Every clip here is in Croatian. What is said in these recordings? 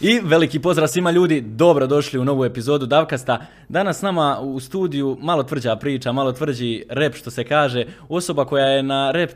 I veliki pozdrav svima ljudi, dobro došli u novu epizodu Davkasta. Danas s nama u studiju malo tvrđa priča, malo tvrđi rep što se kaže. Osoba koja je na rep,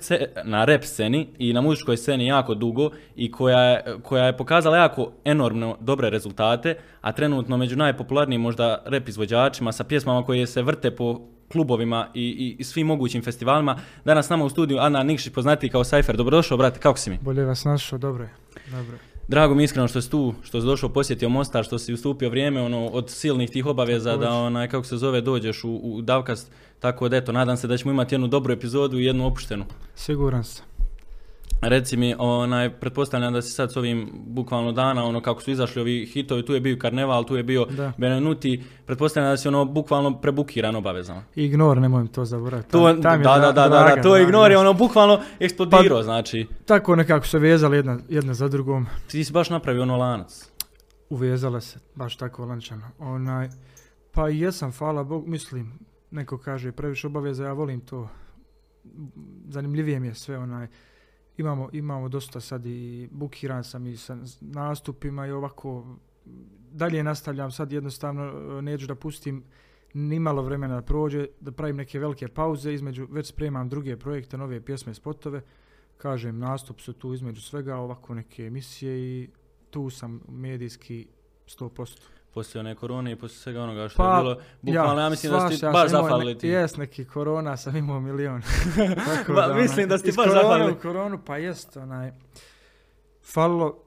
na rep sceni i na muzičkoj sceni jako dugo i koja, je- koja je pokazala jako enormno dobre rezultate, a trenutno među najpopularnijim možda rep izvođačima sa pjesmama koje se vrte po klubovima i, i, i svim mogućim festivalima. Danas s nama u studiju Ana Nikšić, poznatiji kao Cypher. Dobrodošao, brate, kako si mi? Bolje vas našao, dobro je. Dobro je. Drago mi iskreno što si tu, što si došao posjetio Mostar, što si ustupio vrijeme ono, od silnih tih obaveza da onaj, kako se zove, dođeš u, u Davkast. Tako da eto, nadam se da ćemo imati jednu dobru epizodu i jednu opuštenu. Siguran sam. Reci mi, onaj, pretpostavljam da si sad s ovim bukvalno dana, ono kako su izašli ovi hitovi, tu je bio Karneval, tu je bio Da. Benenuti, pretpostavljam da si ono bukvalno prebukiran obavezama. Ignor, nemoj mi to zaboraviti. To, Tam- da, je da, da, da, to draga. ignori, ono bukvalno eksplodirao, Pa- znači. Tako nekako se vezali jedna, jedna za drugom. Ti si baš napravio ono lanac. Uvezala se, baš tako lančano. Onaj, pa i jesam, hvala Bog, mislim, neko kaže previše obaveza, ja volim to. Zanimljivije mi je sve, onaj, imamo, imamo dosta sad i bukiran sam i sa nastupima i ovako, dalje nastavljam sad jednostavno, e, neću da pustim ni malo vremena da prođe, da pravim neke velike pauze, između, već spremam druge projekte, nove pjesme, spotove, kažem, nastup su tu između svega, ovako neke emisije i tu sam medijski 100%. Poslije one korone i poslije svega onoga što Pa, je bilo, bukvalno ja, mislim da ste ja baš zafalili ti. Jes, neki korona sam imao milion. Tako Ba, onaj, mislim da ste iz baš zafalili. u koronu, pa jest, onaj, falilo,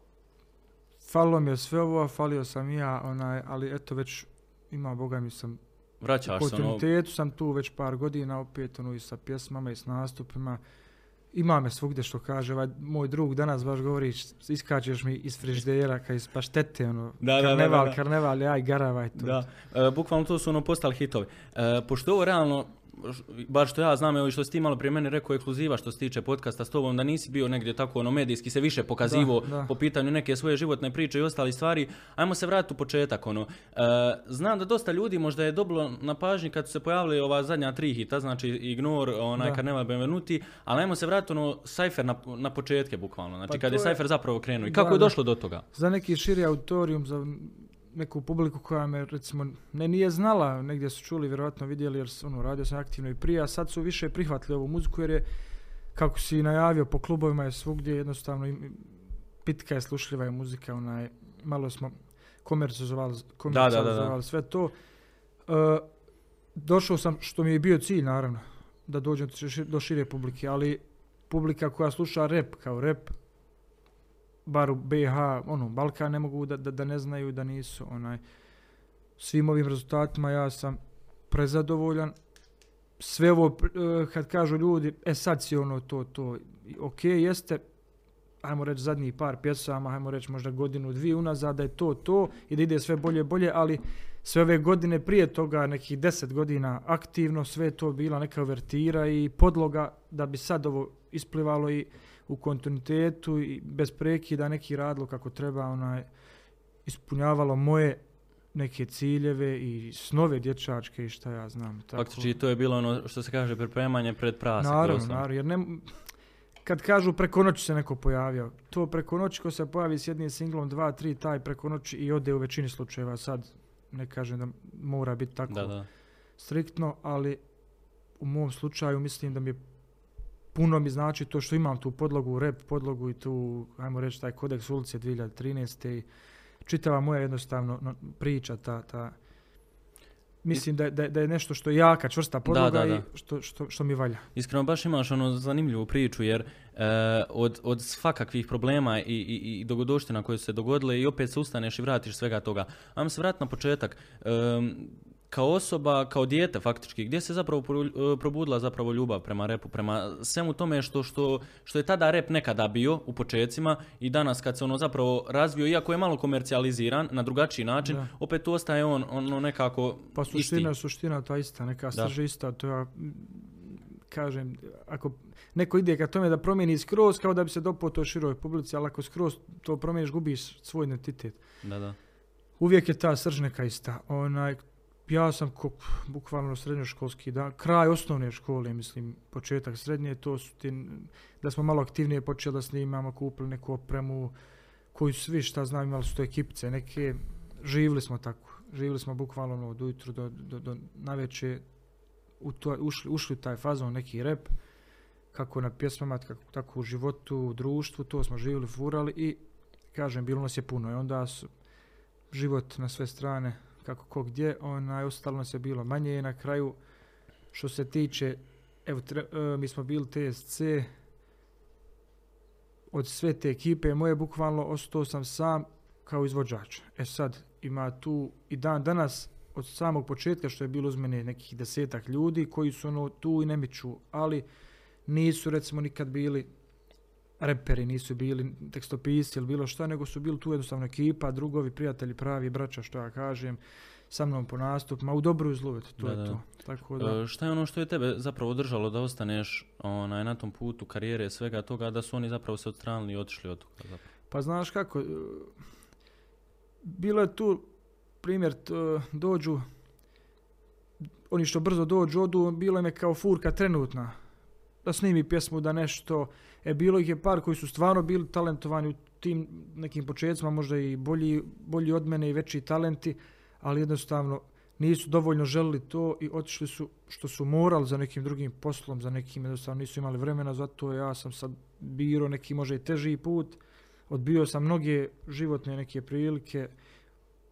falilo mi je sve ovo, falio sam i ja, onaj, ali eto već ima, boga mi sam, u Vraćaš se ono, kontinuitetu sam tu već par godina, opet ono i sa pjesmama i s nastupima. Ima me svugdje što kaže, ovaj moj drug danas baš govori, iskačeš mi iz friždera, kaj iz paštete, ono, Da, karneval, da, da. karneval, aj, garavaj to. Da, e, bukvalno to su ono postali hitovi. E, pošto ovo realno, bar što ja znam, evo što si ti malo prije mene rekao, ekskluziva što se tiče podcasta s tobom, da nisi bio negdje tako ono medijski se više pokazivo Da, da. po pitanju neke svoje životne priče i ostali stvari. Ajmo se vratiti u početak, ono. E, znam da dosta ljudi možda je dobilo na pažnji kad su se pojavili ova zadnja tri hita, znači Ignore, onaj Da. Karneval Benvenuti, ali ajmo se vratiti ono Cypher na, na početke bukvalno, znači Pa kad je Cypher zapravo krenuo i Da, kako je došlo do toga? za neki širi auditorium, za neku publiku koja me recimo ne nije znala, negdje su čuli, vjerojatno vidjeli jer ono, radio sam aktivno i prije, a sad su više prihvatili ovu muziku jer je, kako si najavio, po klubovima je svugdje jednostavno pitka je, slušljiva je muzika, onaj, malo smo komercijalizovali, komercijalizovali sve to. E, došao sam, što mi je bio cilj naravno, da dođem do ši- do šire publike, ali publika koja sluša rap kao rap, bar u BiH, ono, Balkan ne mogu da, da, da ne znaju da nisu, onaj, svim ovim rezultatima ja sam prezadovoljan. Sve ovo, eh, kad kažu ljudi, e sad si ono to, to, ok, jeste, ajmo reći zadnjih par pjesama, ajmo reći možda godinu, dvije unazad, da je to, to, i da ide sve bolje, bolje, ali sve ove godine prije toga, nekih deset godina aktivno, sve to bila neka uvertira i podloga da bi sad ovo isplivalo i u kontinuitetu i bez prekida neki radilo kako treba, onaj, ispunjavalo moje neke ciljeve i snove dječačke i šta ja znam. Tako. Faktički to je bilo ono što se kaže pripremanje pred prase. Naravno, naravno, jer ne, kad kažu preko noći se neko pojavio, to preko noći ko se pojavi s jednim singlom, dva, tri, taj preko noći i ode u većini slučajeva sad, ne kažem da mora biti tako Da, da. striktno, ali u mom slučaju mislim da mi je puno mi znači to što imam tu podlogu, rap podlogu i tu, ajmo reći, taj kodeks ulice 2013. i čitava moja jednostavno no, priča, ta, ta Mislim da, da, da je nešto što je jaka, čvrsta podloga da, da. i što, što, što mi valja. Iskreno baš imaš ono zanimljivu priču jer e, od, od svakakvih problema i, i, i dogodoština koje su se dogodile i opet se ustaneš i vratiš svega toga. Ajmo se vratiti na početak. Em, kao osoba, kao dijete faktički, gdje se zapravo e, probudila zapravo ljubav prema repu, prema svemu tome što, što, što je tada rep nekada bio u počecima i danas kad se ono zapravo razvio, iako je malo komercijaliziran na drugačiji način, Da. opet tu ostaje on ono nekako Pa isti. suština, suština ta ista, neka srž ista, to ja kažem, ako neko ide ka tome da promijeni skroz, kao da bi se dopao to široj publici, ali ako skroz to promijeniš, gubiš svoj identitet. Da, da. Uvijek je ta srž neka ista. Onaj, ja sam ko, bukvalno srednjoškolski dan, kraj osnovne škole, mislim, početak srednje, to su ti, da smo malo aktivnije počeli da snimamo, kupili neku opremu, koji su svi, šta znam, imali su to ekipice, neke, živjeli smo tako. Živjeli smo bukvalno ono, od ujutru do, do, do navečer, u to, ušli, ušli u taj fazon, neki rep, kako na pjesmama, kako, tako u životu, u društvu, to smo živjeli, furali i, kažem, bilo nas je puno. I onda su život na sve strane, kako ko gdje, onaj, ostalo nas je bilo manje i na kraju, što se tiče, evo, tre, e, mi smo bili TSC, od sve te ekipe moje bukvalno ostao sam sam kao izvođač. E sad, ima tu i dan danas od samog početka što je bilo uz mene nekih desetak ljudi koji su ono tu i ne miču, ali nisu recimo nikad bili reperi, nisu bili tekstopisi ili bilo šta, nego su bili tu jednostavno ekipa, drugovi, prijatelji, pravi, braća, što ja kažem, sa mnom po nastupima, u dobru i zlu, to Da, je da. to. Tako da, E, šta je ono što je tebe zapravo održalo da ostaneš onaj, na tom putu karijere svega toga, da su oni zapravo se odstranili i otišli od toga zapravo? Pa znaš kako, e, bilo je tu primjer, dođu, oni što brzo dođu, odu, bilo im je kao furka trenutna, da snimi pjesmu, da nešto, e bilo ih je par koji su stvarno bili talentovani u tim nekim početcima, možda i bolji, bolji od mene i veći talenti, ali jednostavno nisu dovoljno želili to i otišli su što su morali za nekim drugim poslom, za nekim jednostavno nisu imali vremena, zato ja sam sad biro neki možda i teži put, odbio sam mnoge životne neke prilike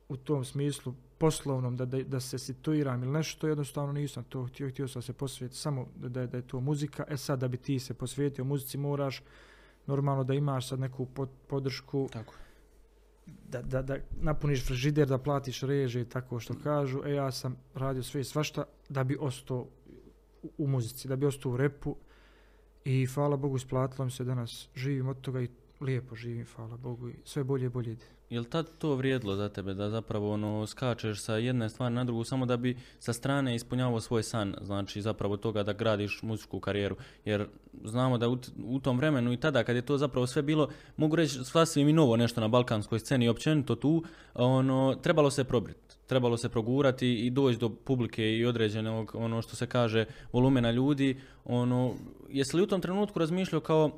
u tom smislu poslovnom da, da, da se situiram ili nešto, jednostavno nisam to htio, htio sam se posvetiti samo da, da, je- to muzika. E sad da bi ti se posvetio muzici moraš normalno da imaš sad neku pod, podršku, Tako. da, da, da napuniš frižider, da platiš reže i tako što kažu. E ja sam radio sve i svašta da bi ostao u, u muzici, da bi ostao u repu i hvala Bogu isplatilo mi se danas živim od toga i lijepo živim, hvala Bogu i sve bolje i bolje ide. Jel tad to vrijedilo za tebe da zapravo ono skačeš sa jedne stvari na drugu samo da bi sa strane ispunjavao svoj san, znači zapravo toga da gradiš muzičku karijeru, jer znamo da u, u tom vremenu i tada kad je to zapravo sve bilo, mogu reći sasvim i novo nešto na balkanskoj sceni i općenito tu, ono, trebalo se probrit, trebalo se progurati i doći do publike i određenog, ono što se kaže, volumena ljudi, ono, jesi li u tom trenutku razmišljao kao,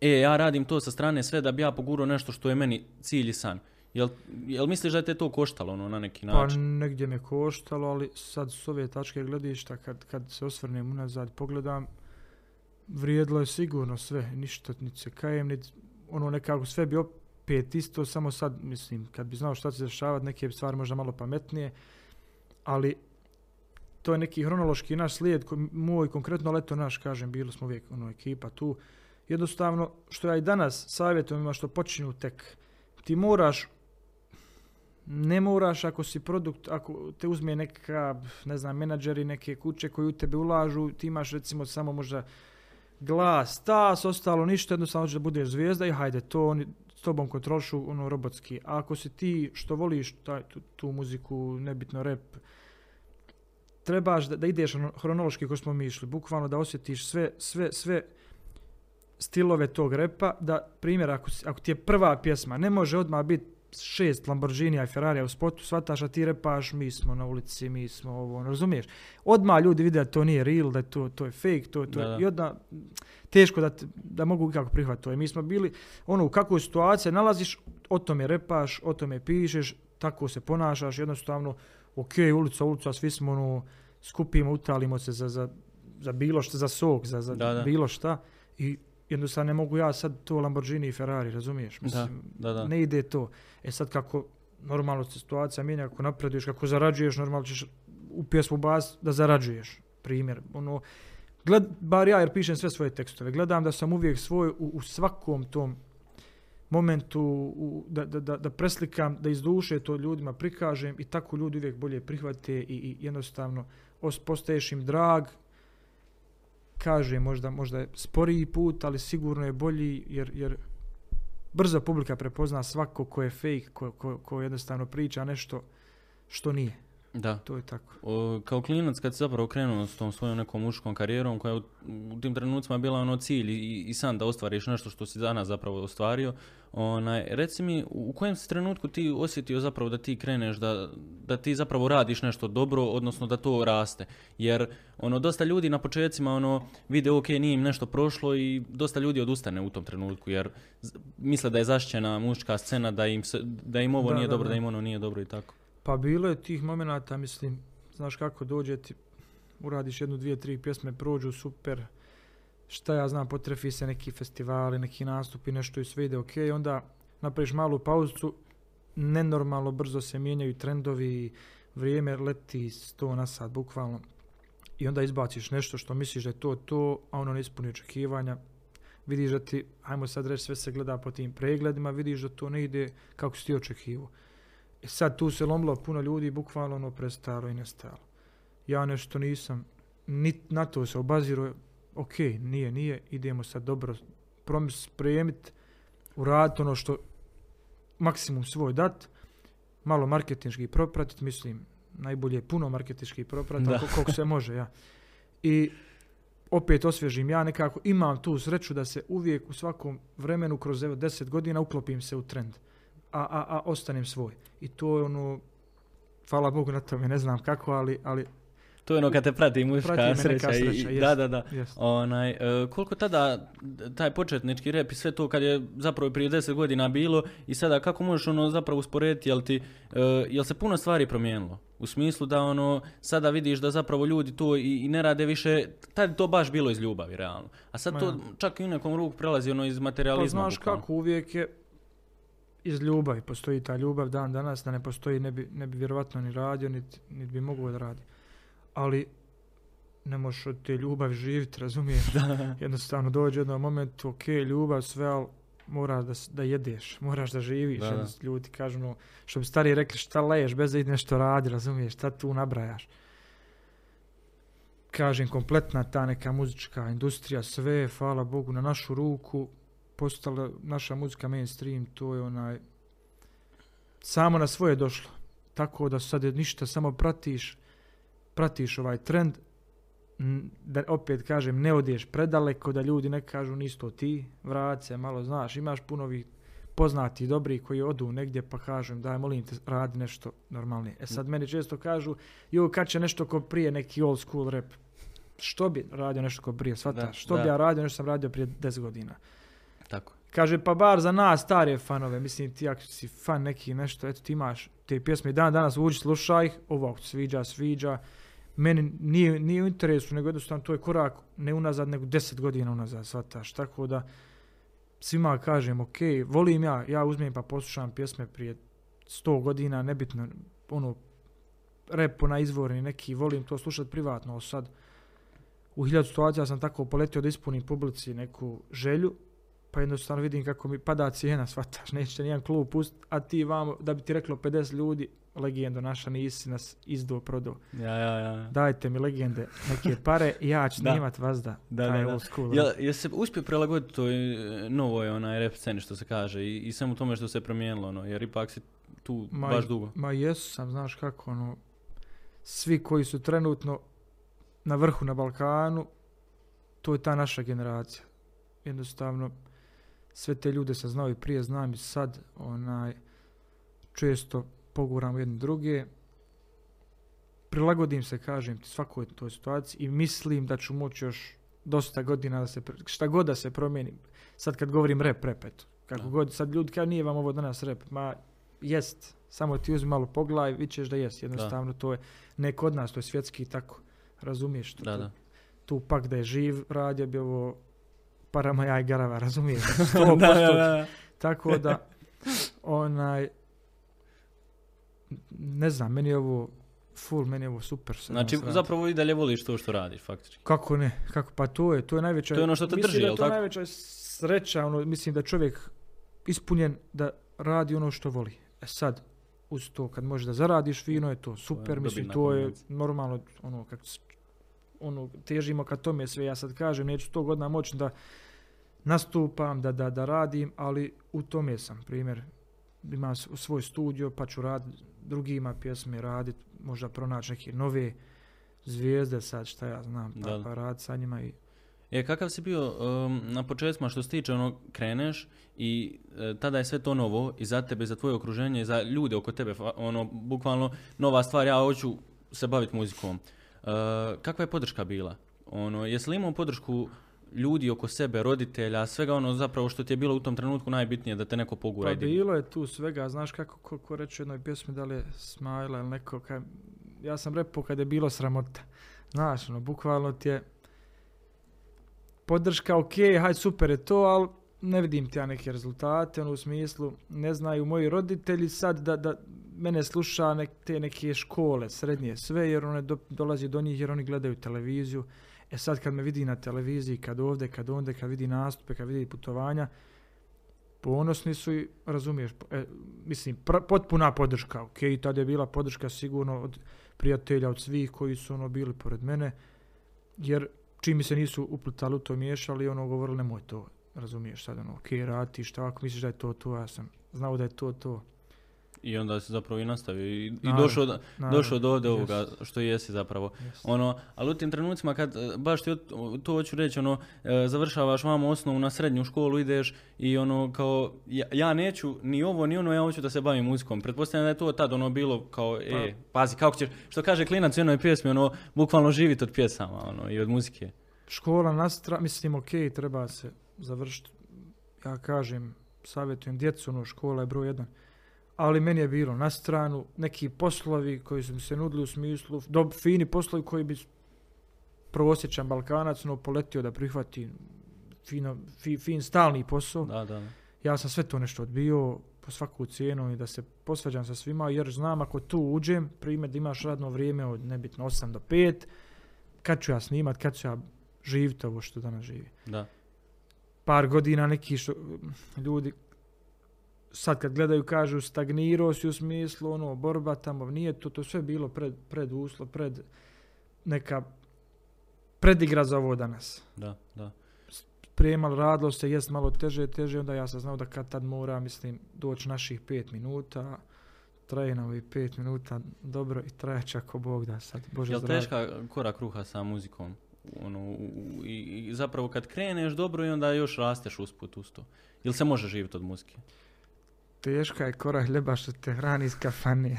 e, ja radim to sa strane sve da bi ja pogurao nešto što je meni cilj i san. Jel, jel misliš da je te to koštalo ono, na neki Pa način? negdje me koštalo, ali sad s ove tačke gledišta, kad, kad se osvrnem unazad, pogledam, vrijedilo je sigurno sve, ništa, niti se kajem, niti ono nekako sve bi opet isto, samo sad, mislim, kad bi znao šta će se dešavati, neke stvari možda malo pametnije, ali to je neki hronološki naš slijed, moj konkretno leto naš, kažem, bili smo uvijek ono, ekipa tu, jednostavno, što ja i danas savjetujem ima što počinju tek, ti moraš ne moraš ako si produkt, ako te uzme neka, ne znam, menadžeri neke kuće koji u tebe ulažu, ti imaš recimo samo možda glas, tas, ostalo ništa, jednostavno da budeš zvijezda i hajde, to oni s tobom kontrolšu ono robotski. A ako si ti što voliš taj, tu, muziku, nebitno rap, trebaš da, da ideš ono, hronološki kako smo mi išli, bukvalno da osjetiš sve, sve, sve stilove tog repa, da primjer, ako, ako ti je prva pjesma, ne može odmah biti šest Lamborghinija i Ferrarija u spotu, shvataš a ti repaš, mi smo na ulici, mi smo ovo, ono, razumiješ? Odmah ljudi vide da to nije real, da je to, to je fake, to, to Da, je, da. i odmah teško da, da mogu kako prihvatiti to. I mi smo bili, ono, u kakvoj situaciji nalaziš, o tome repaš, o tome pišeš, tako se ponašaš, jednostavno, ok, ulica, ulica, svi smo, ono, skupimo, utalimo se za, za, za bilo što, za sok, za, za Da, da. bilo šta i jednostavno ne mogu ja sad to Lamborghini i Ferrari, razumiješ? Mislim, da, da. ne ide to. E sad kako normalno se situacija mijenja, kako napreduješ, kako zarađuješ, normalno ćeš u pjesmu bas da zarađuješ. Primjer, ono, gled, bar ja jer pišem sve svoje tekstove, gledam da sam uvijek svoj u, u svakom tom momentu u, da, da, da, da preslikam, da iz duše to ljudima prikažem i tako ljudi uvijek bolje prihvate i, i jednostavno os, postaješ im drag, kaže možda, možda je sporiji put, ali sigurno je bolji jer, jer brzo publika prepozna svako ko je fake, ko, ko, ko jednostavno priča nešto što nije. Da. To je tako. O, kao klinac kad si zapravo krenuo s tom svojom nekom muškom karijerom koja je u, u tim trenucima bila ono cilj i, i san da ostvariš nešto što si danas zapravo ostvario, onaj, reci mi u kojem si trenutku ti osjetio zapravo da ti kreneš, da, da ti zapravo radiš nešto dobro, odnosno da to raste. Jer ono, dosta ljudi na početcima ono, vide ok, nije im nešto prošlo i dosta ljudi odustane u tom trenutku jer misle da je zaštićena muška scena, da im, se, da im ovo Da, nije da, dobro, da. da im ono nije dobro i tako. Pa bilo je tih momenata, mislim, znaš kako dođe ti, uradiš jednu, dvije, tri pjesme, prođu super, šta ja znam, potrefi se neki festivali, neki nastupi, nešto i sve ide ok, onda napraviš malu pauzu, nenormalno brzo se mijenjaju trendovi, vrijeme leti sto na sat, bukvalno. I onda izbaciš nešto što misliš da je to to, a ono ne ispuni očekivanja. Vidiš da ti, ajmo sad reći, sve se gleda po tim pregledima, vidiš da to ne ide kako si ti očekivao. E sad tu se lomilo puno ljudi, bukvalno ono prestalo i nestalo. Ja nešto nisam, ni na to se obaziro, ok, nije, nije, idemo sad dobro promis spremit, uraditi ono što maksimum svoj dat, malo marketinški propratit, mislim, najbolje je puno marketinški propratit, Da. ako- koliko se može, ja. I opet osvježim, ja nekako imam tu sreću da se uvijek u svakom vremenu kroz evo 10 godina uklopim se u trend, a, a, a ostanem svoj. I to je ono, hvala Bogu na tome, ne znam kako, ali, ali To je ono kad te prati muška Prati sreća. sreća, i, jest. da, da, da. jest. Onaj, e, koliko tada taj početnički rep i sve to kad je zapravo prije 10 godina bilo i sada kako možeš ono zapravo usporediti jel ti e, jel se puno stvari promijenilo u smislu da ono sada vidiš da zapravo ljudi to i, i ne rade više tad to baš bilo iz ljubavi realno a sad Ma to čak i u nekom ruku prelazi ono iz Pa materializma znaš bukvalno. kako, uvijek je iz ljubavi, postoji ta ljubav dan danas, da ne postoji ne bi, ne bi vjerovatno ni radio, niti, niti bi mogao da radi. Ali ne možeš od te ljubavi živjeti, razumiješ? Jednostavno dođe jedno moment, ok, ljubav, sve, ali moraš da, da jedeš, moraš da živiš. Da, da. Ljudi kažu, no, što bi stariji rekli, šta leješ bez da ide nešto radi, razumiješ, šta tu nabrajaš. Kažem, kompletna ta neka muzička industrija, sve hvala Bogu, na našu ruku, postala naša muzika mainstream, to je onaj, samo na svoje došlo. Tako da sad je ništa, samo pratiš, pratiš ovaj trend, da opet kažem, ne odeš predaleko, da ljudi ne kažu nisi to ti, vrat se, malo znaš, imaš puno ovih poznati dobri koji odu negdje pa kažem daj molim te radi nešto normalnije. E sad meni često kažu jo kad će nešto ko prije neki old school rap. Što bi radio nešto ko prije, svata? Da, Što da. bi ja radio nešto sam radio prije 10 godina. Kaže, pa bar za nas stare fanove, mislim ti ako si fan neki nešto, eto ti imaš te pjesme dan danas uđi slušaj ih, ovo ako ti sviđa, sviđa. Meni nije, nije u interesu, nego jednostavno to je korak ne unazad, nego 10 godina unazad, shvataš. Tako da svima kažem, ok, volim ja, ja uzmem pa poslušam pjesme prije 100 godina, nebitno, ono, rep na izvorni neki, volim to slušati privatno, sad u hiljadu situacija sam tako poletio da ispunim publici neku želju, pa jednostavno vidim kako mi pada cijena, shvataš, neće nijedan klub pust, a ti vamo, da bi ti reklo 50 ljudi, legendo naša, nisi nas izdo prodao. ja, ja, ja. Dajte mi legende, neke pare, ja ću Da. snimat vazda, Da, taj da, da. old school. Jel, jel se uspio prilagoditi toj e, novoj onaj rap sceni što se kaže i, i svemu tome što se promijenilo ono, jer ipak si tu Ma, baš dugo. Ma jesu sam, znaš kako, ono, svi koji su trenutno na vrhu na Balkanu, to je ta naša generacija. Jednostavno, sve te ljude sam znao i prije, znam i sad, onaj, često poguram jedne druge, prilagodim se, kažem ti, svakoj toj situaciji i mislim da ću moći još dosta godina da se, šta god da se promijeni. Sad kad govorim rep, rep, eto. Kako Da. god, sad ljudi kažu nije vam ovo danas rep, ma jest, samo ti uzmi malo pogledaj, vidit ćeš da jest, jednostavno to je, ne kod nas, to je svjetski tako, razumiješ to, Da, tu, da. tu pak da je živ, radio bi ovo parama ja i garava, razumiješ, da, 100%, da, da. tako da, onaj, ne znam, meni je ovo full, meni je ovo super. Znači, radi. zapravo i dalje voliš to što radiš, faktički. Kako ne, kako, pa to je, to je najveća, To je ono što te mislim drži, da je jel to tako? najveća sreća, ono, mislim da je čovjek ispunjen da radi ono što voli. E sad, uz to kad možeš da zaradiš fino je to super, dobitna mislim to je normalno, ono, kako ono, težimo ka tome sve, ja sad kažem, neću to godina moći da nastupam, da, da, da radim, ali u tome sam, primjer, imam svoj studio, pa ću raditi drugima pjesme, raditi, možda pronaći neke nove zvijezde sad, šta ja znam, pa, Da. pa raditi sa njima i E, kakav si bio um, na početcima što se tiče ono, kreneš i e, tada je sve to novo i za tebe, za tvoje okruženje za ljude oko tebe, ono, bukvalno nova stvar, ja hoću se baviti muzikom. E, kakva je podrška bila? Ono, jesi li imao podršku ljudi oko sebe, roditelja, svega ono zapravo što ti je bilo u tom trenutku najbitnije da te neko pogura Pa bilo je tu svega, znaš kako ko, ko reče u jednoj pjesmi, da li je Smajla ili neko, kaj, ja sam repao kad je bilo sramota. Znaš, ono, bukvalno ti je podrška, ok, hajde super je to, ali ne vidim ti ja neke rezultate, ono u smislu, ne znaju moji roditelji sad da, da mene sluša nek, te neke škole, srednje, sve, jer one do, dolazi do njih jer oni gledaju televiziju. E sad kad me vidi na televiziji, kad ovdje, kad ondje, kad vidi nastupe, kad vidi putovanja, ponosni su i razumiješ, e, mislim, pr- potpuna podrška, ok, tada je bila podrška sigurno od prijatelja, od svih koji su ono bili pored mene, jer čim se nisu uplitali u to miješali, ono govorili nemoj to, razumiješ sad, ono, ok, radi, šta ako misliš da je to to, ja sam znao da je to to. I onda si zapravo i nastavio i, i došao, Naravno, došao do ovdje yes, ovoga što jesi zapravo. yes. Ono, ali u tim trenucima kad, e, baš ti to hoću reći, ono, e, završavaš vamo osnovu na srednju školu, ideš i ono, kao, ja, ja neću ni ovo, ni ono, ja hoću da se bavim muzikom. Pretpostavljam da je to tad ono bilo kao, e, pazi, kako ćeš, što kaže klinac u jednoj pjesmi, ono, bukvalno živit od pjesama, ono, i od muzike. Škola nastra, mislim, ok, treba se završiti, ja kažem, savjetujem djecu, ono, škola je broj jedan. Ali meni je bilo na stranu neki poslovi koji su mi se nudili u smislu, dob, fini poslovi koji bi prosječan Balkanac ono, poletio da prihvati fino, fi, fin stalni posao. Da, da. Ja sam sve to nešto odbio po svaku cijenu i da se posvađam sa svima jer znam ako tu uđem, primjer da imaš radno vrijeme od nebitno 8 do 5, kad ću ja snimat, kad ću ja živjeti ovo što danas živi. da. Par godina neki što, ljudi sad kad gledaju kažu stagnirao si u smislu ono borba tamo, nije to, to je sve bilo pred, pred uslov, pred neka predigra za ovo danas. Da, da. Prijemal, radilo se, jest malo teže, teže, onda ja sam znao da kad tad mora, mislim, doći naših pet minuta, traje na ovih pet minuta, dobro i traje će ako Bog da sad, Bože Jel zdravlje. teška korak kruha sa muzikom? Ono, u- u- i, i zapravo kad kreneš dobro i onda još rasteš usput uz to. Jel se može živjeti od muzike? Teška je kora hljeba što te hrani iz kafane.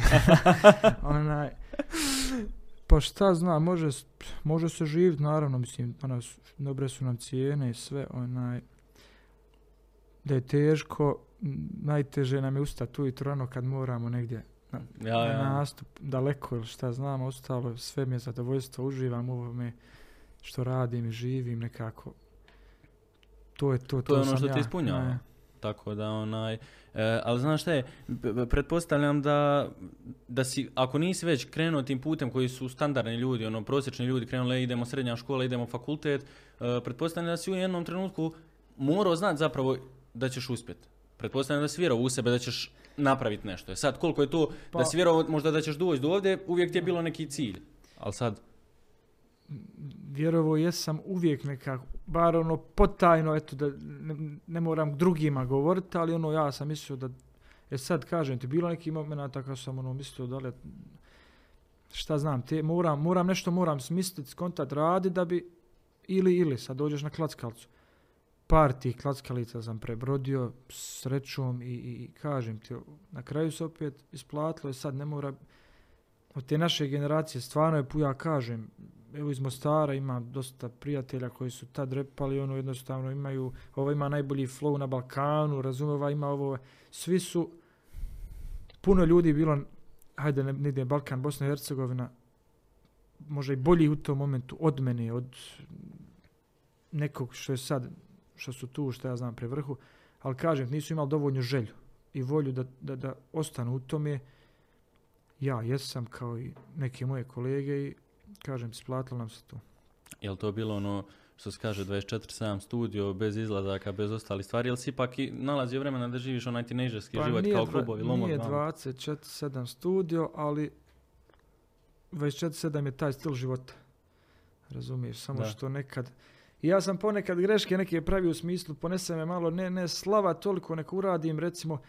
Onaj, pa šta zna, može, može se živjeti, naravno, mislim, danas dobre su nam cijene i sve, onaj, da je teško, najteže nam je ustati ujutro rano kad moramo negdje na, Ja, na ja. nastup daleko ili šta znam, ostalo sve mi je zadovoljstvo, uživam u ovome što radim i živim nekako. To je to, To je ono što te ja. ispunjava. Tako da onaj, e, ali znaš šta je, pretpostavljam da, da si, ako nisi već krenuo tim putem koji su standardni ljudi, ono prosječni ljudi krenuli, idemo srednja škola, idemo fakultet, e, pretpostavljam da si u jednom trenutku morao znati zapravo da ćeš uspjeti. Pretpostavljam da si vjerovao u sebe da ćeš napraviti nešto. E Sad, koliko je to, Pa- da si vjerovao možda da ćeš doći do ovdje, uvijek ti je bilo neki cilj. Ali sad, vjerovo jesam uvijek nekako, bar ono potajno, eto da ne, ne moram drugima govoriti, ali ono ja sam mislio da, e sad kažem ti, bilo neki momenata kad sam ono mislio da li, šta znam, te, moram, moram nešto moram smisliti, skontat radi da bi, ili, ili, sad dođeš na klackalcu. Par tih klackalica sam prebrodio srećom i, i, i kažem ti, na kraju se opet isplatilo i sad ne mora, od te naše generacije stvarno je pu- ja kažem, evo iz Mostara ima dosta prijatelja koji su tad repali, ono jednostavno imaju, ovo ima najbolji flow na Balkanu, razume, ova ima ovo, svi su, puno ljudi bilo, hajde ne, ne Balkan, Bosna i Hercegovina, možda i bolji u tom momentu od mene, od nekog što je sad, što su tu, što ja znam, pre vrhu, ali kažem, nisu imali dovoljnu želju i volju da, da, da ostanu u tome. Ja jesam kao i neke moje kolege i kažem, isplatilo nam se to. je li to bilo ono što se kaže 24-7 studio, bez izlazaka, bez ostalih stvari, ili si ipak i nalazio vremena da živiš onaj tinejdžerski život Pa nije kao klubovi, lomot, Nije glavno? 24-7 studio, ali 24-7 je taj stil života. Razumiješ, samo Da. što nekad... I ja sam ponekad greške neke pravio u smislu, ponese me malo, ne, ne slava toliko, neko uradim, recimo,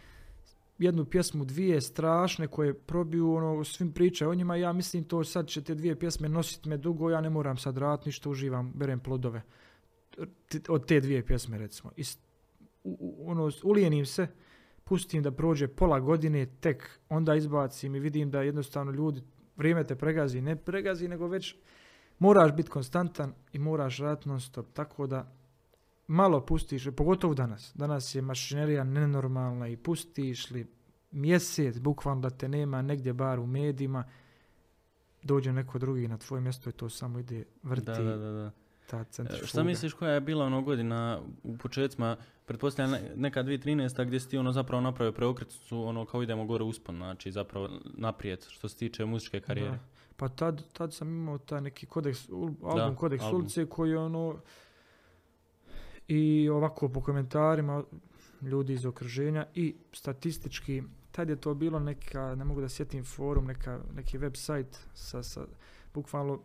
jednu pjesmu, dvije strašne koje probiju, ono, svim pričaju o njima, ja mislim to sad će te dvije pjesme nositi me dugo, ja ne moram sad raditi ništa, uživam, berem plodove. Od te dvije pjesme recimo. I ono, ulijenim se, pustim da prođe pola godine, tek onda izbacim i vidim da jednostavno ljudi, vrijeme te pregazi, ne pregazi, nego već moraš biti konstantan i moraš raditi non stop, tako da malo pustiš, pogotovo danas. Danas je mašinerija nenormalna i pustiš li mjesec, bukvalno da te nema negdje bar u medijima, dođe neko drugi na tvoje mjesto i to samo ide vrti Da, da, da, da. ta E. Šta misliš koja je bila ono godina u početcima, pretpostavljam ne- neka 2013. gdje si ti ono zapravo napravio preokretnicu, ono kao idemo gore uspon, znači zapravo naprijed što se tiče muzičke karijere. Da. Pa tad, tad sam imao taj neki kodeks, album Kodeks album. ulice koji je ono i ovako po komentarima ljudi iz okruženja i statistički tad je to bilo neka, ne mogu da sjetim forum, neka, neki website sa, sa bukvalno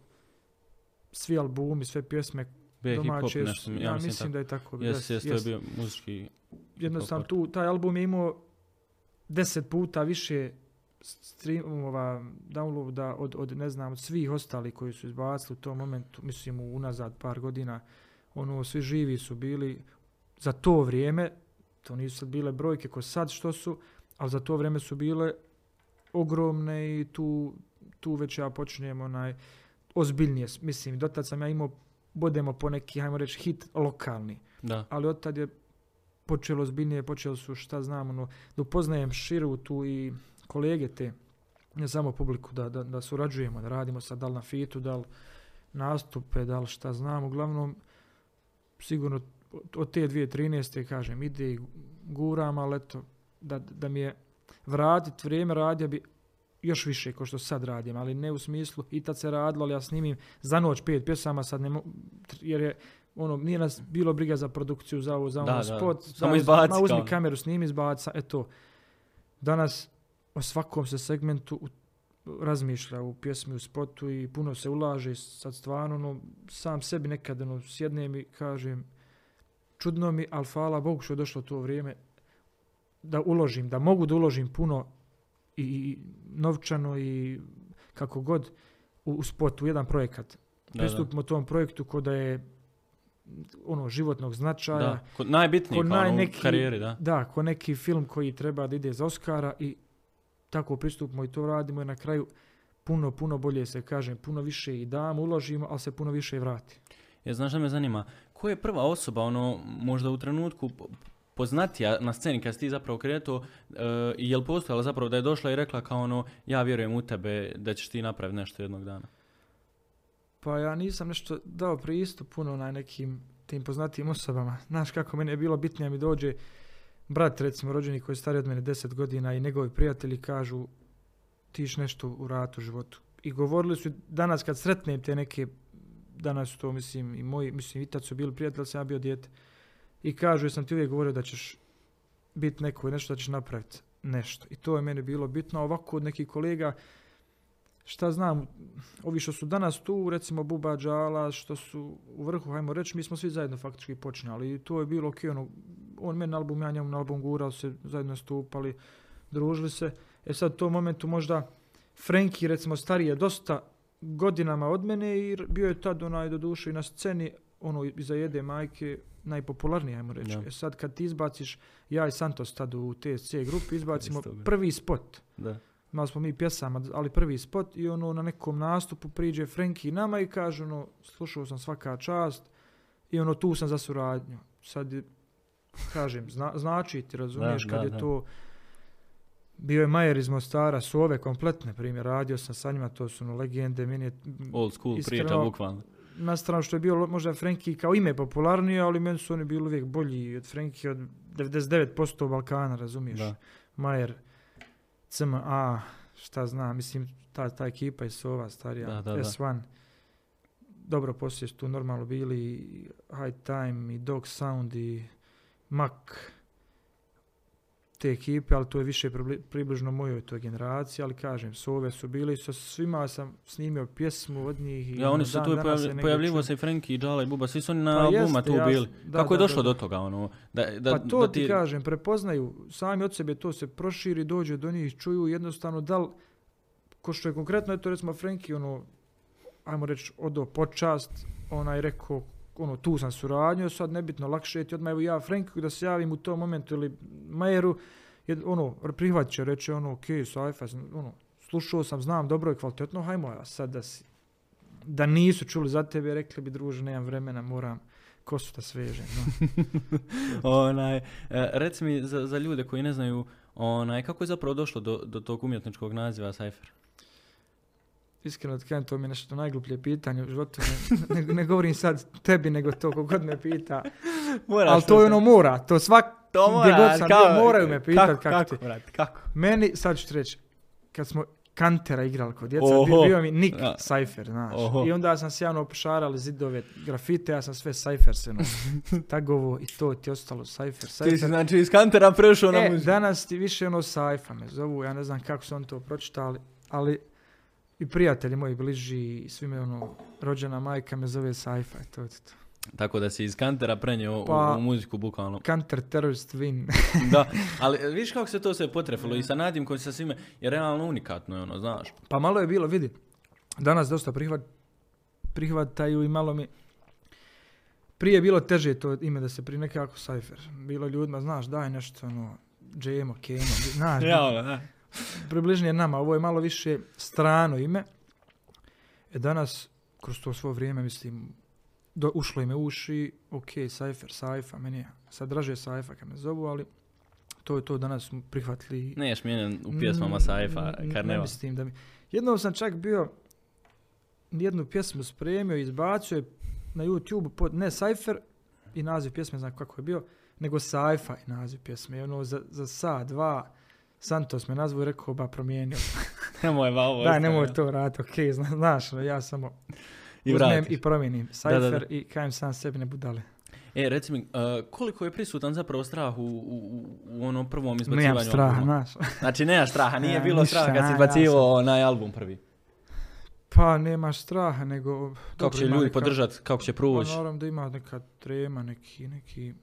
svi albumi, sve pjesme Bio je hip hop domaće, nešto, ja, ja, mislim, tako. da je tako. Jes, jes, to je bio muzički... jednostavno tu, taj album je imao deset puta više streamova, downloada od, od, ne znam, od svih ostalih koji su izbacili u tom momentu, mislim unazad par godina, ono, svi živi su bili za to vrijeme, to nisu sad bile brojke ko sad što su, ali za to vrijeme su bile ogromne i tu, tu već ja počinjem onaj, ozbiljnije, mislim, dotad sam ja imao, bodemo po neki, hajmo reći, hit lokalni Da, ali od tad je počelo zbiljnije, počelo su šta znam, ono, da upoznajem širu tu i kolege te, ne samo publiku, da, da, da surađujemo, da radimo sad da li na fitu, da li nastupe, da li šta znam, uglavnom sigurno od te 2013. kažem, ide i guram, ali eto, da, da mi je vratit vrijeme radija bi još više kao što sad radim, ali ne u smislu i tad se radilo, ali ja snimim za noć pet pjesama, sad ne mo- jer je ono, nije nas bilo briga za produkciju, za ovo, za Da, ono, da. spot. Samo za- izbaci Ma uzmi kao. kameru, snimi, izbaci, eto. Danas o svakom se segmentu u- razmišlja u pjesmi, u spotu i puno se ulaže, sad stvarno, ono, sam sebi nekad, ono, sjednem i kažem, čudno mi, ali hvala Bogu što je došlo to vrijeme da uložim, da mogu da uložim puno i, i novčano i kako god u, u spot, u jedan projekat. da, da. Pristupimo tom projektu ko da je ono životnog značaja. Da, kod najbitniji ko kao ono, u najneki- karijeri, da. Da, ko neki film koji treba da ide za Oscara i tako pristupimo i to radimo i na kraju puno, puno bolje se kažem, puno više i damo, uložimo, ali se puno više i vrati. Ja znaš šta me zanima, ko je prva osoba, ono, možda u trenutku po- poznatija na sceni kad si ti zapravo krenuo, e, i jel postojala zapravo da je došla i rekla kao ono, ja vjerujem u tebe da ćeš ti napraviti nešto jednog dana. Pa ja nisam nešto dao pristup puno na nekim tim poznatijim osobama. Znaš kako meni je bilo bitnije mi dođe brat recimo rođeni koji je stariji od mene 10 godina i njegovi prijatelji kažu ti iš nešto u ratu u životu. I govorili su danas kad sretnem te neke, danas to mislim i moji, mislim i tad su bili prijatelji, sam ja bio dijete. I kažu, jesam ti uvijek govorio da ćeš biti neko nešto da ćeš napraviti nešto. I to je meni bilo bitno. Ovako od nekih kolega, šta znam, ovi što su danas tu, recimo Buba Džala, što su u vrhu, hajmo reći, mi smo svi zajedno faktički počinjali i to je bilo ok, ono, on meni na album, ja njemu na album gurao se, zajedno stupali, družili se. E sad u tom momentu možda Frenki, recimo, stariji je dosta godinama od mene i bio je tad onaj do duše i na sceni, ono, iza jede majke, najpopularniji, ajmo reći. Da. E sad kad ti izbaciš, ja i Santos tad u TSC grupi, izbacimo prvi spot Da. Imali smo mi pjesama, ali prvi spot i ono na nekom nastupu priđe Frenki nama i kaže ono, slušao sam svaka čast i ono tu sam za suradnju. Sad je, kažem, zna, znači ti razumiješ Da, kad da, je da. to bio je Majer iz Mostara, su ove kompletne primjer, radio sam sa njima, to su ono legende, meni je Old school priča, Iskreno, bukvalno. na stranu što je bio možda Frenki kao ime popularnije, ali meni su oni bili uvijek bolji od Frenki od 99% Balkana, razumiješ? Da. Majer, CMA, šta znam, mislim, ta, ta ekipa i Sova starija, Da, da, da. S1, dobro poslije su tu normalno bili i High Time i Dog Sound i Mac, te ekipe, ali to je više pribli- približno mojoj toj generaciji, ali kažem, Sove su bili, sa svima sam snimio pjesmu od njih. I Ja, oni su tu pojavljivo pojavljivo se i Frenki i Džala i Buba, svi su oni na Pa albuma tu ja- bili. da, Kako je došlo da. do toga, ono? Da, da, Pa to da ti kažem, prepoznaju, sami od sebe to se proširi, dođe do njih, čuju jednostavno da li, ko što je konkretno, eto recimo Frenki, ono, ajmo reći, odo počast, onaj rekao, ono, tu sam suradnju, sad nebitno, lakše je ti odmah, evo ja Frenki da se javim u tom momentu ili Majeru, je, ono, prihvat će, reće, ono, ok, sajfa, ono, slušao sam, znam, dobro i kvalitetno, hajmo, a sad da si, da nisu čuli za tebe, rekli bi, druže, nemam vremena, moram kosu da svežem, no. Onaj, e, reci mi za, za ljude koji ne znaju, onaj, kako je zapravo došlo do, do tog umjetničkog naziva Cypher? Iskreno da kažem, to mi je nešto najgluplje pitanje u životu. Ne, ne, ne govorim sad tebi, nego to kogod me pita. Ali to je ono mora, to svak, to gdje god sam bio, moraju me pitat kako, kako kako, ti. brate, kako? Meni, sad ću ti reći, kad smo Kantera igrali kod djeca, Oho. bio, mi Nick Ja. Cypher, znaš. Oho. I onda sam se javno opošarali zidove grafite, ja sam sve Cypher se nosio. Tagovo i to ti ostalo Cypher, Ti si Cypher. znači iz kantera prešao na E, muziku. danas ti više ono Saifa me zovu, ja ne znam kako su on to pročitali, ali i prijatelji moji bliži, i svi me ono, rođena majka me zove Saifa, i to je to. Tako da si iz kantera prenio u- Pa- u, muziku bukvalno. Counter terrorist win. da, ali vidiš kako se to sve potrefilo i sa Nadim koji sa svime je realno unikatno, je ono, znaš. pa malo je bilo, vidi, danas dosta prihvat, prihvataju i malo mi, prije je bilo teže to ime da se pri nekako Cypher. Bilo ljudima, znaš, daj nešto, ono, Džemo, Keno, znaš, ono, da. Približnije nama, ovo je malo više strano ime. E danas, kroz to svo vrijeme, mislim, do, ušlo im je u uši, ok, Cypher, Saifa, meni je sad draže Saifa kad me zovu, ali to je to danas smo prihvatili. Neš mijenjen u pjesmama Saifa, mm, Ne Karneva. mislim da mi... Jednom sam čak bio jednu pjesmu spremio i izbacio je na YouTube pod, ne Cypher i naziv pjesme, znam kako je bio, nego Saifa i naziv pjesme. I ono za, za sa, dva, Santos me nazvao i rekao, ba promijenio. Nemoj ba ovo. Da, nemoj ja. to raditi, ok, zna- znaš, ono, ja samo I uzmem vratiš. i promijenim Cypher i kajem sam sebi ne budale. E, reci mi, uh, koliko je prisutan zapravo strah u, u, u- onom prvom izbacivanju Nemam straha, znaš. Znači, nemaš straha, nije Ja, bilo ništa, straha kad si ja bacivao onaj album prvi. Pa nemaš straha, nego... Kako dobro, će ljudi neka- podržati, kako će proći. Pa naravno da ima neka trema, neki, neki,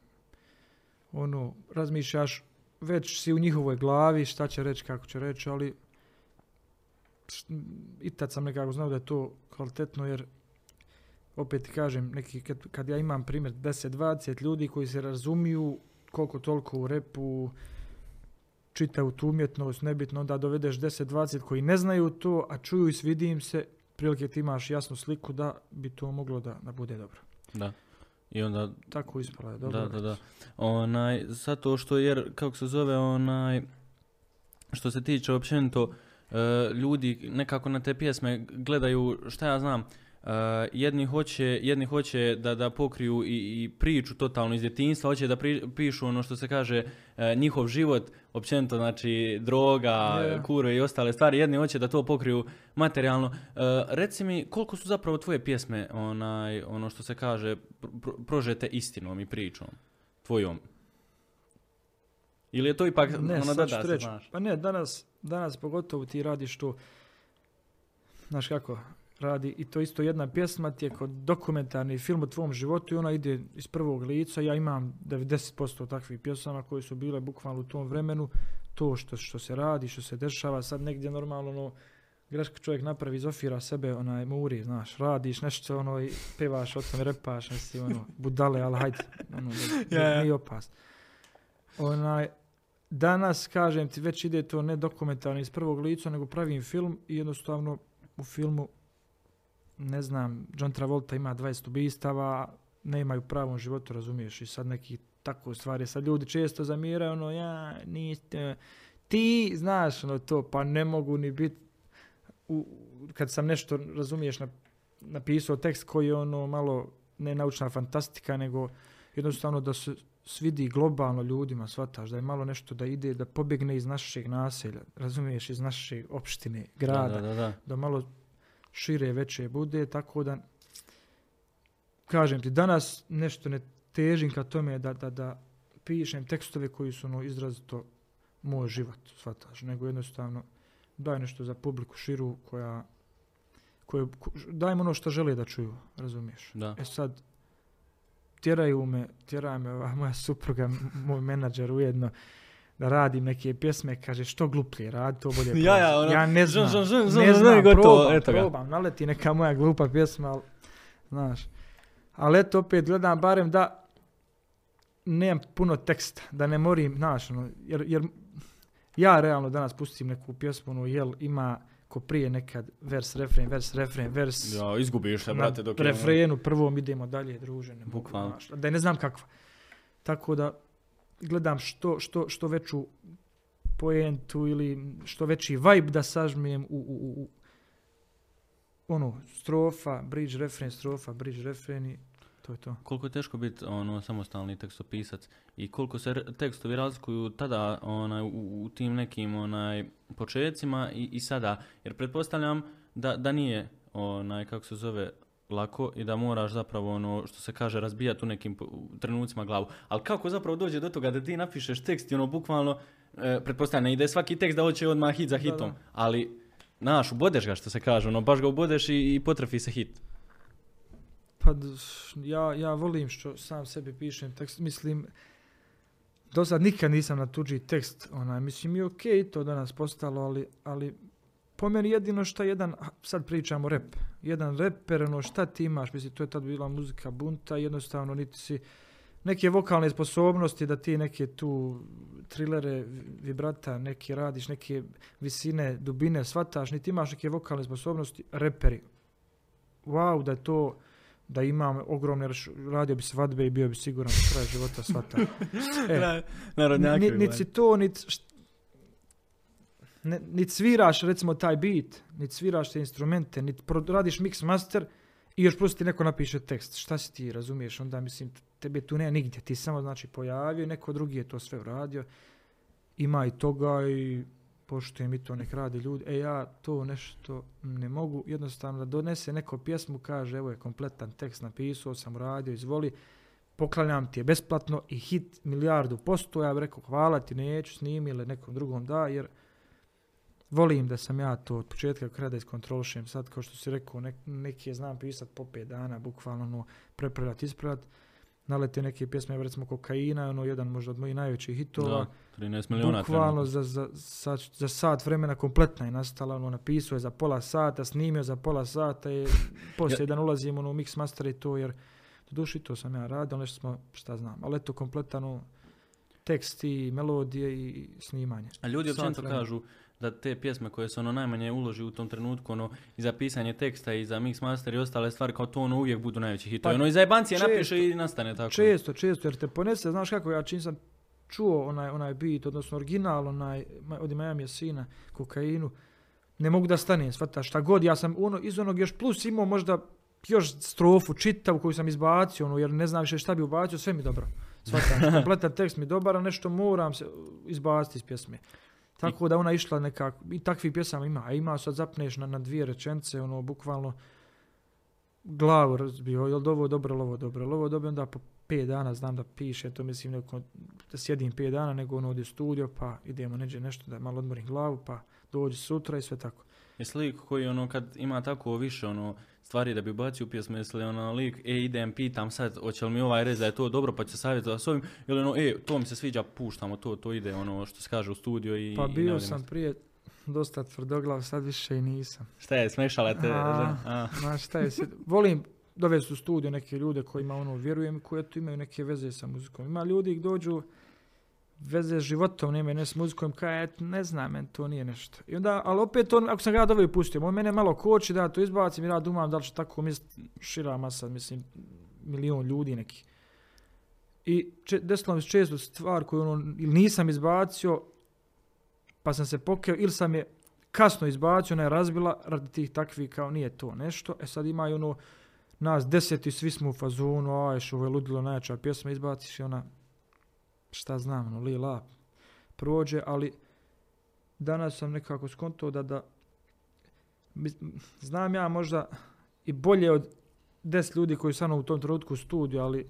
ono, razmišljaš, već si u njihovoj glavi šta će reći, kako će reći, ali i tad sam nekako znao da je to kvalitetno, jer opet kažem, neki, kad, kad ja imam primjer 10-20 ljudi koji se razumiju koliko toliko u repu, čitaju tu umjetnost, nebitno, onda dovedeš 10-20 koji ne znaju to, a čuju i svidi im se, prilike ti imaš jasnu sliku da bi to moglo da, da bude dobro. Da. I onda, Tako ispala je dobro. da, da, da. Onaj, zato što, jer, kako se zove, onaj, što se tiče općenito, e, ljudi nekako na te pjesme gledaju, šta ja znam, e, jedni hoće, jedni hoće da, da pokriju i, i priču totalno iz djetinjstva, hoće da pri- pišu ono što se kaže e, njihov život, općenito znači droga, Je. kure i ostale stvari, jedni hoće da to pokriju materijalno. E, reci mi, koliko su zapravo tvoje pjesme, onaj, ono što se kaže, pro- pro- prožete istinom i pričom, tvojom? Ili je to ipak, Ne, ono da, da reći. Pa ne, danas, danas pogotovo ti radiš to, znaš kako, radi i to isto jedna pjesma ti je kod dokumentarni film o tvom životu i ona ide iz prvog lica. Ja imam 90% takvih pjesama koje su bile bukvalno u tom vremenu. To što, što se radi, što se dešava, sad negdje normalno ono, greška čovjek napravi, izofira sebe, onaj muri, znaš, radiš nešto, ono, i pevaš o tome, repaš, nesi, ono, budale, ali hajde, ono, ja. nije opasno. Onaj, danas, kažem ti, već ide to ne dokumentarno iz prvog lica, nego pravim film i jednostavno u filmu, ne znam, John Travolta ima 20 ubistava, ne imaju pravom životu, razumiješ, i sad neki tako stvari, sad ljudi često zamiraju, ono, ja, niste, ti, znaš, ono to, pa ne mogu ni biti, kad sam nešto, razumiješ, na, napisao tekst koji je ono malo, ne naučna fantastika, nego jednostavno da se svidi globalno ljudima, shvataš, da je malo nešto da ide, da pobjegne iz našeg naselja, razumiješ, iz naše opštine, grada, Da, da, da, da. da malo šire, veće bude, tako da kažem ti, danas nešto ne težim ka tome da, da, da pišem tekstove koji su ono izrazito moj život, shvataš, nego jednostavno daj nešto za publiku širu koja, koje, ko- daj im ono što žele da čuju, razumiješ. Da. E sad, tjeraju me, tjera me ova moja supruga, moj menadžer ujedno, da radim neke pjesme, kaže što gluplje radi, to bolje Ja, ja, ono, ja ne znam, žun, žun, ne žun, žun, znam, gotovo, probam, eto ga. probam, naleti neka moja glupa pjesma, ali, znaš. Ali eto, opet gledam barem da nemam puno teksta, da ne morim, znaš, ono, jer, jer ja realno danas pustim neku pjesmu, ono, jel ima ko prije nekad vers, refren, vers, refren, vers, Ja, izgubiš se, brate, dok je... ono- refrenu prvom idemo dalje, druže, ne mogu, Bukvalno. znaš, da ne znam kakva. Tako da gledam što, što, što veću poentu ili što veći vibe da sažmijem u, u, u, ono, strofa, bridge, refren, strofa, bridge, refren i to je to. Koliko je teško biti ono samostalni tekstopisac i koliko se re- tekstovi razlikuju tada onaj, u, u tim nekim onaj počecima i, i sada. Jer pretpostavljam da, da nije onaj kako se zove lako i da moraš zapravo ono što se kaže razbijati u nekim trenucima glavu. Ali kako zapravo dođe do toga da ti napišeš tekst i ono bukvalno e, pretpostavljam ne ide svaki tekst da hoće odmah hit za Da, hitom, da. ali Znaš, ubodeš ga što se kaže, ono, baš ga ubodeš i, i potrefi se hit. Pa ja, ja volim što sam sebi pišem tekst, mislim, do sad nikad nisam na tuđi tekst, onaj, mislim i ok, to danas postalo, ali, ali po meni jedino šta jedan, sad pričamo rep, jedan reper, ono šta ti imaš, mislim to je tad bila muzika bunta, jednostavno niti si neke vokalne sposobnosti da ti neke tu trilere, vi- vibrata, neke radiš, neke visine, dubine, shvataš, niti imaš neke vokalne sposobnosti, reperi. Wow, da je to, da imam ogromne, radio bi svadbe i bio bi siguran do kraja života svata. E, Narodnjaki. Ni- Niti si to, niti ne, nit sviraš recimo taj beat, niti sviraš te instrumente, niti radiš mix master i još plus ti neko napiše tekst. Šta si ti, razumiješ? Onda mislim, tebe tu nema nigdje. Ti samo znači pojavio neko drugi je to sve uradio. Ima i toga i poštujem i to nek rade ljudi. E ja to nešto ne mogu jednostavno da donese neko pjesmu, kaže evo je kompletan tekst napisao sam, uradio, izvoli poklanjam ti je besplatno i hit milijardu posto, ja bih rekao hvala ti, neću snimi ili nekom drugom da, jer volim da sam ja to od početka kraja da iskontrolišem. Sad, kao što si rekao, nek, neke znam pisat po pet dana, bukvalno ono, prepravljat, ispravljat. Nalete neke pjesme, recimo kokaina, ono jedan možda od mojih najvećih hitova. Da, 13 miliona Bukvalno za, za, sat, za sat vremena kompletna je nastala, ono, napisao je za pola sata, snimio za pola sata i poslije jedan ulazim ono, u mix master i to, jer doduše i to sam ja radio, nešto smo, šta znam, ali eto kompletan ono, tekst i melodije i snimanje. A ljudi općenito kažu da te pjesme koje se ono najmanje uloži u tom trenutku, ono, i za pisanje teksta i za mix master i ostale stvari, kao to ono uvijek budu najveći hitovi. Pa, ono, i za jebancije napiše i nastane tako. Često, često, jer te ponese, znaš kako, ja čim sam čuo onaj, onaj beat, odnosno original, onaj, od Miami Sina, kokainu, ne mogu da stanem, shvataš, šta god, ja sam ono, iz onog još plus imao možda još strofu čitavu koju sam izbacio, ono, jer ne znam više šta bi ubacio, sve mi dobro. Shvataš, kompletan tekst mi dobar, a nešto moram se izbaciti iz pjesme. Tako da ona išla nekako, i takvih pjesama ima, a ima sad zapneš na, na dvije rečence, ono, bukvalno glavu razbio, jel ovo dobro, jel ovo dobro, jel ovo dobro, onda po pet dana znam da piše, to mislim neko, da sjedim pet dana, nego ono u studio, pa idemo neđe nešto da malo odmorim glavu, pa dođi sutra i sve tako. Jesi lik koji ono kad ima tako više ono stvari da bi bacio u pjesmu, jesi li ono lik, e idem, pitam sad, hoće li mi ovaj rez da je to dobro, pa će savjetovati s ovim, ili ono, e, to mi se sviđa, puštamo to, to ide, ono što se kaže u studio i... Pa i bio navodimo sam prije dosta tvrdoglav, sad više i nisam. Šta je, smešala te A. A. Šta je, sad- volim dovesti u studio neke ljude kojima ono vjerujem i koji eto imaju neke veze sa muzikom. Ima ljudi ih dođu veze s životom, nemaju ne s muzikom, kaj ne znam, men to nije nešto. I onda, ali opet on, ako sam ga ja doveo i pustio, on mene malo koči da to izbacim i ja dumam da li će tako mislit šira masa, mislim, milion ljudi neki. I če, desilo mi se često stvar koju ono, ili nisam izbacio, pa sam se pokeo, ili sam je kasno izbacio, ona je razbila radi tih takvih kao nije to nešto. E sad ima i ono, nas deset i svi smo u fazonu, ajš, ovo je ludilo najjača pjesma, izbaciš i ona, šta znam, ono, li la, prođe, ali danas sam nekako skontao da, da znam ja možda i bolje od deset ljudi koji su u tom trenutku u studiju, ali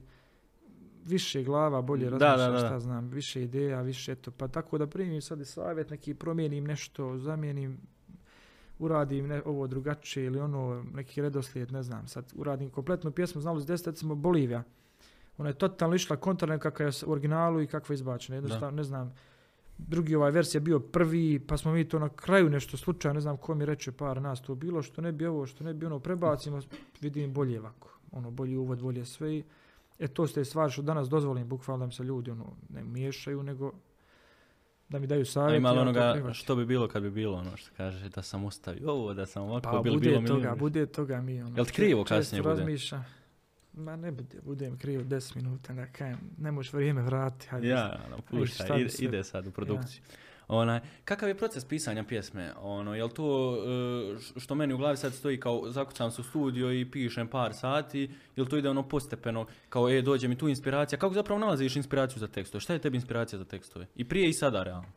više glava, bolje razmišlja, šta znam, više ideja, više eto, pa tako da primim sad i savjet, neki promijenim nešto, zamijenim, uradim ne, ovo drugačije ili ono, neki redoslijed, ne znam, sad uradim kompletnu pjesmu, znalo se desiti, recimo Bolivija. Ona je totalno išla kontra kakva je u originalu i kakva je izbačena, jednostavno, ne znam, drugi ovaj vers je bio prvi, pa smo mi to na kraju nešto slučajno, ne znam ko mi reče par nas to bilo, što ne bi ovo, što ne bi ono, prebacimo, vidim bolje ovako, ono, bolji uvod, bolje sve i E to ste stvari što danas dozvolim, bukvalno da mi se ljudi ono, ne miješaju, nego da mi daju savjet. ima ja onoga što bi bilo kad bi bilo ono što kaže da sam ostavio ovo, da sam ovako, Pa bilo bude bilo toga, bude toga mi ono. Jel ti krivo kasnije bude? Ma ne bude, bude mi krivo 10 minuta, da kajem, ne možeš vrijeme vratiti. hajde. Ja, ono, pušta, šta bi ide, se- ide sad u produkciju. Onaj, kakav je proces pisanja pjesme? Ono, jel to e, š- što meni u glavi sad stoji kao zakucam se u studio i pišem par sati, jel to ide ono postepeno, kao e, dođe mi tu inspiracija, kako zapravo nalaziš inspiraciju za tekstove? Šta je tebi inspiracija za tekstove? I prije i sada, realno.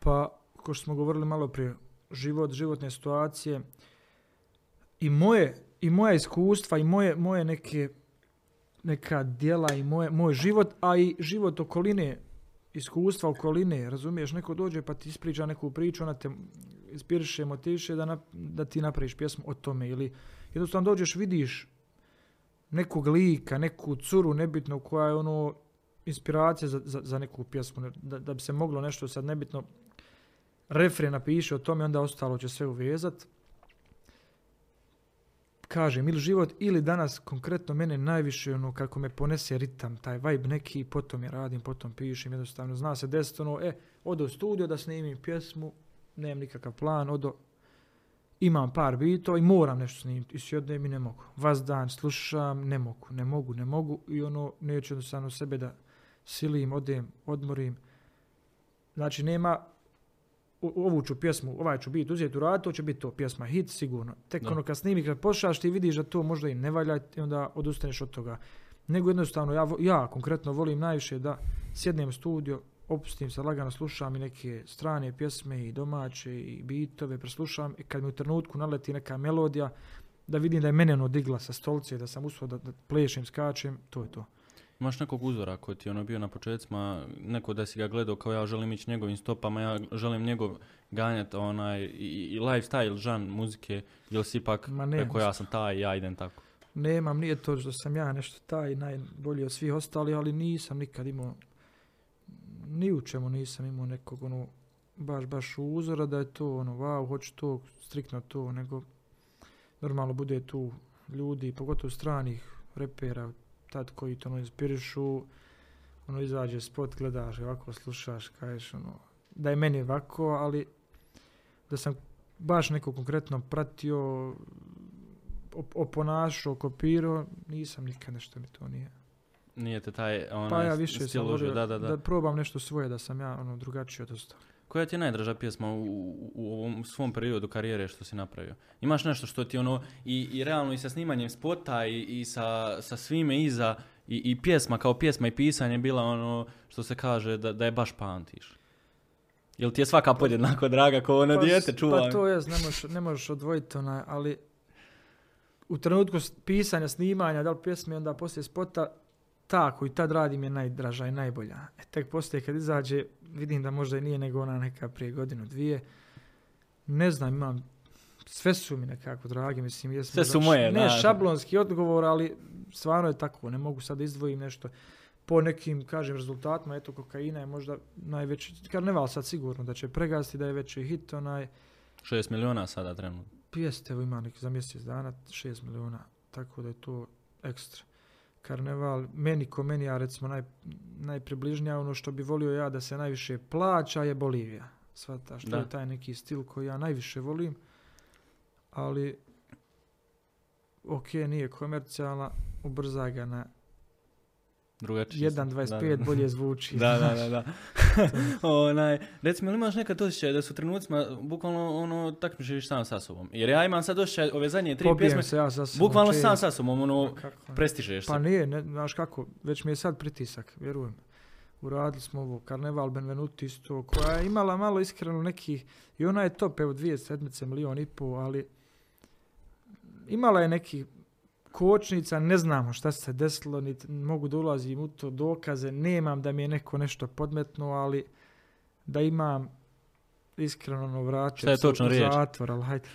Pa, ko što smo govorili malo prije, život, životne situacije i moje, i moja iskustva i moje, moje neke neka djela i moje, moj život, a i život okoline, iskustva okoline, razumiješ, neko dođe pa ti ispriča neku priču, ona te inspiriše, motiviše da, da ti napraviš pjesmu o tome ili jednostavno dođeš, vidiš nekog lika, neku curu nebitno koja je ono inspiracija za, za, za neku pjesmu, da, da bi se moglo nešto sad nebitno refren napiše o tome, onda ostalo će sve uvezat. Kažem, ili život, ili danas konkretno mene najviše ono kako me ponese ritam, taj vibe neki, potom je radim, potom pišem, jednostavno zna se desiti ono, e, odo u studio da snimim pjesmu, nemam nikakav plan, odo, imam par bitova i moram nešto snimiti i sjednem i ne mogu. Vas dan slušam, ne mogu, ne mogu, ne mogu i ono, neću jednostavno sebe da silim, odem, odmorim. Znači, nema ovu ću pjesmu, ovaj ću biti uzeti u rad, to će biti to, pjesma hit sigurno. Tek Da. ono kad snimi, kad pošaš ti vidiš da to možda i ne valja i onda odustaneš od toga. Nego jednostavno, ja, ja konkretno volim najviše da sjednem u studio, opustim se, lagano slušam i neke strane pjesme i domaće i bitove, preslušam i kad mi u trenutku naleti neka melodija, da vidim da je mene ono digla sa stolice, da sam uspio da, da plešem, skačem, to je to. Imaš nekog uzora koji ti je ono bio na početcima, neko da si ga gledao kao ja želim ići njegovim stopama, ja želim njegov ganjat onaj i, i lifestyle žan muzike, ili si ipak Ma ne, rekao ja sam taj, ja idem tako. Nemam, nije to što sam ja nešto taj najbolji od svih ostalih, ali nisam nikad imao, ni u čemu nisam imao nekog ono, baš, baš uzora da je to ono, wow, hoću to, striktno to, nego normalno bude tu ljudi, pogotovo stranih repera, tad koji to ono inspirišu, ono izađe spot, gledaš, i ovako slušaš, kažeš ono, da je meni ovako, ali da sam baš neko konkretno pratio, op- oponašao, kopirao, nisam nikad nešto mi to nije. Nije te taj onaj Pa ja više stil sam da, da, da. da probam nešto svoje, da sam ja ono drugačiji od ostalih. Koja ti je najdraža pjesma u, u, ovom svom periodu karijere što si napravio? Imaš nešto što ti ono i, i realno i sa snimanjem spota i, i sa, sa svime iza i, i pjesma kao pjesma i pisanje bila ono što se kaže da, da je baš pamtiš? Jel ti je svaka podjednako draga kao ono Pa dijete čuva? Pa to je, ne možeš, ne možeš odvojiti onaj, ali u trenutku pisanja, snimanja, da li pjesme, onda poslije spota, ta koju tad radim je najdraža i najbolja. E, tek poslije kad izađe, vidim da možda i nije nego ona neka prije godinu, dvije. Ne znam, imam, sve su mi nekako drage, mislim. Jesmo Sve su moje, Ne da. šablonski odgovor, ali stvarno je tako, ne mogu sad izdvojim nešto po nekim, kažem, rezultatima, eto, kokaina je možda najveći, karneval sad sigurno da će pregasti, da je veći hit, onaj, 6 miliona sada trenutno. Jeste, evo ima neki za mjesec dana 6 miliona, tako da je to ekstra. Karneval, meni ko meni, ja recimo naj, najpribližnija ono što bi volio ja da se najviše plaća je Bolivija. Svata, što Da. je taj neki stil koji ja najviše volim, ali ok, nije komercijalna, ubrzaj ga na Drugačije. sam. 1.25, Da, bolje zvuči. Da, da, da, da. Onaj, recimo, ili imaš nekad osjećaj da su trenucima bukvalno ono takmičiš sam sa sobom? Jer ja imam sad osjećaj ove zadnje tri Pobijem pjesme, se ja sa sobom bukvalno često. sam sa sobom, ono, Kako prestižeš Pa se. nije, ne, znaš kako, već mi je sad pritisak, vjerujem. Uradili smo ovo, Karneval Benvenuti isto, koja je imala malo iskreno neki, i ona je top, evo dvije sedmice, milion i pol, ali imala je neki kočnica, ne znamo šta se desilo, niti mogu da ulazim u to dokaze, nemam da mi je neko nešto podmetno, ali da imam iskreno ono vraćati Šta je točno u zatvor, ali hajde.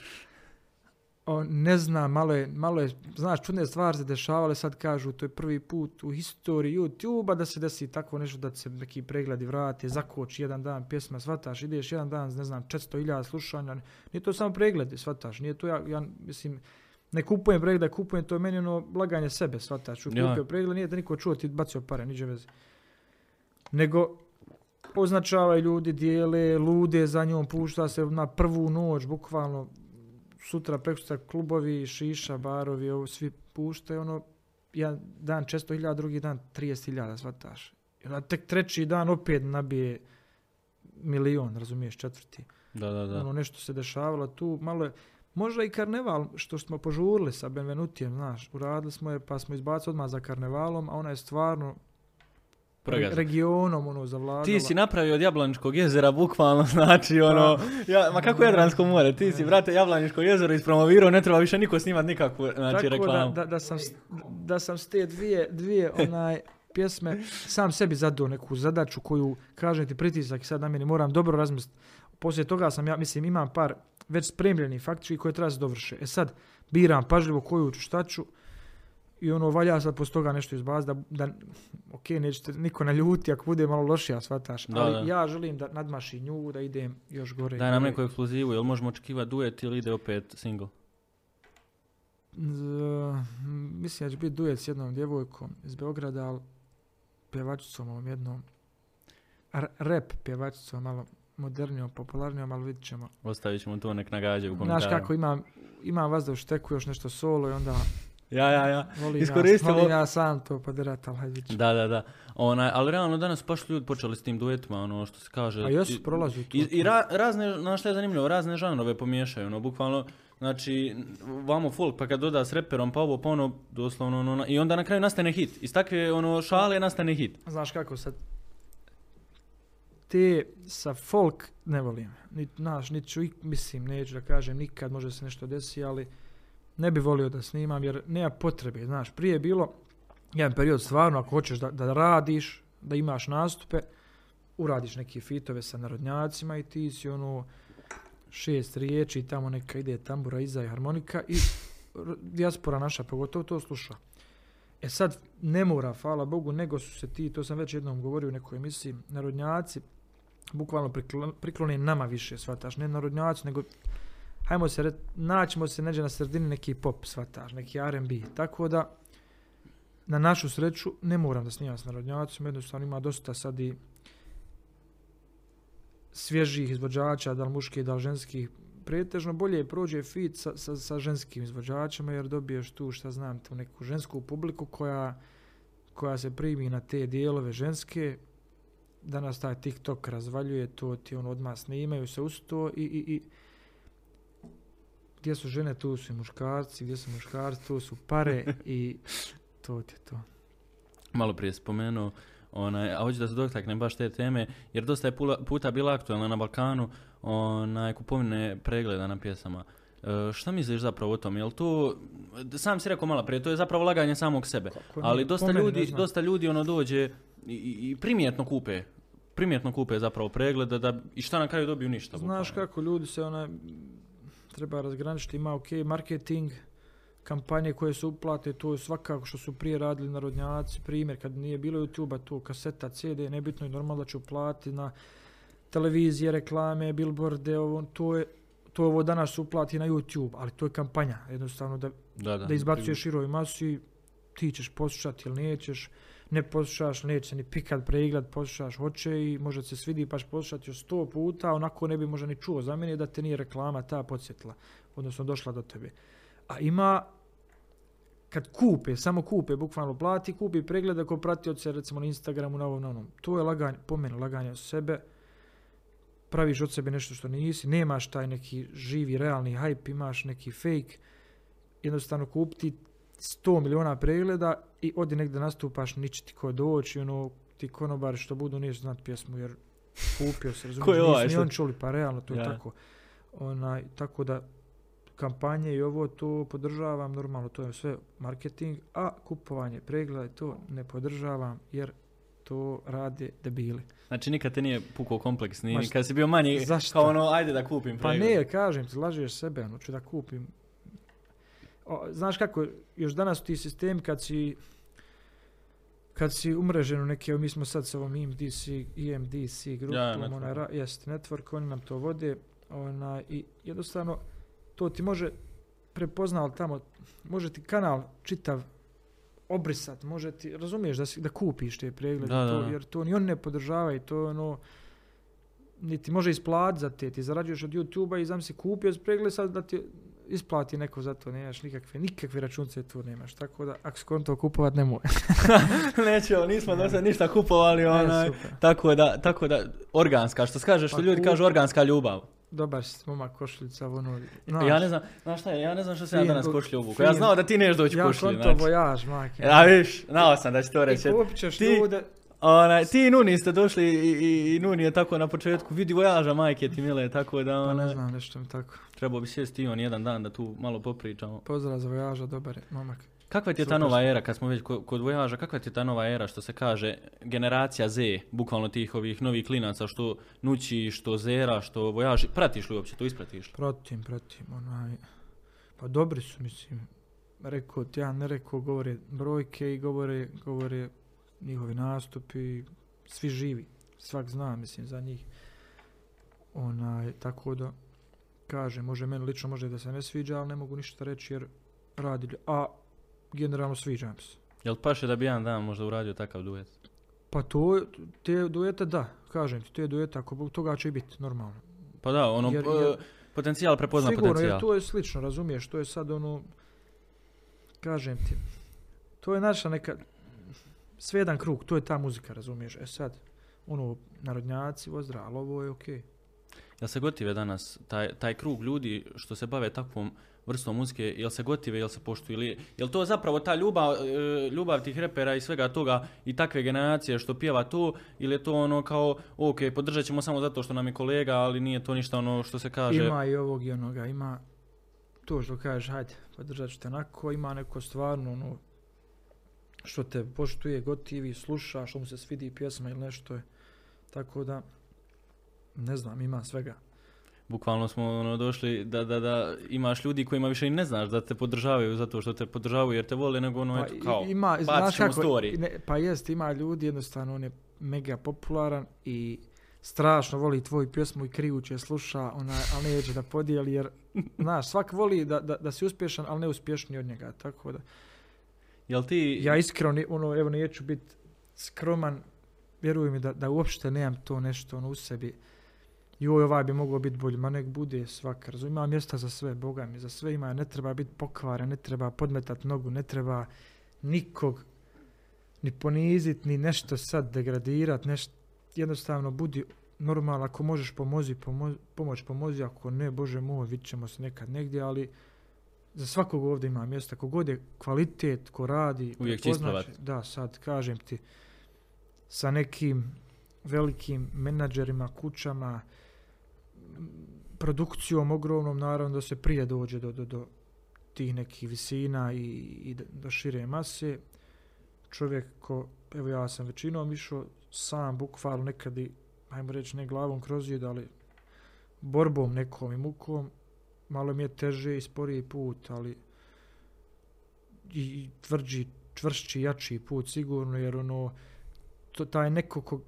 O, ne znam, malo je, malo je, znaš, čudne stvari se dešavale, sad kažu, to je prvi put u historiji YouTube-a da se desi tako nešto, da se neki pregledi vrate, zakoči jedan dan pjesma, shvataš, ideš jedan dan, ne znam, 400.000 slušanja, nije to samo pregledi, shvataš, nije to ja, ja mislim, ne kupujem pregled, kupujem, to je meni ono laganje sebe, shvataš, Ja. kupio pregled, nije te niko čuo, ti bacio pare, niđe veze. Nego, označavaju ljudi, dijele, lude za njom, pušta se na prvu noć, bukvalno, sutra, prekusutra klubovi, šiša, barovi, ovo svi puštaju, ono, jedan dan 400.000, drugi dan 30.000, shvataš. I onda tek treći dan opet nabije milion, razumiješ, četvrti. Da, da, da. Ono nešto se dešavalo tu, malo je, možda i karneval, što smo požurili sa Benvenutijem, znaš, uradili smo je, pa smo izbacili odmah za karnevalom, a ona je stvarno regionom ono zavladala. Ti si napravio od Jablaničkog jezera bukvalno, znači ono, ja, ma kako Jadransko more, ti si, brate, Jablaničko jezero ispromovirao, ne treba više niko snimat nikakvu, znači, Tako reklamu. da, da, da, sam, da sam s te dvije, dvije onaj pjesme sam sebi zadao neku zadaću koju, kažem ti, pritisak sad na meni moram dobro razmisliti. Poslije toga sam, ja mislim, imam par već spremljenih faktori koje treba se dovrše. E sad, biram pažljivo koju ću, šta ću i ono, valja sad poslije toga nešto izbaciti da, da ok, nećete niko naljuti ako bude malo lošija, shvataš, Da, ali da. ja želim da nadmaši nju, da idem još gore. Daj nam neku ekskluzivu, jel možemo očekivati duet ili ide opet single? Z- mislim da će biti duet s jednom djevojkom iz Beograda, ali pjevačicom ovom jednom. Rap pjevačicom, malo modernijom, popularnijom, ali vidit ćemo. Ostavit ćemo to nek nagađaju u Znaš komentarima. kako imam, imam vas da u šteku još nešto solo i onda Ja, ja, ja. volim, Iskoristimo- ja, volim ja sam to poderat, ali hajde vidit ćemo. Da, da, da. Onaj, ali realno danas baš ljudi počeli s tim duetima, ono što se kaže. A jesu, prolazi to. I, i ra, razne, znaš šta je zanimljivo, razne žanrove pomiješaju, ono, bukvalno, znači, vamo folk, pa kad doda s reperom, pa ovo, pa ono, doslovno, ono, i onda na kraju nastane hit. Iz takve, ono, šale nastane hit. Znaš kako sad, te sa folk ne volim. Nit, znaš, nit ću, mislim, neću da kažem nikad, može se nešto desi, ali ne bi volio da snimam jer nema potrebe, znaš, prije je bilo jedan period stvarno, ako hoćeš da, da radiš, da imaš nastupe, uradiš neke fitove sa narodnjacima i ti si ono šest riječi i tamo neka ide tambura iza i harmonika i dijaspora naša pogotovo to sluša. E sad, ne mora, hvala Bogu, nego su se ti, to sam već jednom govorio u nekoj emisiji, narodnjaci, bukvalno priklo- priklone nama više, shvataš, ne narodnjaci, nego hajmo se, naćemo se neđe na sredini neki pop, shvataš, neki R&B, tako da, na našu sreću, ne moram da snimam s narodnjacima, jednostavno ima dosta sad i svježih izvođača, da li muških, da li ženskih, pretežno bolje prođe fit sa, sa, sa ženskim izvođačima jer dobiješ tu, šta znam, tu neku žensku publiku koja, koja se primi na te dijelove ženske. Danas taj TikTok razvaljuje to, ti on odmah snimaju se uz to i, i, i gdje su žene, tu su i muškarci, gdje su muškarci, tu su pare i to ti je to. Malo prije spomenuo, onaj, a hoću da se dotaknem baš te teme, jer dosta je pula- puta bila aktualna na Balkanu, onaj, kupovine pregleda na pjesama. E, šta misliš zapravo o tom? Jel to, sam si rekao malo prije, to je zapravo laganje samog sebe. Kako Ali dosta ljudi, dosta ljudi ono dođe i, i, i primjetno kupe. Primjetno kupe zapravo pregleda da, i šta na kraju dobiju ništa. Znaš bukvalno. kako ljudi se ona treba razgraničiti, ima ok marketing, kampanje koje su uplate, to je svakako što su prije radili narodnjaci, primjer kad nije bilo YouTube-a, to kaseta, CD, nebitno je normalno da će uplatiti na televizije, reklame, billboarde, ovo, to je to ovo danas uplati na YouTube, ali to je kampanja, jednostavno da, Da, da. da izbacuješ široj masi, ti ćeš poslušati ili nećeš, ne poslušaš, neće ni pikat pregled, poslušaš, hoće i možda se svidi pa ćeš poslušati još sto puta, onako ne bi možda ni čuo za mene da te nije reklama ta podsjetila, odnosno došla do tebe. A ima, kad kupe, samo kupe, bukvalno plati, kupi pregled ako prati od se recimo na Instagramu, na ovom, na onom. To je laganje, po meni laganje od sebe, praviš od sebe nešto što nisi, nemaš taj neki živi, realni hype, imaš neki fake, jednostavno kupiti 100 miliona pregleda i odi negdje nastupaš, nići ti ko doći, ono, ti konobari što budu neće znat pjesmu, jer kupio se, razumiješ, je ovaj nisu ni sad? oni čuli, pa realno to je Ja. tako. Onaj, tako da, kampanje i ovo to podržavam, normalno to je sve marketing, a kupovanje pregleda to ne podržavam jer to rade debili. Znači nikad te nije pukao kompleks, ni ni kad si bio manji, zašto? kao ono, ajde da kupim Pa pregled. ne, kažem ti, lažeš sebe, ono ću da kupim. O, znaš kako, još danas ti sistemi kad si kad si umrežen u neke, mi smo sad sa ovom IMDC, IMDC grupom, Ja, network. onaj, ra- jest, network, oni nam to vode, onaj, i jednostavno to ti može prepoznal tamo, može ti kanal čitav obrisat, može ti, razumiješ da, si, da kupiš te preglede, Da, to, da. jer to ni oni ne podržavaju, to je ono, niti može isplat za te, ti zarađuješ od YouTube-a i znam si kupio pregled sad da ti isplati neko za to, nemaš nikakve, nikakve računce tu nemaš, tako da ako si konto kupovat nemoj. Nećemo, nismo do sad ništa kupovali, onaj, tako da, tako da, organska, što se kaže, što Pa ljudi kup- kažu organska ljubav. Dobar si momak košuljica, ono, Ja ne znam, znaš šta je, ja ne znam što sam ja danas košlju obuku. Ja znao da ti neš doći ja košlji, konto znači. vojaž, majke. Ja viš, znao sam da će to reći. I kupit ćeš ti- ljude, Onaj, ti i Nuni ste došli i, i, i Nuni je tako na početku, vidi vojaža majke ti mile, tako da pa ne onaj, znam nešto mi tako. trebao bi sjesti i on jedan dan da tu malo popričamo. Pozdrav za vojaža, dobar je, momak. Kakva ti je ta nova era, kad smo već kod, kod vojaža, kakva ti je ta nova era što se kaže generacija Z, bukvalno tih ovih novih klinaca što nući, što zera, što vojaži, pratiš li uopće, to ispratiš li? Pratim, pratim, onaj, pa dobri su, mislim, rekao ti ja, ne rekao, govore brojke i govore, govore njihovi nastupi, svi živi, svak zna, mislim, za njih. Onaj, tako da, kaže, može meni lično može da se ne sviđa, ali ne mogu ništa reći jer radi, a generalno sviđa mi se. Jel paše da bi jedan dan možda uradio takav duet? Pa to, te duete da, kažem ti, te duete, ako toga će i biti normalno. Pa da, ono, Jer- jer- potencijal prepozna Sigurno, potencijal. jer to je slično, razumiješ, to je sad ono, kažem ti, to je naša neka, sve jedan krug, to je ta muzika, razumiješ, e sad, ono, narodnjaci, vozdra, ali ovo je okej. Jel se gotive danas, taj, taj krug ljudi što se bave takvom vrstom muzike, jel se gotive, jel se poštuju, ili jel to zapravo ta ljubav, e, ljubav tih repera i svega toga i takve generacije što pjeva to, ili je to ono kao, ok, podržat ćemo samo zato što nam je kolega, ali nije to ništa ono što se kaže. Ima i ovog i onoga, ima to što kažeš, hajde, podržat ću te onako, ima neko stvarno ono, što te poštuje, gotivi, sluša, što mu se svidi pjesma ili nešto je. Tako da, ne znam, ima svega. Bukvalno smo ono, došli da, da, da imaš ljudi kojima više i ne znaš da te podržavaju zato što te podržavaju jer te vole, nego ono, Pa eto, kao, ima, znaš kako, story. ne, pa jest, ima ljudi, jednostavno on je mega popularan i strašno voli tvoju pjesmu i krijuće sluša, ona, ali neće da podijeli, jer, znaš, svak voli da, da, da si uspješan, ali ne uspješniji od njega, tako da, jel ti, ja iskreno, ono, evo, neću biti skroman, vjeruj mi da, da uopšte nemam to nešto ono, u sebi, joj, ovaj bi mogao biti bolji, ma nek bude svak, razum, ima mjesta za sve, Boga mi, za sve ima, ne treba biti pokvaren, ne treba podmetat nogu, ne treba nikog ni ponizit, ni nešto sad degradirat, nešto, jednostavno budi normalno, ako možeš pomozi, pomo- pomoć pomozi, ako ne, Bože moj, vidit ćemo se nekad negdje, ali za svakog ovdje ima mjesta, kogod je kvalitet, ko radi, Uvijek će. Da, sad kažem ti, sa nekim velikim menadžerima, kućama, produkcijom ogromnom, naravno da se prije dođe do, do, do tih nekih visina i, i do- šire mase. Čovjek ko, evo ja sam većinom išao sam, bukvalno nekad i, ajmo reći, ne glavom kroz ali borbom nekom i mukom, malo mi je teže i sporiji put, ali i, tvrđi, čvršći, jači put sigurno, jer ono, to, taj neko ko,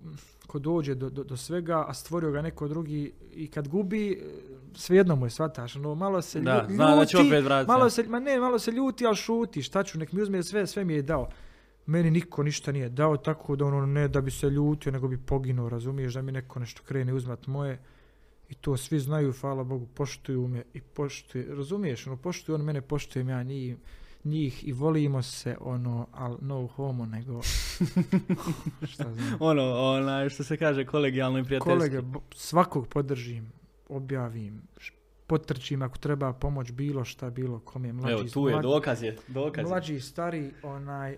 ko dođe do, do, do svega, a stvorio ga neko drugi i kad gubi, svejedno mu je, shvataš, ono, malo se da, lju- zna da će ljuti, opet. Malo se, ma ne, malo se ljuti, ali šuti, šta ću, nek mi uzme sve, sve mi je dao. Meni niko ništa nije dao, tako da ono ne da bi se ljutio, nego bi poginuo, razumiješ, da mi neko nešto krene uzmat moje. I to svi znaju, hvala Bogu, poštuju me i poštuje, razumiješ, ono, poštuju on mene, poštujem ja njih, njih i volimo se, ono, al no homo, nego, šta znam. Ono, onaj, što se kaže, kolegijalno i prijateljski. Kolege, svakog podržim, objavim, potrčim ako treba pomoć bilo šta, bilo kome, mlađi, Evo, tu je, mlađi- dokaz je, dokaz je. Mlađi, stari, onaj,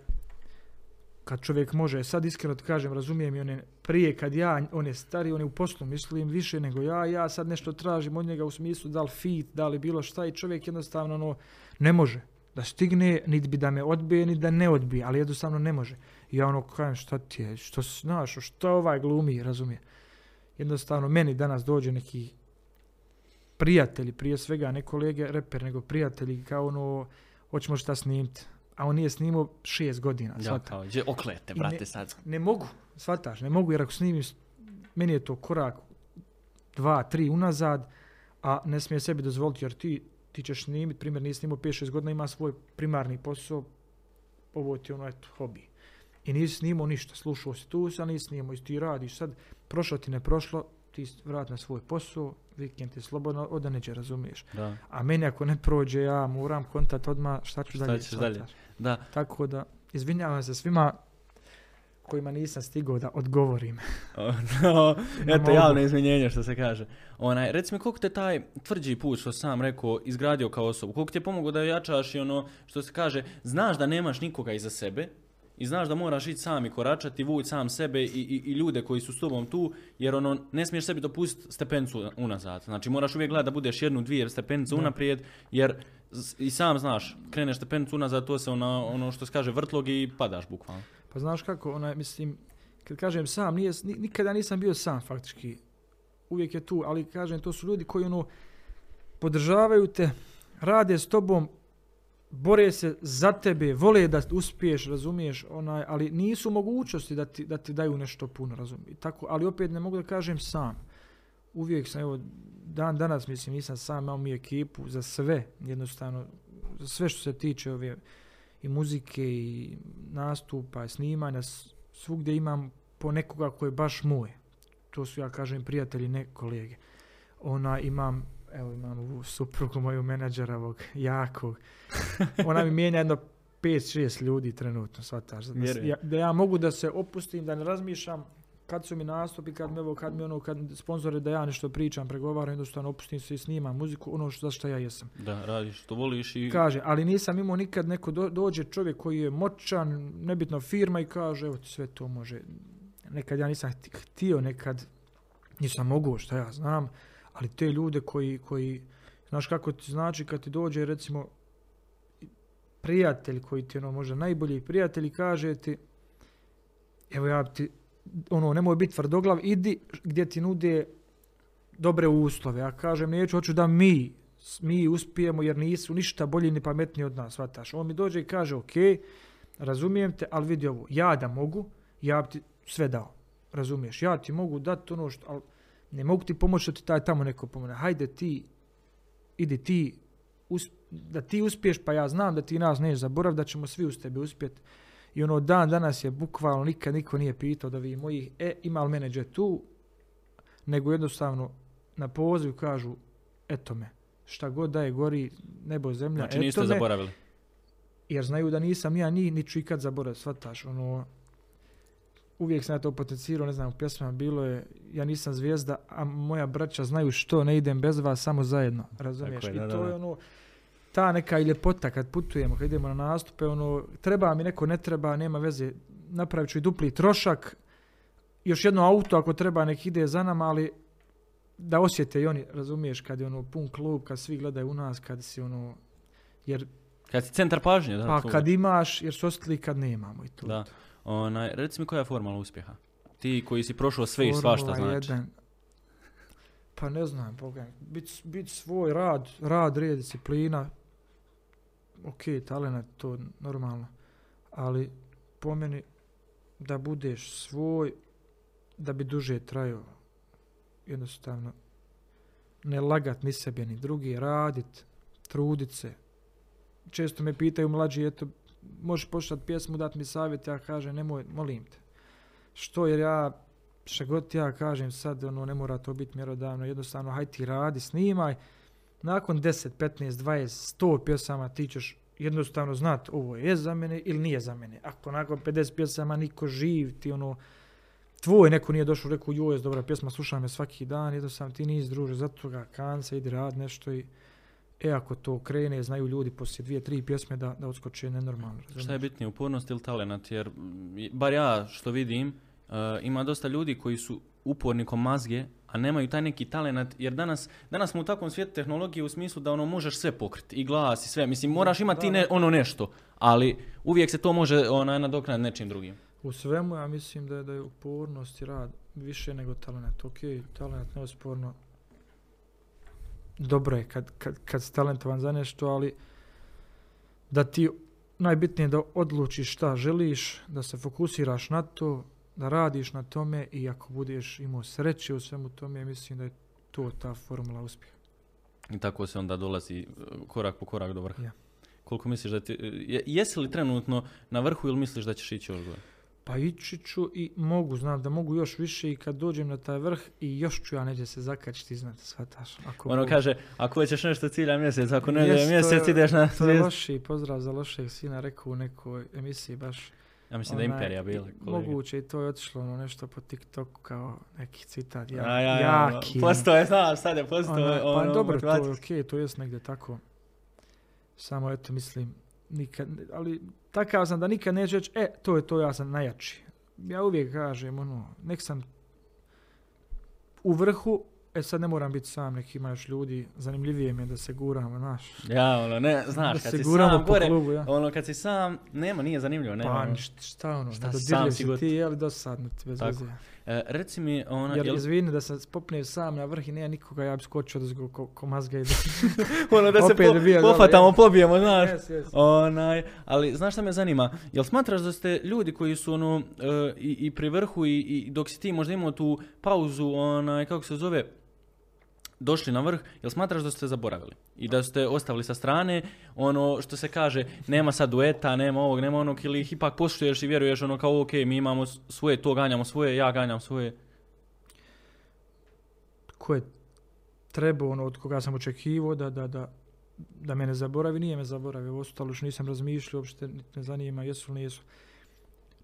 kad čovjek može, sad iskreno ti kažem, razumijem i one prije kad ja, on je stari, on je u poslu, mislim više nego ja, ja sad nešto tražim od njega u smislu da li fit, da li bilo šta i čovjek jednostavno ono, ne može da stigne, niti bi da me odbije, niti da ne odbije, ali jednostavno ne može. I ja ono kažem šta ti je, što znaš, što ovaj glumi, razumije. Jednostavno meni danas dođe neki prijatelji, prije svega ne kolege reper, nego prijatelji kao ono, hoćemo šta snimiti. A on nije snimao šest godina. Ja, kao, gdje oklete, brate, ne- sad. Ne mogu, shvataš, ne mogu jer ako snimim, meni je to korak dva, tri unazad, a ne smije sebi dozvoliti jer ti, ti ćeš snimiti, primjer nisi snimao 5-6 godina, ima svoj primarni posao, ovo ti je ono, eto, hobi. I nisi snimao ništa, slušao si tu, a nisi snimao i ti radiš sad, prošlo ti ne prošlo, ti vrat na svoj posao, vikend ti slobodno, od neće, razumiješ. Da, A meni ako ne prođe, ja moram kontat odmah šta ću Šta dalje. ćeš dalje? Da. Tako da, izvinjavam se svima kojima nisam stigao da odgovorim. no, eto, javno izvinjenje što se kaže. Onaj, reci mi koliko te taj tvrđi put što sam rekao izgradio kao osobu, koliko ti je pomogao da jačaš i ono što se kaže, znaš da nemaš nikoga iza sebe i znaš da moraš ići sam i koračati, vući sam sebe i, i, i ljude koji su s tobom tu, jer ono, ne smiješ sebi dopustiti stepencu unazad. Znači, moraš uvijek gledati da budeš jednu, dvije stepenice unaprijed, jer i sam znaš, kreneš stepenicu unazad, to se ona, ono što se kaže vrtlog i padaš bukvalno. Pa znaš kako, onaj, mislim, kad kažem sam, nije, ni- nikada nisam bio sam faktički. Uvijek je tu, ali kažem, to su ljudi koji ono, podržavaju te, rade s tobom, bore se za tebe, vole da uspiješ, razumiješ, onaj, ali nisu mogućnosti da ti, da ti daju nešto puno, razumiješ. Tako, ali opet ne mogu da kažem sam. Uvijek sam, evo, dan danas mislim, nisam sam, imao mi ekipu za sve, jednostavno, za sve što se tiče ove i muzike i nastupa i snimanja, svugdje imam po nekoga koji je baš moj. To su, ja kažem, prijatelji, ne kolege. Ona imam, evo imam ovu suprugu moju menadžera ovog jakog. Ona mi mijenja jedno 5-6 ljudi trenutno, shvataš. Da, ja, da ja mogu da se opustim, da ne razmišljam kad su mi nastupi, kad mi ovo, kad mi ono, kad sponzore da ja nešto pričam, pregovaram, jednostavno opustim se i snimam muziku, ono što, za što ja jesam. Da, radiš što voliš i... Kaže, ali nisam imao nikad neko do- dođe čovjek koji je moćan, nebitno firma i kaže, evo ti sve to može. Nekad ja nisam hti- htio, nekad nisam mogao, šta ja znam, ali te ljude koji, koji znaš kako ti znači kad ti dođe recimo prijatelj koji ti ono možda najbolji prijatelj i kaže ti evo ja ti ono nemoj biti tvrdoglav idi gdje ti nude dobre uslove. Ja kažem neću hoću da mi mi uspijemo jer nisu ništa bolji ni pametniji od nas shvataš. On mi dođe i kaže ok razumijem te ali vidi ovo ja da mogu ja bi ti sve dao. Razumiješ ja ti mogu dati ono što ali ne mogu ti pomoći što ti taj tamo neko pomogne hajde ti idi ti da ti uspiješ, pa ja znam da ti nas nećeš zaboraviti, da ćemo svi uz tebe uspjeti. I ono dan danas je bukvalno nikad niko nije pitao da vi moji, e, ima li menadžer tu, nego jednostavno na poziv kažu, eto me, šta god da je gori, nebo, zemlja, Znači eto niste me, zaboravili. jer znaju da nisam ja ni, ni ću ikad zaboraviti, shvataš, ono, uvijek sam ja to potencirao, ne znam, u pjesmama bilo je, ja nisam zvijezda, a moja braća znaju što, ne idem bez vas, samo zajedno, razumiješ? Je, I da, to je ono, ta neka i ljepota kad putujemo, kad idemo na nastupe, ono, treba mi neko, ne treba, nema veze, napravit ću i dupli trošak, još jedno auto ako treba nek ide za nama, ali da osjete i oni, razumiješ, kad je ono pun klub, kad svi gledaju u nas, kad si ono, jer Kad si centar pažnje, da. pa kad imaš, jer su ostali kad nemamo i to. Da. Onaj, reci mi koja je formula uspjeha? Ti koji si prošao sve i svašta znači. 1. Pa ne znam, boga, bit, bit svoj rad, rad, red, disciplina, ok, talent, to normalno, ali po meni da budeš svoj, da bi duže trajao, jednostavno, ne lagat ni sebe ni drugi, radit, trudit se. Često me pitaju mlađi, eto, možeš pošlat pjesmu, dat mi savjet, ja kažem, nemoj, molim te. Što, jer ja šta god ja kažem sad, ono, ne mora to biti mjerodavno, jednostavno, haj ti radi, snimaj, nakon 10, 15, 20, 100 pjesama ti ćeš jednostavno znat ovo je za mene ili nije za mene. Ako nakon 50 pjesama niko živ, ti ono, tvoj neko nije došao, rekao, joj, dobra pjesma, slušam je svaki dan, jednostavno ti nisi druže, zato ga kanca, idi rad nešto i E, ako to krene, znaju ljudi poslije dvije, tri pjesme da, da odskoče nenormalno. Šta je razumiješ? bitnije, upornost ili talent? Jer, bar ja što vidim, uh, ima dosta ljudi koji su uporni ko mazge, a nemaju taj neki talent, jer danas, danas smo u takvom svijetu tehnologije u smislu da ono možeš sve pokriti, i glas i sve, mislim moraš imati ne, ono nešto, ali uvijek se to može onaj, nadoknaditi nečim drugim. U svemu ja mislim da je, da je upornost i rad više nego talent. Ok, talent neosporno dobro je kad, kad, kad si talentovan za nešto, ali da ti najbitnije je da odlučiš šta želiš, da se fokusiraš na to, da radiš na tome i ako budeš imao sreće u svemu tome, mislim da je to ta formula uspjeha. I tako se onda dolazi uh, korak po korak do vrha. Ja. Koliko misliš da ti, je- jesi li trenutno na vrhu ili misliš da ćeš ići još gore? Pa ići ću i mogu, znam da mogu još više i kad dođem na taj vrh i još ću ja neđe se zakačiti iznad, shvataš. Ako Ono Bog- kaže, ako hoćeš nešto cilja mjesec, ako ne Jest, mjesec, je- ideš na To je loši pozdrav za lošeg sina, rekao u nekoj emisiji baš. Ja mislim da je onaj, Imperija bila. Moguće i to je otišlo ono nešto po TikToku kao neki citat. Ja, ja, ja, jaki. Postao je, znaš, sad je Onaj, je, pa ono, dobro, to je okej, to jest negdje tako. Samo eto mislim, nikad, ali takav sam da nikad neću reći, e, to je to, ja sam najjači. Ja uvijek kažem, ono, nek sam u vrhu, e sad ne moram biti sam, nek ima još ljudi, zanimljivije mi je da se guramo, znaš. Ja, ono, ne, znaš, da kad se si guramo sam gore, klubu, ja. ono, kad si sam, nema, nije zanimljivo, nema. Pa ono. št- šta ono, Šta šta sam si ti, je li dosadno ti bez veze. E, reci mi, ona, Jer jel, izvini da sam popnem sam na vrh i nema nikoga, ja bi skočio da ko, ko mazga i da... ono, da se po, pofatamo, je. pobijemo, znaš. Yes, yes. Onaj, ali znaš šta me zanima? Jel smatraš da ste ljudi koji su ono e, i, i pri vrhu i, i dok si ti možda imao tu pauzu, onaj, kako se zove, došli na vrh, jel smatraš da ste zaboravili? I da ste ostavili sa strane ono što se kaže, nema sad dueta, nema ovog, nema onog, ili ih ipak poštuješ i vjeruješ ono kao ok, mi imamo svoje, to ganjamo svoje, ja ganjam svoje. Ko je trebao, ono, od koga sam očekivao da, da, da, da me ne zaboravi, nije me zaboravio. Ostalo što nisam razmišljao, uopšte me zanima jesu li nisu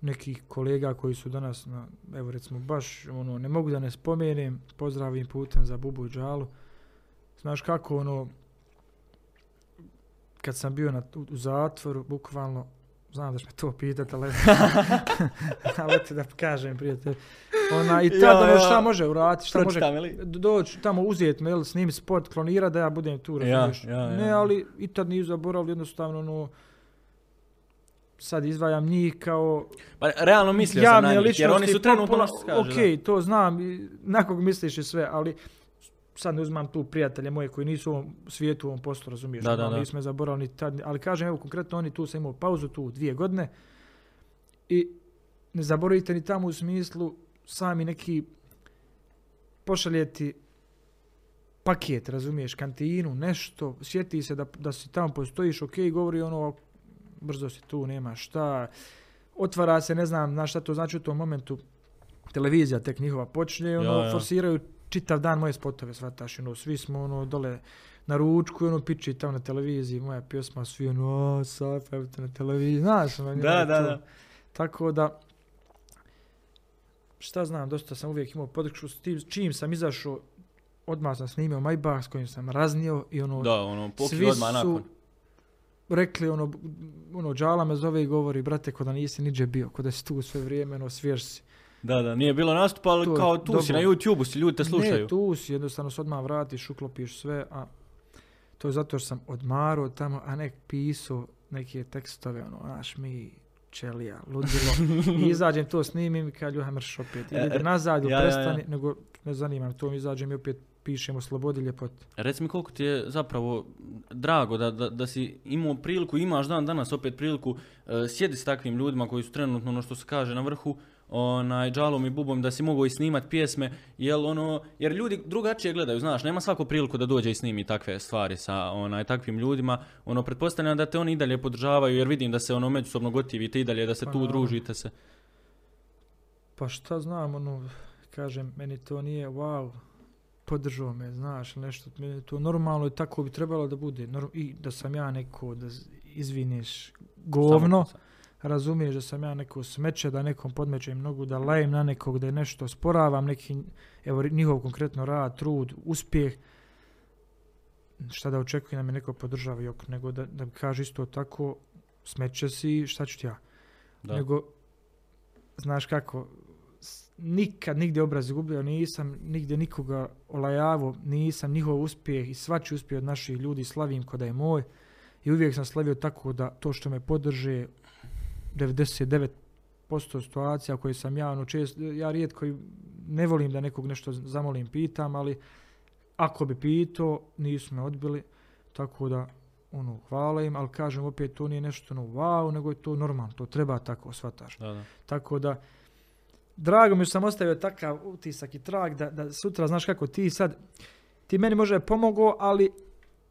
nekih kolega koji su danas, na, evo recimo baš, ono, ne mogu da ne spomenem, pozdravim putem za Bubu i Džalu. Znaš kako, ono, kad sam bio na, u, u zatvoru, bukvalno, znam da će me to pitat, ali, ali eto da kažem, prijatelj. Ona, I tad, Ja, ono, ja. šta može uraditi, šta može doći tamo uzeti me, jel, snimi spot, klonira da ja budem tu, Ja, razumiješ? ja, ja. Ne, ali i tad nisu zaboravili, jednostavno, ono, sad izdvajam njih kao Pa realno mislio sam na njih, jer oni su trenutno. Ok, to znam, na kog misliš i sve, ali sad ne uzmam tu prijatelje moje koji nisu u ovom svijetu, u ovom poslu, razumiješ? Da, da, ono, da. Zaboravili ni tad, ali kažem, evo, konkretno oni tu sam imao pauzu tu dvije godine i ne zaboravite ni tamo u smislu sami neki pošaljeti paket, razumiješ, kantinu, nešto, sjeti se da, da si tamo postojiš, ok, govori ono, brzo si tu, nema šta, otvara se, ne znam, znaš šta to znači u tom momentu, televizija tek njihova počne, ono, Ja, ja. forsiraju čitav dan moje spotove, shvataš, ono, svi smo, ono, dole na ručku, i ono, piči tamo na televiziji, moja pjesma, svi, ono, a, Safa, evo te na televiziji, znaš, ono, Da, da, to. da. Tako da, šta znam, dosta sam uvijek imao podršku s tim, čim sam izašao, odmah sam snimio Maybach s kojim sam raznio i ono, Da, ono, svi odmah su nakon. Rekli, ono, ono, Džala me zove i govori, brate, ko da nisi niđe bio, ko da si tu sve vrijeme, ono, svjež si. Da, da, nije bilo nastupa, ali To kao tu si na dobro. YouTube-u, si ljudi te slušaju. Ne, tu si, jednostavno se odmah vratiš, uklopiš sve, a to je zato što sam odmarao tamo, a ne pisao neke tekstove, ono, znaš, mi, čelija, ludilo, i izađem to snimim i kad ljuha mrš opet. Ili E, nazad, ili ja, ja, ja. prestani, nego ne zanima me to, izađem i opet pišemo slobodi ljepote. Reci mi koliko ti je zapravo drago da, da, da si imao priliku, imaš dan danas opet priliku uh, sjedi s takvim ljudima koji su trenutno, ono što se kaže, na vrhu, onaj, džalom i bubom, da si mogao i snimat pjesme, jel ono, jer ljudi drugačije gledaju, znaš, nema svako priliku da dođe i snimi takve stvari sa onaj, takvim ljudima, ono, pretpostavljam da te oni i dalje podržavaju, jer vidim da se ono međusobno gotivite i dalje, da se Pa tu družite se. Pa šta znam, ono, kažem, meni to nije wow, podržao me, znaš, nešto, meni to normalno i tako bi trebalo da bude. Nor- I da sam ja neko, da izviniš govno, razumiješ da sam ja neko smeće, da nekom podmećem nogu, da lajem na nekog, da je nešto sporavam, neki, evo, njihov konkretno rad, trud, uspjeh. šta da očekujem da me neko podržava jok, nego da, da mi kaže isto tako, smeće si, šta ću ti ja. Da. Nego, znaš kako, nikad nigdje obraz gubio nisam, nigdje nikoga olajavo, nisam njihov uspjeh i svači uspjeh od naših ljudi slavim ko da je moj. I uvijek sam slavio tako da to što me podrže 99% situacija koje sam ja, ono čest, ja rijetko ne volim da nekog nešto zamolim, pitam, ali ako bi pitao, nisu me odbili, tako da ono, hvala im, ali kažem opet to nije nešto ono wow, nego je to normalno, to treba tako, shvataš. Da, da. Tako da, drago mi je sam ostavio takav utisak i trag da, da sutra, znaš kako ti sad, ti meni može pomogao, ali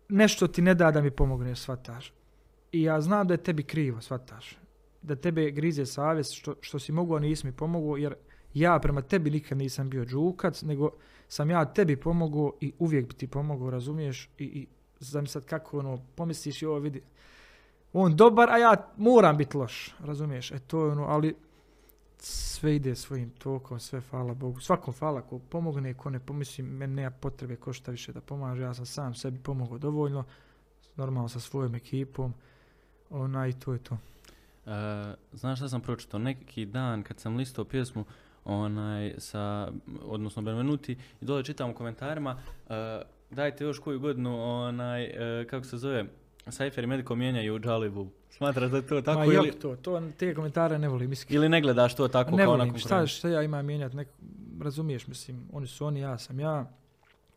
nešto ti ne da da mi pomogne, shvataš. I ja znam da je tebi krivo, shvataš. Da tebe grize savjest što, što si mogao, nisi mi pomogao, jer ja prema tebi nikad nisam bio džukac, nego sam ja tebi pomogao i uvijek bi ti pomogao, razumiješ? I, i znam sad kako ono, pomisliš i ovo vidi, on dobar, a ja moram biti loš, razumiješ? E to je ono, ali sve ide svojim tokom, sve hvala Bogu. Svakom hvala ko pomogne, ko ne pomisli, meni nema potrebe ko šta više da pomaže, ja sam sam sebi pomogao dovoljno, normalno sa svojom ekipom, onaj, to je to. E, znaš šta sam pročitao? Neki dan kad sam listao pjesmu onaj, sa, odnosno Benvenuti i dole čitam u komentarima e, dajte još koju godinu onaj, e, kako se zove Cypher i Medico mijenjaju Džalibu. Smatraš da je to tako Ma ili, jok to, to, te komentare ne volim, iskreno. ili ne gledaš to tako ne kao na volim, šta, šta ja imam mijenjati, nek, razumiješ, mislim, oni su oni, ja sam ja,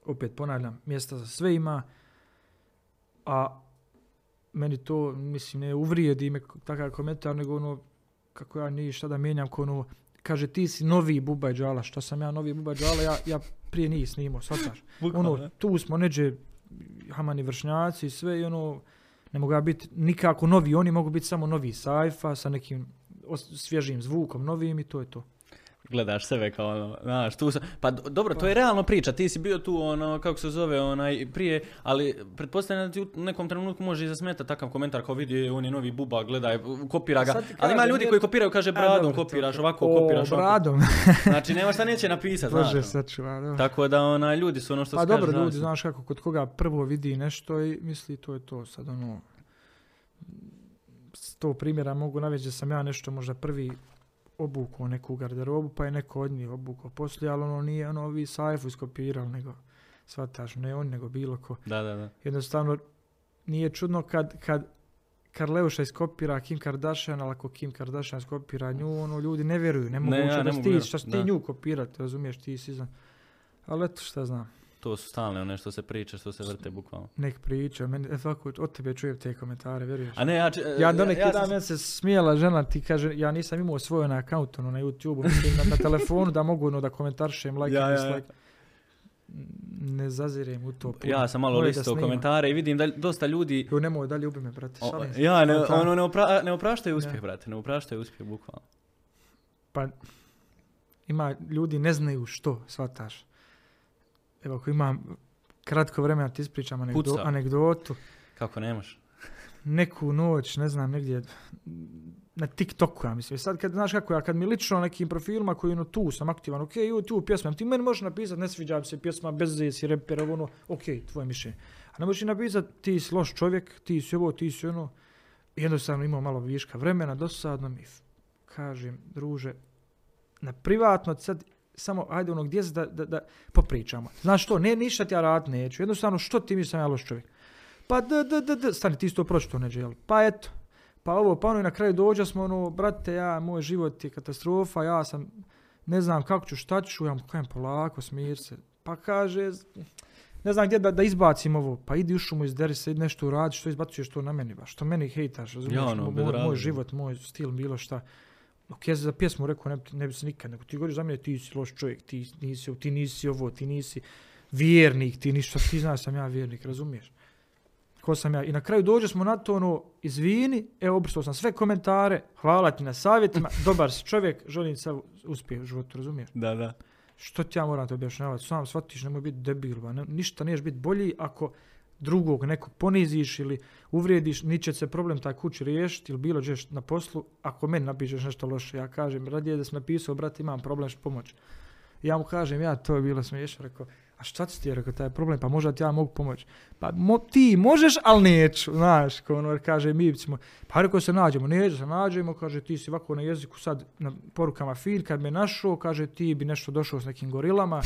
opet ponavljam, mjesta za sve ima, a meni to, mislim, ne uvrijedi me takav komentar, nego ono, kako ja nije šta da mijenjam, ko ono, kaže ti si novi Bubaj Džala, šta sam ja novi Bubaj Džala, ja, ja prije nije snimao, shvataš. Ono, tu smo neđe Hamani vršnjaci i sve i ono, ne mogu ja biti nikako novi, oni mogu biti samo novi sajfa sa nekim svježim zvukom, novim i to je to. Gledaš sebe kao ono, znaš, tu sam, pa do- dobro, to je realno priča, ti si bio tu, ono, kako se zove, onaj, prije, ali pretpostavljam da ti u nekom trenutku može i zasmetati takav komentar kao vidi, on je novi buba, gledaj, kopira ga, ti ali ima kažem, ljudi koji kopiraju, kaže bradom, dobro, kopiraš to- ovako, o, kopiraš ovako. bradom. Znači, nema šta neće napisati, znaš. Bože, ono. Tako da, onaj, ljudi su ono što Pa se kaže, dobro, ljudi, znaš, kako, kod koga prvo vidi nešto i misli to je to. Sad ono, sto primjera mogu navesti da sam ja nešto možda prvi obukao neku garderobu, pa je neko od njih obukao poslije, ali ono nije ono ovi sajfu iskopirali, nego shvataš, ne on, nego bilo ko. Da, da, da. Jednostavno, nije čudno kad, kad Karleuša iskopira Kim Kardashian, ali ako Kim Kardashian iskopira nju, ono, ljudi ne vjeruju, ne mogu Ne, ja ne da vjerovat, šta ti nju kopirati, razumiješ, ti si znam. Ali eto šta znam. To su stalne one što se priča, što se vrte bukvalno. Nek priča, meni, e, ovako, od tebe čujem te komentare, vjeruješ? A ne, ja... či- ja neki ja dan meni se smijela žena, ti kaže, ja nisam imao svoj na account, ono, na YouTube, mislim, na, na telefonu da mogu ono, da komentaršem, like, Ja, ja, ja, ja. dislike. Ne zazirem u to. puno. Ja sam malo da listao komentare i vidim da dosta ljudi... Jo, nemoj, dalje ubi me, brate, šalim se. ja, ne, ono, ne, opra, ne opraštaju uspjeh, Ne. brate, ne opraštaju uspjeh, bukvalno. Pa, ima, ljudi ne znaju što, shvataš. Evo, ako imam kratko vremena ti ispričam anegdo, Puca. anegdotu. Kako nemaš? neku noć, ne znam, negdje na TikToku, ja mislim. Sad kad, znaš kako ja, kad mi lično nekim profilima koji ono tu sam aktivan, ok, YouTube pjesma, ti meni možeš napisati, ne sviđa mi se pjesma, bez veze si reper, ono, ok, tvoje mišljenje. A ne možeš i napisati, ti si loš čovjek, ti si ovo, ti si ono. Jednostavno imao malo viška vremena, dosadno mi kažem, druže, na privatno sad samo, ajde ono, gdje da, da, da popričamo. Znaš što, ne, ništa ti ja radit neću. Jednostavno, što ti misliš da sam ja loš čovjek? Pa d, d, d, d, stani, ti si to pročito neđe, jel? Pa eto, pa ovo, pa ono i na kraju dođe smo, ono, brate, ja, moj život je katastrofa, ja sam, ne znam kako ću, šta ću, ja mu kajem polako, smir se. Pa kaže, ne znam gdje da, da izbacim ovo, pa idi u šumu, izderi se, idi nešto uradi, što izbacuješ to na meni, baš, što meni hejtaš, razumiješ, Ja, ono, moj, moj, život, moj stil, bilo šta. Ok, ja za pjesmu rekao, ne, ne bi se nikad, nego ti govoriš za mene, ti si loš čovjek, ti nisi, ti nisi ovo, ti nisi vjernik, ti ništa, ti znaš sam ja vjernik, razumiješ? Ko sam ja? I na kraju dođe smo na to, ono, izvini, evo, obrstao sam sve komentare, hvala ti na savjetima, dobar si čovjek, želim sav uspjeh u životu, razumiješ? Da, da. Što ti ja moram te objašnjavati? Sam shvatiš, nemoj biti debil, ba. Ne, ništa niješ biti bolji ako drugog nekog poniziš ili uvrijediš, ni će se problem taj kući riješiti ili bilo ćeš na poslu, ako meni napišeš nešto loše, ja kažem, radije da sam napisao, brate, imam problem, što pomoć. Ja mu kažem, ja, to je bilo smiješno, rekao, a šta ti ti rekao, taj problem, pa možda ti ja mogu pomoći. Pa mo- ti možeš, ali neću, znaš, ko ono kaže, mi ćemo, pa rekao se nađemo, neće se nađemo, kaže, ti si ovako na jeziku sad na porukama fin, kad me našao, kaže, ti bi nešto došao s nekim gorilama,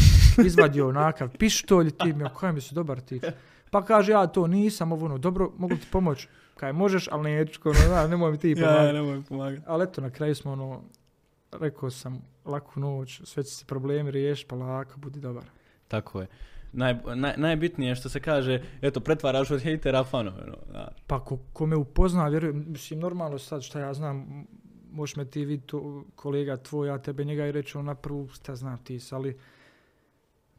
izvadio onakav pištolj, ti mi, kaj mi se dobar ti. Pa kaže, ja to nisam, ovo ono, dobro, mogu ti pomoći. Kaj možeš, ali neću, ko ono, nemoj mi ti pomagati. nemoj pomagati. Ali eto, na kraju smo ono, rekao sam, laku noć, sve će se problemi riješiti, pa lako, budi dobar. Tako je. Naj, naj, najbitnije je što se kaže, eto, pretvaraš od hejtera fanove. No, znaš. Pa ko, ko me upozna, vjerujem, mislim, normalno sad šta ja znam, možeš me ti vidjeti, kolega tvoj, ja tebe njega i reći on na prvu, šta znam ti, ali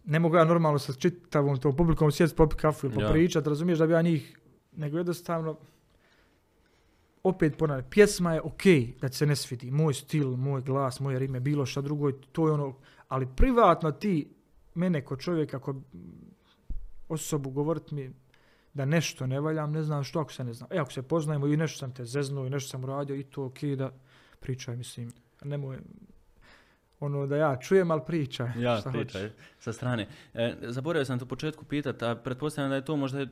ne mogu ja normalno sa čitavom tom publikom sjeti popit kafu ili Ja. popričat, razumiješ da bi ja njih, nego jednostavno, opet ponavljam, pjesma je ok da ti se ne svidi, moj stil, moj glas, moje rime, bilo šta drugo, to je ono, ali privatno ti, mene ko čovjeka, ko osobu govorit mi da nešto ne valjam, ne znam što ako se ne znam. E, ako se poznajemo i nešto sam te zeznuo i nešto sam uradio i to ok da pričaj, mislim, nemoj ono da ja čujem, ali pričaj. Ja, šta pričaj, hoćeš. sa strane. E, zaboravio sam to u početku pitati, a pretpostavljam da je to možda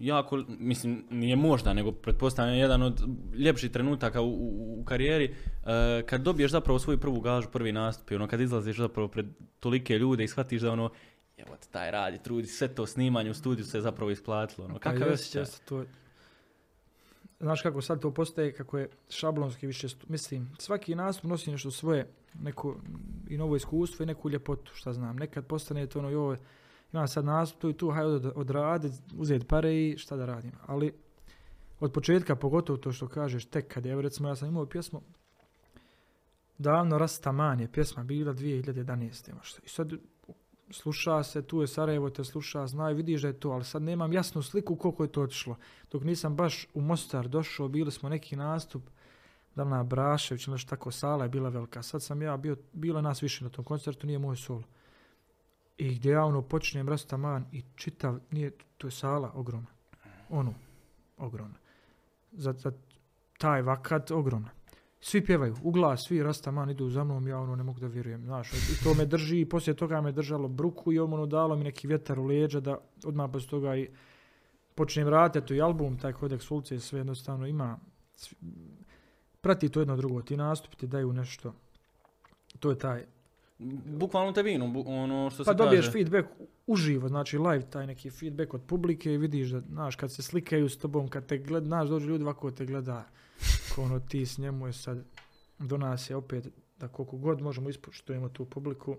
jako, mislim, nije možda, nego pretpostavljam jedan od ljepših trenutaka u, u, u karijeri, e, kad dobiješ zapravo svoju prvu gažu, prvi nastup, i ono, kad izlaziš zapravo pred tolike ljude i shvatiš da ono, evo taj radi, trudi, sve to snimanje u studiju se zapravo isplatilo. Ono, Pa kakav osjećaj? to Znaš kako sad to postaje, kako je šablonski više, mislim, svaki nastup nosi nešto svoje, neko i novo iskustvo i neku ljepotu, šta znam. Nekad postane to ono, joj, imam sad nastup tu i tu, hajde od, odradi, uzeti pare i šta da radim. Ali od početka, pogotovo to što kažeš, tek kad je, recimo ja sam imao pjesmu, davno Rastaman je pjesma bila 2011. možda. I sad sluša se, tu je Sarajevo, te sluša, znaju, vidiš da je to, ali sad nemam jasnu sliku koliko je to otišlo. Dok nisam baš u Mostar došao, bili smo neki nastup, da li na Brašević nešto tako, sala je bila velika. Sad sam ja bio, bilo nas više na tom koncertu, nije moj solo. I gdje ja ono počnem Rastaman i čitav, nije, to je sala ogromna. Ono, ogromna. Za, za taj vakat ogromna. Svi pjevaju, u glas, svi Rastaman idu za mnom, ja ono ne mogu da vjerujem, znaš, i to me drži, i poslije toga me držalo bruku i ono dalo mi neki vjetar u leđa da odmah poslije toga i počnem raditi i album, taj kodeks ulice, sve jednostavno ima, prati to jedno drugo, ti nastupi ti daju nešto, to je taj, Bukvalno te vinu, ono što pa se dobiješ kaže. feedback uživo, znači live taj neki feedback od publike i vidiš da, znaš, kad se slikaju s tobom, kad te gleda, znaš, dođu ljudi ovako te gleda, ono ti s njemu je sad, do nas je opet, da koliko god možemo ispoštujemo tu publiku,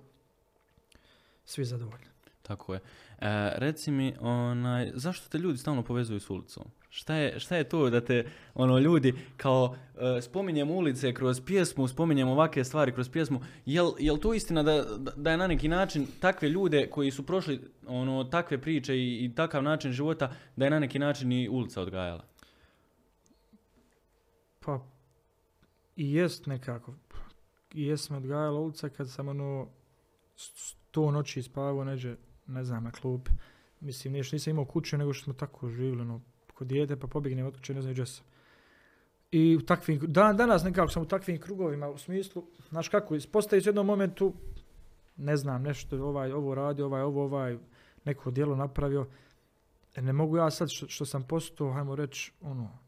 svi zadovoljni. Tako je. E, reci mi, onaj, zašto te ljudi stalno povezuju s ulicom? Šta je, šta je to da te ono ljudi kao e, spominjemo ulice kroz pjesmu, spominjemo ovakve stvari kroz pjesmu, jel, jel to istina da- da je na neki način takve ljude koji su prošli ono takve priče i, i takav način života da je na neki način i ulica odgajala? Pa, i jest nekako. I jest me odgajala ulica kad sam ono sto noći spavao neđe, ne znam, na klupi. Mislim, nije što nisam imao kuće, nego što smo tako živjeli, ono, kod dijete, pa pobjegnem od kuće, ne znam gdje sam. I u takvim, dan, danas nekako sam u takvim krugovima, u smislu, znaš kako, ispostaje u jednom momentu, ne znam, nešto, ovaj, ovo radi, ovaj, ovo, ovaj, neko djelo napravio. E, Ne mogu ja sad što, što sam postao, hajmo reći, ono,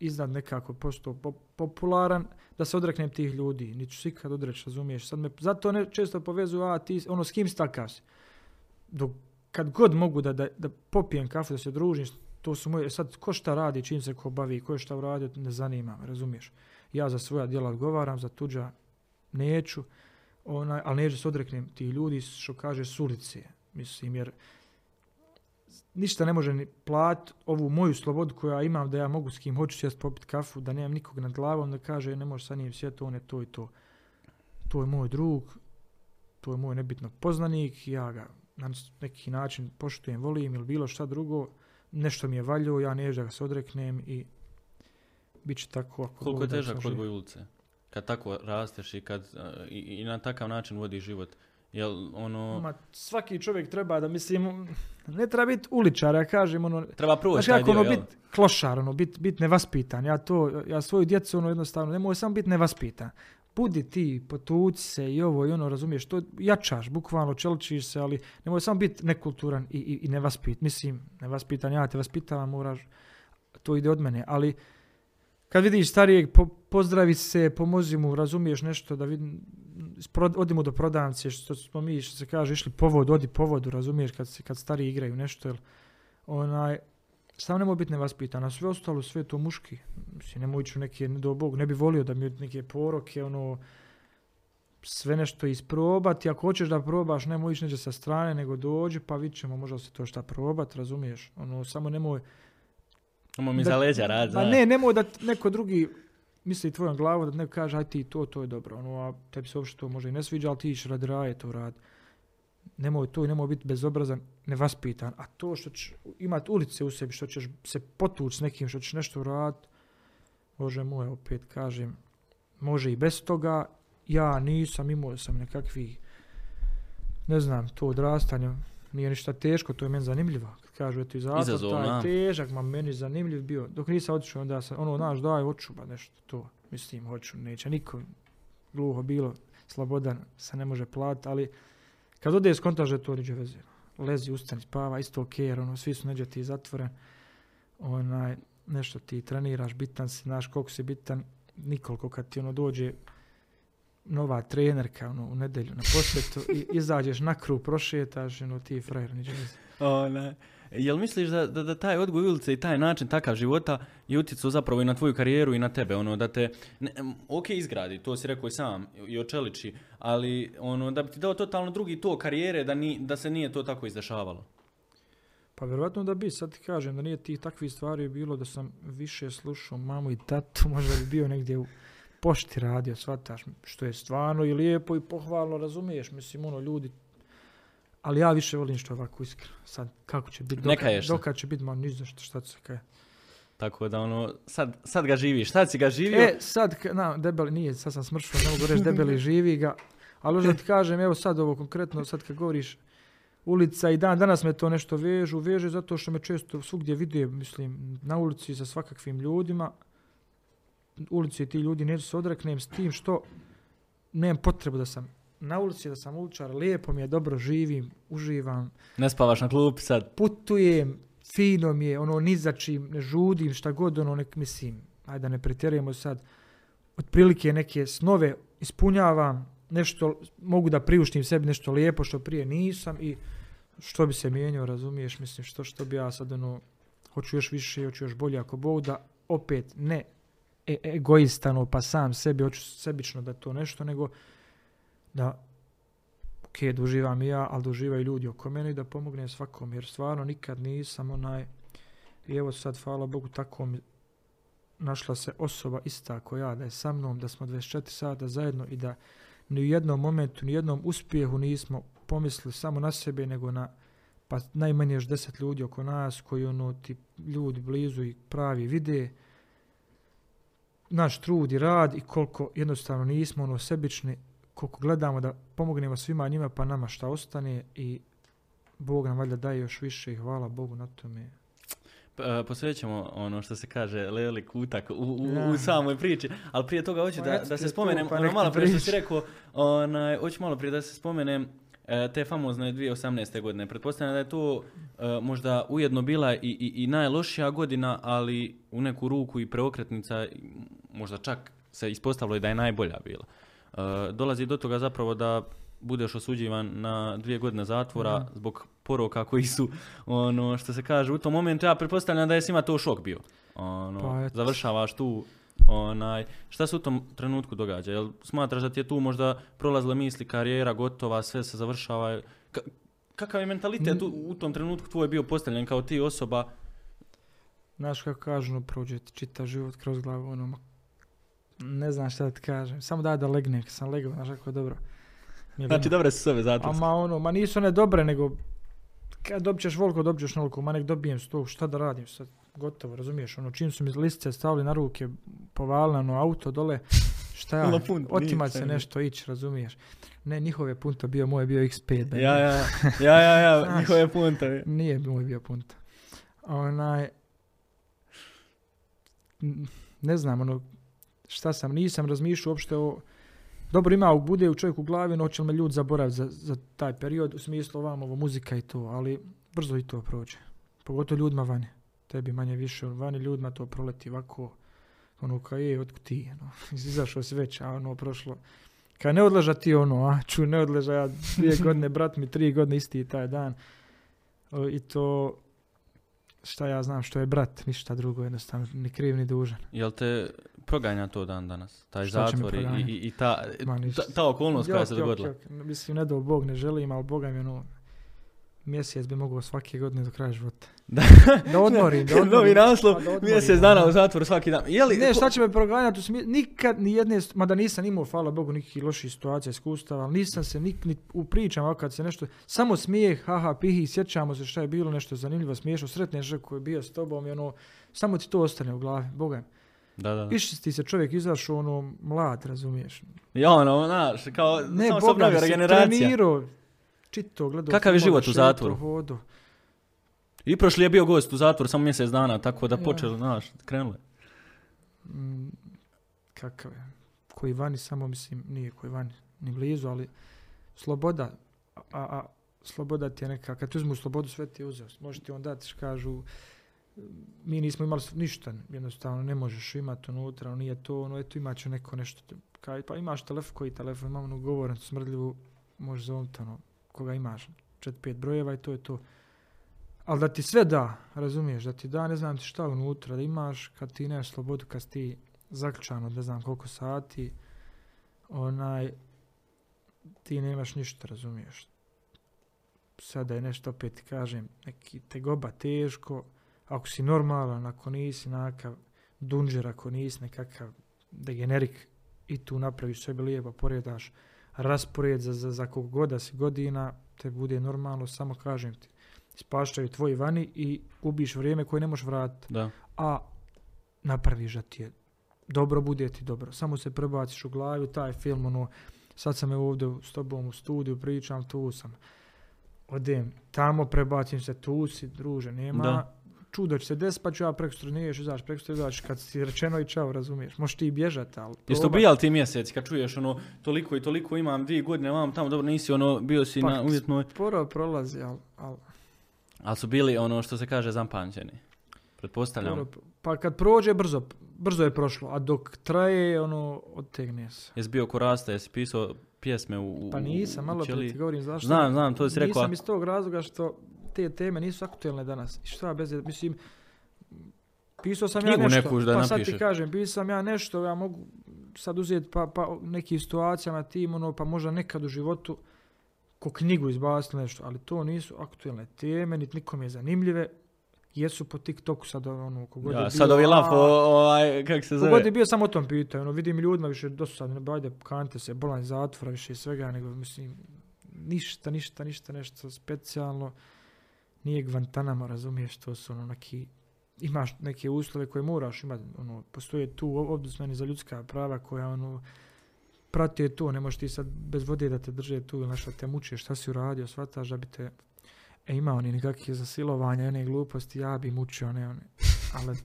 iznad nekako postao po- popularan, da se odreknem tih ljudi. Niću se ikad odreći, razumiješ? Sad me, zato ne često povezuju, a ti, ono, s kim si? Dok kad god mogu da, da, da popijem kafu, da se družim, to su moje, sad ko šta radi, čim se ko bavi, ko je šta uradio, ne zanima, razumiješ? Ja za svoja djela odgovaram, za tuđa neću, onaj, ali neću se odreknem ti ljudi što kaže s mislim, jer ništa ne može ni plat ovu moju slobodu koju ja imam da ja mogu s kim hoću sjest popit kafu, da nemam nikog nad glavom da kaže ne može sa njim sjeti, on je to i to. To je moj drug, to je moj nebitno poznanik, ja ga na neki način poštujem, volim ili bilo šta drugo, nešto mi je valjao, ja neću da ga se odreknem i bit će tako ako Koliko je težak odgoj ulice? Kad tako rasteš i kad e, i, i na takav način vodiš život. Jel ono... Ma, svaki čovjek treba da, mislim, ne treba biti uličar, ja kažem, ono, Treba proći Znaš taj dio, ono jel? bit klošar, ono bit, bit nevaspitan. Ja to, ja svoju djecu ono jednostavno, nemoj samo biti nevaspitan. budi ti, potuci se i ovo i ono, razumiješ, to jačaš, bukvalno čeličiš se, ali nemoj samo biti nekulturan i, i, i nevaspit. Mislim, nevaspitan, ja te vaspitavam, moraš, to ide od mene, ali kad vidiš starijeg, po, pozdravi se, pomozi mu, razumiješ nešto, da vidim, odimo do prodavnice, što smo mi, što se kaže, išli povod, odi povodu, razumiješ, kad, se, kad stariji igraju nešto, jel, onaj, samo nemoj biti nevaspitan, a sve ostalo, sve to muški. Mislim, nemoj ići u neke, ne do Bog, ne bi volio da mi neke poroke, ono, sve nešto isprobati. Ako hoćeš da probaš, nemoj ići neđe sa strane, nego dođi, pa vidit ćemo, možda se to šta probat, razumiješ? Ono, samo nemoj... Samo mi za leđa rad, Ma ne, nemoj da neko drugi misli tvojom glavom, da neko kaže, aj ti to, to je dobro. Ono, a tebi se uopšte to može i ne sviđa, ali ti iš radi raje to rad nemoj to i nemoj biti bezobrazan, nevaspitan. A to što ćeš imati ulice u sebi, što ćeš se potući s nekim, što ćeš nešto raditi, Bože moj, opet kažem, može i bez toga. Ja nisam, imao sam nekakvi, ne znam, to odrastanje, nije ništa teško, to je meni zanimljivo. Kažu, eto, zatvor, taj težak, ma meni zanimljiv bio. Dok nisam otišao, onda sam, ono, naš, daj, hoću, ba nešto, to, mislim, hoću, neće niko, gluho bilo, slobodan se ne može platiti, ali kad ode skontaš da to niđe veze. Lezi, ustani, spava, isto ok, jer ono, svi su neđe ti zatvoren. Onaj, nešto ti treniraš, bitan si, znaš koliko si bitan, nikoliko kad ti ono dođe nova trenerka ono, u nedelju na posjetu i izađeš na krug, prošetaš, ono, ti frajer, niđe veze. Onaj, Jel misliš da, da, da taj odgoj ulice i taj način takav života je utjecao zapravo i na tvoju karijeru i na tebe, ono da te, ne, ok izgradi, to si rekao i sam i očeliči, ali ono da bi ti dao totalno drugi to karijere da, ni, da se nije to tako izdešavalo? Pa vjerojatno da bi, sad ti kažem da nije tih takvih stvari bilo da sam više slušao mamu i tatu, možda bi bio negdje u pošti radio, shvataš, što je stvarno i lijepo i pohvalno, razumiješ, mislim, ono, ljudi ali ja više volim što je ovako iskreno. Sad, kako će biti, doka, će biti, ma niš za što, šta će se kaj. Tako da ono, sad, sad ga živiš, sad si ga živio? E, sad, na, debeli, nije, sad sam smršao, ne mogu reći debeli živi ga, ali možda ti kažem, evo sad ovo konkretno, sad kad govoriš ulica i dan, danas me to nešto vežu, veže zato što me često svugdje vide, mislim, na ulici sa svakakvim ljudima, ulici ti ljudi neću se odreknem s tim što nemam potrebu da sam na ulici da sam uličar, lijepo mi je, dobro živim, uživam. Ne spavaš na klupi sad? Putujem, fino mi je, ono, ni za čim, ne žudim, šta god, ono, nek, mislim, ajde da ne pretjerujemo sad, otprilike neke snove ispunjavam, nešto, mogu da priuštim sebi nešto lijepo što prije nisam i što bi se mijenjao, razumiješ, mislim, što, što bi ja sad, ono, hoću još više, hoću još bolje ako Bog da, opet ne e egoistano, pa sam sebi, hoću sebično da to nešto, nego da. Ok, da uživam i ja, ali da uživaju ljudi oko mene i da pomognem svakom, jer stvarno nikad nisam onaj, i evo sad, hvala Bogu, tako mi našla se osoba ista koja ja, da je sa mnom, da smo 24 sata zajedno i da ni u jednom momentu, ni u jednom uspjehu nismo pomislili samo na sebe, nego na pa najmanje još deset ljudi oko nas koji ono ti ljudi blizu i pravi vide naš trud i rad i koliko jednostavno nismo ono sebični koliko gledamo da pomognemo svima njima pa nama šta ostane i Bog nam valjda daje još više i hvala Bogu na tome. E, posvećamo ono što se kaže leli kutak u, u, u samoj priči, ali prije toga hoću da, da se spomenem, pa ono malo prije što si rekao, onaj, hoću malo prije da se spomenem e, te famozne 2018. godine. Pretpostavljam da je to e, možda ujedno bila i, i, i najlošija godina, ali u neku ruku i preokretnica, možda čak se ispostavilo i da je najbolja bila. Uh, dolazi do toga zapravo da budeš osuđivan na dvije godine zatvora mm. zbog poroka koji su, ono, što se kaže, u tom momentu ja pretpostavljam da je svima to šok bio. Ono, pa završavaš tu, onaj, šta se u tom trenutku događa? Jel smatraš da ti je tu možda prolazile misli, karijera gotova, sve se završava? Ka kakav je mentalitet u, u tom trenutku tvoj bio postavljen kao ti osoba? Znaš kako kažu, no, prođe čita život kroz glavu, ono, ne znam šta ti kažem. Samo daj da legne, kad sam legao, znaš kako je dobro. znači dobre su sve zato. Ma ono, ma nisu one dobre, nego kad dobit ćeš volko, dobit ćeš noliko, ma nek dobijem sto, šta da radim sad, gotovo, razumiješ, ono, čim su mi listice stavili na ruke, povali ono auto dole, šta ja, otimat se nešto ići, razumiješ. Ne, njihov je punto bio, moj je bio X5. Ja, ja, ja, ja, ja, njihov je punto. Nije moj bio punto. Onaj, ne znam, ono, šta sam, nisam razmišljao uopšte o dobro ima, bude u čovjeku u glavi, no hoće li me ljudi zaboraviti za, za taj period, u smislu ovam ovo muzika i to, ali brzo i to prođe. Pogotovo ljudima vani. Tebi manje više, vani ljudima to proleti ovako, ono kao je, otkud ti, ono, izašao si već, a ono prošlo. Kad ne odleža ti ono, a ču ne odleža ja dvije godine, brat mi tri godine isti taj dan. I to, šta ja znam što je brat, ništa drugo jednostavno, ni kriv ni dužan. Jel te proganja to dan danas? Taj Šta zatvor i, i, i ta, ta, ta okolnost koja se jok, dogodila. jok. Mislim, ne do Bog ne želim, ali Boga mi ono, mjesec bi mogao svake godine do kraja života. Da. Da odmorim, da odmorim. Novi naslov, Pa da odmorim, mjesec dana u zatvoru svaki dan. Je li, Ne, šta će me proganjati smi- nikad ni jedne, mada nisam imao, hvala Bogu, nikakvih loših situacija, iskustava, ali nisam se nik, ni u pričama, kad se nešto, samo smijeh, haha, pihi, sjećamo se šta je bilo, nešto zanimljivo, smiješno, sretneš koji je bio s tobom i ono, samo ti to ostane u glavi, Boga. Da, da. da. Više ti se čovjek izašao ono mlad, razumiješ. Ja, ono, znaš, kao, Ne, samo se se regeneracija. trenirao, čito, gledao. Kakav je život u zatvoru? hodao. I prošli je bio gost u zatvoru samo mjesec dana, tako da Ja. počeli, znaš, krenuli. Mm, kakav je? Koji vani, samo mislim, nije koji vani, ni blizu, ali sloboda, a, a sloboda ti je neka, kad ti uzmu slobodu, sve ti je uzeo. Može ti on dati, kažu, mi nismo imali ništa, jednostavno ne možeš imati unutra, nije to, ono, eto imat će neko nešto, kaj, pa imaš telefon, koji telefon, imamo onu govornicu smrdljivu, možeš zovnuti ono, koga imaš, čet, pet brojeva i to je to. Ali da ti sve da, razumiješ, da ti da ne znam ti šta unutra, da imaš kad ti nemaš slobodu, kad ti zaključan od ne znam koliko sati, onaj, ti nemaš ništa, razumiješ. Sada je nešto, opet kažem, neki tegoba teško, ako si normalan, ako nisi nakav dunđer, ako nisi nekakav degenerik i tu napraviš sebi lijepo, poredaš raspored za, za, za kog god da si godina, te bude normalno, samo kažem ti, ispaštaju tvoji vani i ubiš vrijeme koje ne možeš vratiti Da. a napraviš da ti je dobro, bude ti dobro. Samo se prebaciš u glavi taj film, ono, sad sam evo ovdje s tobom u studiju, pričam, tu sam. Odem tamo, prebacim se, tu si, druže, nema. Da. Čudo će se desiti, pa ću ja preko sutra, niješ, izaš preko sutra, izaš, kad si rečeno i čao, razumiješ. Možeš ti bježati, ali... Jeste ubijali ti mjeseci kad čuješ ono toliko i toliko imam dvije godine, vam tamo dobro nisi ono bio si Pa, na uvjetnoj, Sporo prolazi, ali... ali ali su bili ono što se kaže zapamćeni. Pretpostavljam. sporo- pa kad prođe, brzo, brzo je prošlo, a dok traje, ono, odtegne se. Jesi bio ko rasta, jesi pisao pjesme u, u Pa nisam, malo prije ti govorim zašto. Znam, znam, to si rekao. Nisam iz tog razloga što te teme nisu aktuelne danas. I šta bez, mislim, pisao sam ja Knjigu nešto, neku da pa sad ti kažem, pisao sam ja nešto, ja mogu sad uzeti pa, pa nekim situacijama tim, ono, pa možda nekad u životu ko knjigu izbaciti nešto, ali to nisu aktuelne teme, niti nikom je zanimljive, jesu po TikToku sad ono, kogod je Ja, bio, sad ovi a, lafo, ovaj, kak se Kogod zove? je bio samo o tom pitaju, ono, vidim ljudima više dosadno, ne ajde, kante se, bolan zatvora, više svega, nego, mislim, ništa, ništa, ništa, nešto specijalno, nije Guantanamo, razumiješ, to su ono neki, imaš neke uslove koje moraš imati, ono, postoje tu obdusmeni za ljudska prava koja, ono, prate to, ne možeš ti sad bez vode da te drže tu ili nešto te muče, šta si uradio, shvataš da bi te, e, ima oni nekakvih zasilovanja, one gluposti, ja bi mučio, ne, one, ali,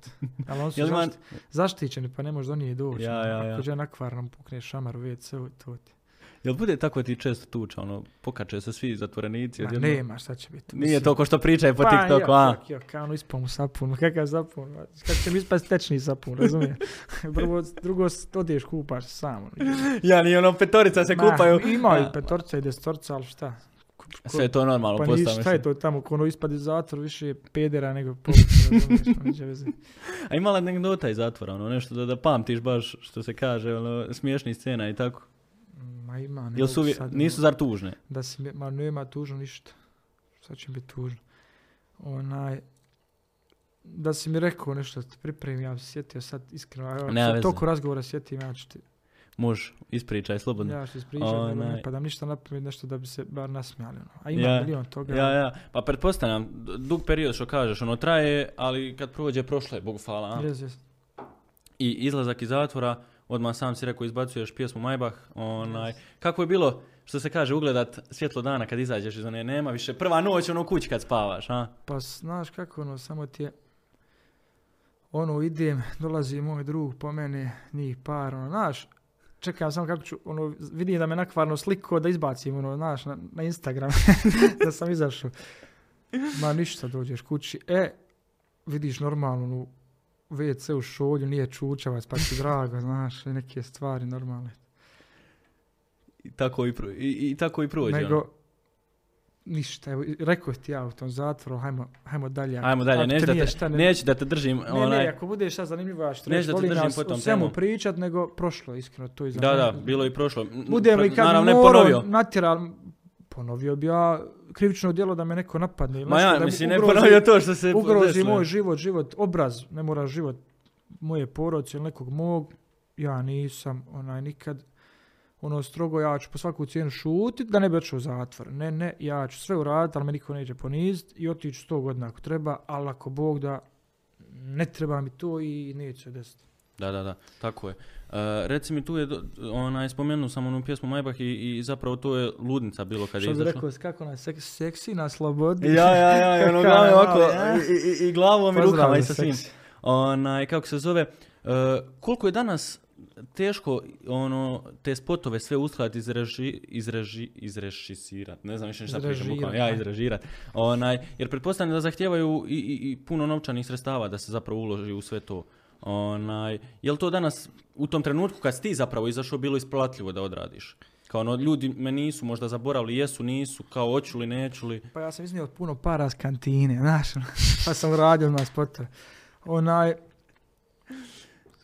ali on su zašti- zaštićeni, pa ne možeš do njih doći. Ja, ono, ja, ja. Akođe nakvarnom pukne šamar u WC, to ti. Jel bude tako ti često tuča, ono, pokače se svi zatvorenici? Ma odjednom? nema, šta će biti. Nije to ko što pričaju po Pa, TikToku, a? jok, jok, kao ono ispao mu sapun, kakav sapun, kako će mi ispast tečni sapun, razumiješ? Prvo, drugo, odeš kupaš sam. ono. Ja, ni ono petorica se Ma, kupaju. Ima i A, petorca i desetorca, ali šta? Ko- Sve je to normalno Pa postao, ništa, šta je to tamo, ko ono ispade iz zatvor, više je pedera nego razumiješ, pa. A imala anegdota iz zatvora, ono, nešto da, da pamtiš baš, što se kaže, ono, smiješnih scena i tako. Ma ima, ne Jel su, sad, nisu ono- zar tužne? da mi- ma nema tužno ništa. Sad će biti tužno. Onaj, da si mi rekao nešto da te pripremim, ja bi se sjetio sad iskreno. Evo, Nema sad toliko razgovora sjetim, ja ću ti, Može, ispričaj, slobodno. ja ću ispričati, nego Onaj. ne padam ništa napraviti nešto da bi se bar nasmijali. Ono. A ima Ja, milion toga. Ja, ja, pa pretpostavljam, dug period što kažeš, ono traje, ali kad prođe prošlo je, Bogu hvala. Jez, jez. I izlazak iz zatvora, odmah sam si rekao izbacuješ pjesmu Majbah, onaj, kako je bilo, što se kaže, ugledat svjetlo dana kad izađeš iz one, nema više, prva noć ono kući kad spavaš, a? Pa znaš kako ono, samo ti je, ono idem, dolazi moj drug po mene, njih par, ono, znaš, čekam samo kako ću, ono, vidim da me nakvarno sliko da izbacim, ono, znaš, na, na Instagram, da sam izašao. Ma ništa, dođeš kući, e, vidiš normalno, ono, WC u šolju, nije čučavac, pa ti drago, znaš, neke stvari normalne. I tako i, pro, i, i tako i prođe. ono. Nego, ništa, evo, rekao ti ja u tom zatvoru, hajmo, hajmo dalje. ako- Ajmo dalje, neću da, te, šta, ne- neću da te držim. Ne, onaj, ne, ako bude šta zanimljivo, ja što Neću reći, da te volim držim nas o svemu pričat, nego prošlo je iskreno to iza Da, mene. da, bilo je i prošlo. Budem li kad naravno, ponovio. natjeral, ponovio bi ja krivično djelo da me neko napadne. ili Ma ja, da mi mislim, ne ponovio to što se Ugrozi desilo. moj život, život, obraz, ne mora život moje porodice ili nekog mog, ja nisam onaj nikad ono strogo, ja ću po svaku cijenu šutit da ne bi otišao u zatvor. Ne, ne, ja ću sve uraditi, ali me niko neće poniziti i otići sto godina ako treba, ali ako Bog da ne treba mi to i neće se desiti. Da, da, da, tako je. E, reci mi, tu je, onaj, spomenuo sam onu pjesmu Majbah i, i zapravo to je ludnica bilo kad je Što bi rekao, kako na seks, seksi na slobodi. Ja, ja, ja, i ono glavom ovako, mali, a? i, i, i glavom i rukama i sa svim. Onaj, kako se zove, e, koliko je danas teško ono, te spotove sve uskladiti, izreži, izreži, izrežisirat, ne znam više šta bukvalno, ja izrežirat. Onaj, jer pretpostavljam da zahtijevaju i, i, i puno novčanih sredstava da se zapravo uloži u sve to. Onaj, je li to danas, u tom trenutku kad si ti zapravo izašao, bilo isplatljivo da odradiš? Kao ono, ljudi me nisu možda zaboravili, jesu, nisu, kao hoću li, neću li. Pa ja sam iznio puno para s kantine, znaš, ono, pa sam radio na spotove. Onaj,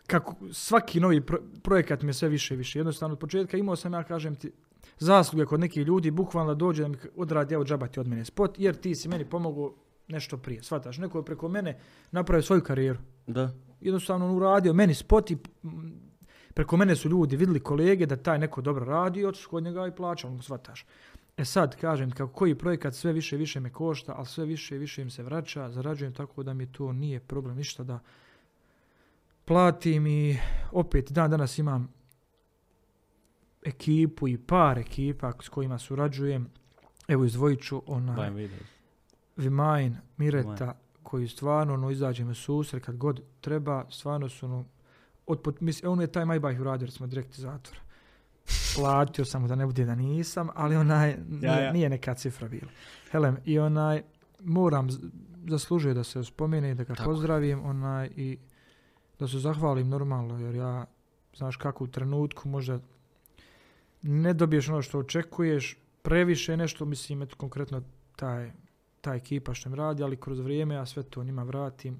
kako svaki novi pro- projekat mi je sve više i više. Jednostavno, od početka imao sam, ja kažem ti, zasluge kod nekih ljudi, bukvalno dođe da mi odradi, evo džabati od mene spot, jer ti si meni pomogao nešto prije, shvataš, neko je preko mene napravio svoju karijeru. Da, jednostavno on uradio meni spot i preko mene su ljudi vidjeli kolege da taj neko dobro radi i otišli kod njega i plaćali mu, shvataš. E sad, kažem, kako koji projekat sve više i više me košta, ali sve više i više im se vraća, zarađujem tako da mi to nije problem ništa da platim i opet dan danas imam ekipu i par ekipa s kojima surađujem. Evo izdvojit ću onaj. Vimajn, Mireta. Koji stvarno ono, izađe me susret kad god treba, stvarno su ono, od, pot- mislim, on je taj Majbah uradio jer smo direkt iz zatvora. Platio sam mu da ne bude da nisam, ali onaj, nije, ja. nije neka cifra bila. Helem, i onaj, moram, zaslužuje da se spomene i da ga Tako pozdravim, onaj, i da se zahvalim normalno, jer ja, znaš kako u trenutku možda ne dobiješ ono što očekuješ, previše nešto, mislim, eto konkretno taj, ta ekipa što im radi, ali kroz vrijeme ja sve to njima vratim.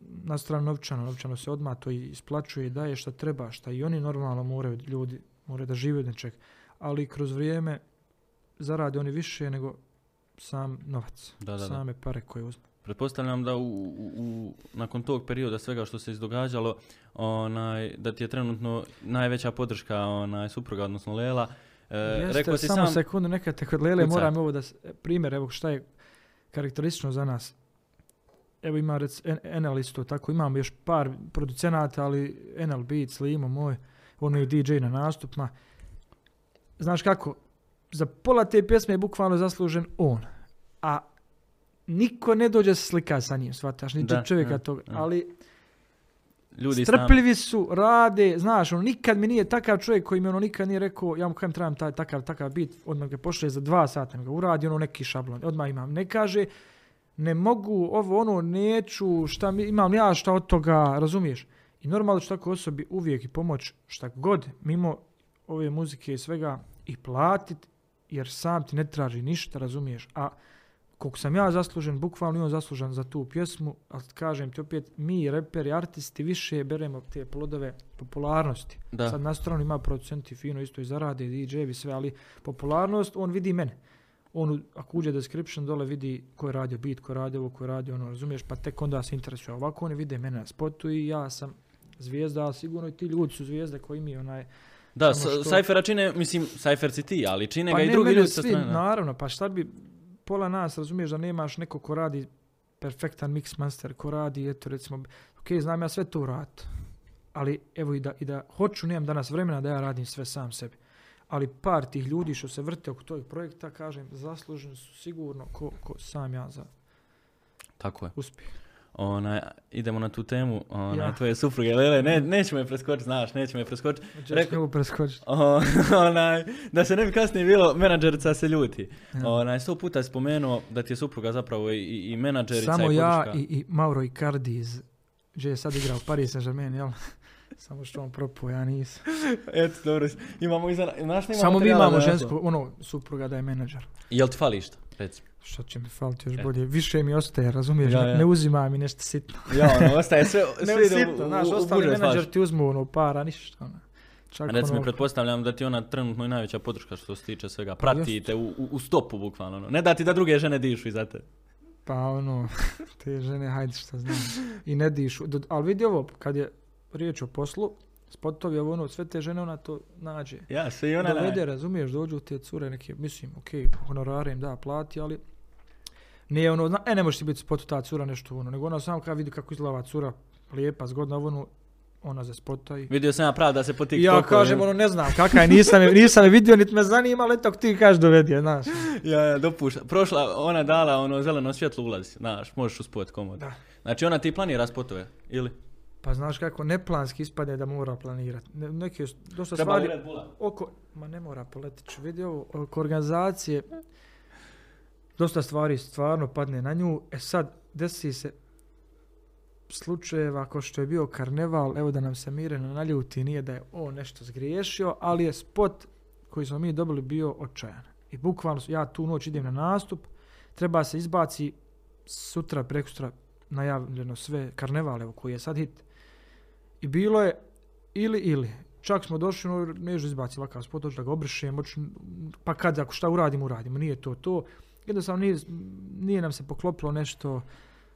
Na stranu novčano, novčano se odmah to isplaćuje i daje šta treba, šta i oni normalno moraju, ljudi moraju da žive od nečeg, ali kroz vrijeme zarade oni više nego sam novac, Da, da, da. same pare koje uzme. Pretpostavljam da u, u, u- nakon tog perioda svega što se izdogađalo, onaj, da ti je trenutno najveća podrška onaj, supruga, odnosno Lela. E, Jeste, rekao si samo sam, sekundu, neka te kod Lele, moram ovo da, primjer, evo šta je karakteristično za nas. Evo ima rec, NL isto tako, imamo još par producenata, ali NL Beats, Limo moj, on je DJ na nastupima. Znaš kako, za pola te pjesme je bukvalno zaslužen on. A niko ne dođe se slika sa njim, shvataš, ni Da, čovjeka toga. Ali ljudi strpljivi su, rade, znaš, on nikad mi nije takav čovjek koji mi ono nikad nije rekao, ja mu kažem trebam taj takav, takav bit, odmah ga pošle za dva sata, ga uradi ono neki šablon, odmah imam. Ne kaže, ne mogu, ovo ono, neću, šta mi, imam ja šta od toga, razumiješ? I normalno ću tako osobi uvijek i pomoć šta god, mimo ove muzike i svega, i platit, jer sam ti ne traži ništa, razumiješ? A koliko sam ja zaslužen, bukvalno i on zaslužan za tu pjesmu, ali kažem ti opet, mi reperi, artisti više beremo te plodove popularnosti. Da. Sad na stranu ima producenti fino isto i zarade, DJ-evi sve, ali popularnost, on vidi mene. On, ako uđe description dole vidi ko je radio beat, ko je radio ovo, ko je radio ono, razumiješ, pa tek onda se interesuje. Ovako oni vide mene na spotu i ja sam zvijezda, ali sigurno i ti ljudi su zvijezde koji mi onaj... Da, s- što- Sajfera čine, mislim, Sajfer si ti, ali čine Pa ga i drugi ljudi sa strane. Naravno, pa šta bi pola nas, razumiješ da nemaš neko ko radi perfektan mix master, ko radi, eto recimo, ok, znam ja sve to uraditi, ali evo i da, i da hoću, nemam danas vremena da ja radim sve sam sebi. Ali par tih ljudi što se vrte oko tog projekta, kažem, zasluženi su sigurno ko, ko sam ja za Tako je. uspjeh. Onaj, idemo na tu temu, onaj, Ja. tvoje supruge, Lele, ne, nećemo je preskočiti, znaš, nećemo je preskočiti. Mogu preskočiti. Onaj, da se ne bi kasnije bilo, menadžerica se ljuti. Ja. Onaj, sto puta je spomenuo da ti je supruga zapravo i, i, menadžerica Samo i ja i, i Mauro Icardi iz gdje je sad igrao Paris Saint-Germain, jel? Samo što on propuo, ja nisam. Eto, dobro, imamo iza, znaš, nema Samo mi imamo žensku, ono, supruga da je menadžer. Jel ti fali što, reci? Što će mi faliti još E. bolje? Više mi ostaje, razumiješ? Ja, Ne- ja. Ne uzima mi nešto sitno. Ja, ono, ostaje sve, Ne sve u- sitno, u- znaš, ostali menadžer ti uzmu ono para, ništa. Ono. Čak Recimo, ono, pretpostavljam da ti ona trenutno i najveća podrška što se tiče svega. Prati te u, u, stopu, bukvalno. ono. Ne da ti da druge žene dišu iza te. Pa ono, te žene, hajde šta znam. I ne dišu. Do- ali vidi ovo, kad je riječ o poslu, spotovi, ovo ono, sve te žene ona to nađe. Ja, sve i ona Dovede, razumiješ, dođu te cure neke, mislim, ok, honorare im da, plati, ali nije ono, zna, e, ne možeš ti biti spotu ta cura nešto ono, nego ona samo kada vidi kako izgleda ova cura, lijepa, zgodna, ono, ona za spota i... Vidio sam ja prav da se po TikToku... ja kažem, ono, ne znam kakva je, nisam je, nisam je vidio, niti me zanima, ali eto, ti kažeš dovedi je, znaš. Ja, ja, dopušta. Prošla, ona dala ono zeleno svjetlo ulazi, znaš, možeš u spot komod. Da. Znači ona ti planira spotove, ili? Pa znaš kako, neplanski ispade da mora planirati. Ne, neke, dosta Treba stvari, Bulla? oko, ma ne mora poletić, vidi ovo, oko organizacije, dosta stvari stvarno padne na nju, e sad, desi se slučajeva kao što je bio karneval, evo da nam se Mireno naljuti, nije da je on nešto zgriješio, ali je spot koji smo mi dobili bio očajan. I bukvalno, ja tu noć idem na nastup, treba se izbaci sutra, prekustra, najavljeno sve karneval, evo koji je sad hit. I bilo je ili ili. Čak smo došli, no, neću izbaci ovakav spot, da ga obrišem, pa kad, ako šta uradimo, uradimo, nije to to. Jednostavno nije, nije nam se poklopilo nešto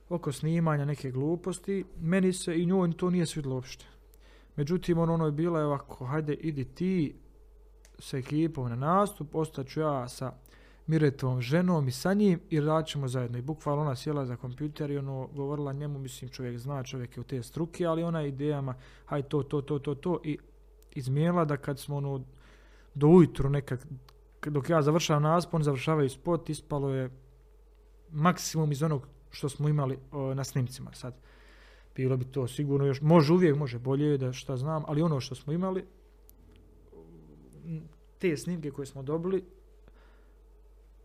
oko snimanja neke gluposti, meni se i njoj to nije svidlo uopšte. Međutim, ono, ono je bilo je ovako, hajde idi ti sa ekipom na nastup, ostaću ja sa Miretovom ženom i sa njim i radit zajedno. I bukvalno ona sjela za kompjuter i ono govorila njemu, mislim čovjek zna, čovjek je u te struke, ali ona idejama, haj to, to, to, to, to i izmijela da kad smo ono do ujutru nekak, dok ja završavam nastup, oni završavaju spot, ispalo je maksimum iz onog što smo imali na snimcima sad. Bilo bi to sigurno još, može uvijek, može bolje da šta znam, ali ono što smo imali, te snimke koje smo dobili,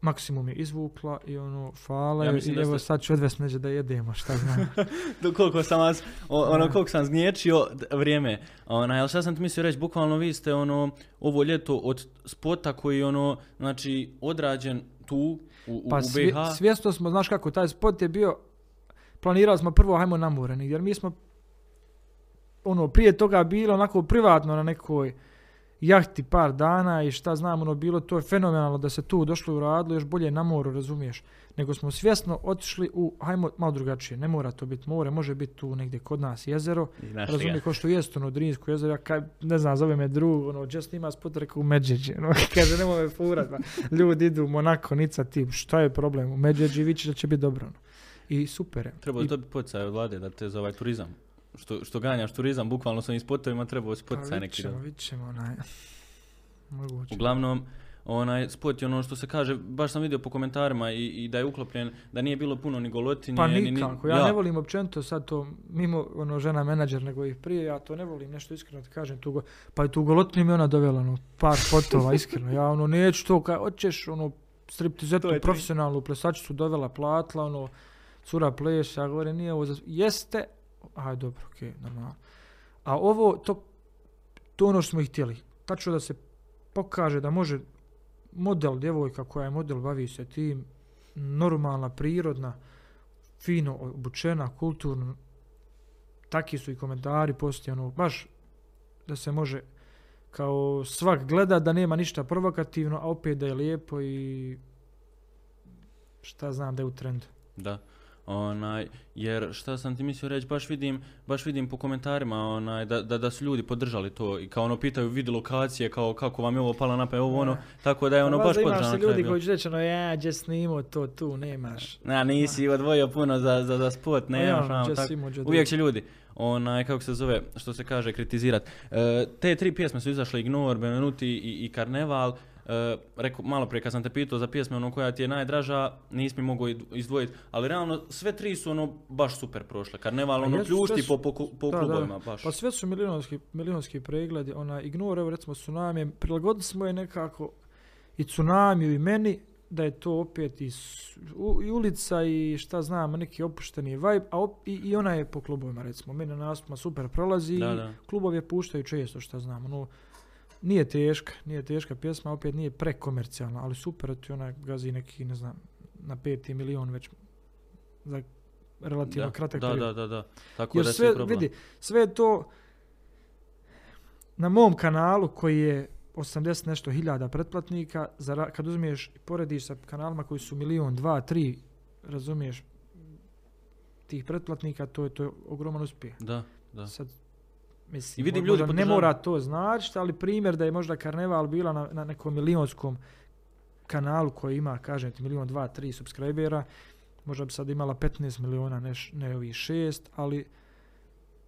maksimum je izvukla i ono, hvala Ja i evo sad ću odvesti neđe da jedemo, šta znam. Do koliko sam vas, ono koliko sam zgnječio vrijeme. Ona, jel šta sam ti mislio reći, bukvalno vi ste ono, ovo ljeto od spota koji ono, znači, odrađen tu, u, u, Pa u svje- BiH. svjesno smo, znaš kako, taj spot je bio, planirali smo prvo, hajmo na more, jer mi smo ono, prije toga bilo onako privatno na nekoj jahti par dana i šta znam, ono, bilo to je fenomenalno da se tu došlo i uradilo, još bolje na moru, razumiješ, nego smo svjesno otišli u, hajmo malo drugačije, ne mora to biti more, može biti tu negdje kod nas jezero, I našli ga. razumije, kao što jest ono Drinsko jezero, ja kaj, ne znam, zove me drug, ono, just ima spot rekao u Medžeđi, ono, kaže, nemoj me furat, ba. ljudi idu u Monako, nica ti, šta je problem, u Medžeđi vići da će biti dobro, ono. I super je. Treba I, dobiti poticaj od vlade da te za ovaj turizam. Što, što ganjaš turizam, bukvalno s ovim spotovima treba si pa poticaj vidit neki. ćemo, da. vidit ćemo, onaj, moguće. Uglavnom, onaj spot je ono što se kaže, baš sam vidio po komentarima i, i da je uklopljen, da nije bilo puno ni golotinje. Pa ni- ni- nikako, ja, ne volim općenito sad to, mimo ono žena menadžer nego i prije, ja to ne volim, nešto iskreno ti kažem, tu go, pa i tu golotinu mi ona dovela, ono, par spotova, iskreno, ja ono, neću to, kaj, hoćeš, ono, striptizetu, je profesionalnu plesačicu dovela, platila, ono, cura pleš, ja govorim, nije ovo, za... jeste, aj dobro, okej, normalno. A ovo, to, to ono što smo i htjeli, tačno da se pokaže da može model, djevojka koja je model, bavi se tim, normalna, prirodna, fino obučena, kulturno, taki su i komentari poslije, ono, baš da se može kao svak gleda da nema ništa provokativno, a opet da je lijepo i šta znam da je u trendu. Da. Onaj, jer šta sam ti mislio reći, baš vidim, baš vidim po komentarima onaj, da, da, da su ljudi podržali to i kao ono pitaju vidi lokacije, kao kako vam je ovo pala na pamet, ovo ono, tako da je ono Pa baš valjda podržano. Imaš se ljudi koji će reći, ono, ja, gdje snimao to, tu, nemaš. Na, nisi odvojio puno za, za, za spot, ne, Pa ja, ono, tako. Uvijek će ljudi, onaj, kako se zove, što se kaže, kritizirat. E, te tri pjesme su izašle, Ignore, Benvenuti i, i Karneval. E, rekao, malo prije kad sam te pitao za pjesme ono koja ti je najdraža, nisi mi mogao izdvojiti, ali realno sve tri su ono baš super prošle. Karneval ono pljušti po, po, po da, da. klubovima baš. Pa sve su milionski, milionski pregledi, ona Ignore, evo recimo Tsunami, prilagodili smo je nekako i Tsunamiju i meni, da je to opet i, u- i ulica i šta znam, neki opušteni vibe, a op- i, i ona je po klubovima recimo, meni na nastupima super prolazi Da, i da. klubovi je puštaju često šta znam, ono, nije teška, nije teška pjesma, opet nije prekomercijalna, ali super ti ona gazi neki, ne znam, na peti milion već za relativno Da, kratak da, period. da, da, da. Tako Jer da sve, problem. vidi, sve je to na mom kanalu koji je 80 nešto hiljada pretplatnika, zara- kad uzmiješ i porediš sa kanalima koji su milion, dva, tri, razumiješ, tih pretplatnika, to je, to je ogroman uspjeh. Da, da. Sad, mislim, I vidim, ljudi možda ne podržavaju. mora to značiti, ali primjer da je možda Karneval bila na, na nekom milionskom kanalu koji ima, kažem ti, milion, dva, tri subscribera, možda bi sad imala 15 miliona, ne, ne ovih šest, ali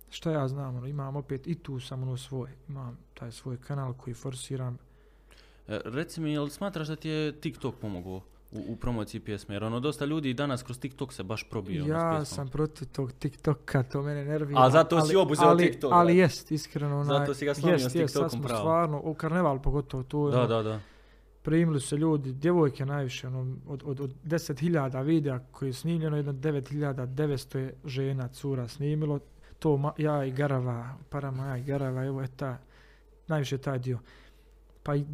šta ja znam, ono, imam opet i tu sam ono svoj, imam taj svoj kanal koji forsiram. E, Reci mi, jel smatraš da ti je TikTok pomogao u, u promociji pjesme? Jer ono, dosta ljudi danas kroz TikTok se baš probio. ono, ja pjesmom. sam protiv tog TikToka, to mene nervira. A zato si ali- obuzeo ali, TikTok, Ali da. jest, iskreno. Onaj, Zato si ga slomio jest, s jest, sad TikTokom, smo pravo. Stvarno, u karneval pogotovo, to je Da, ono, da, da. primili su se ljudi, djevojke najviše, ono, od, od, od 10.000 videa koji je snimljeno, jedno 9.900 je žena, cura snimilo, to ma, ja i Garava, Parama ja i Garava, evo je ta, najviše taj dio. Pa i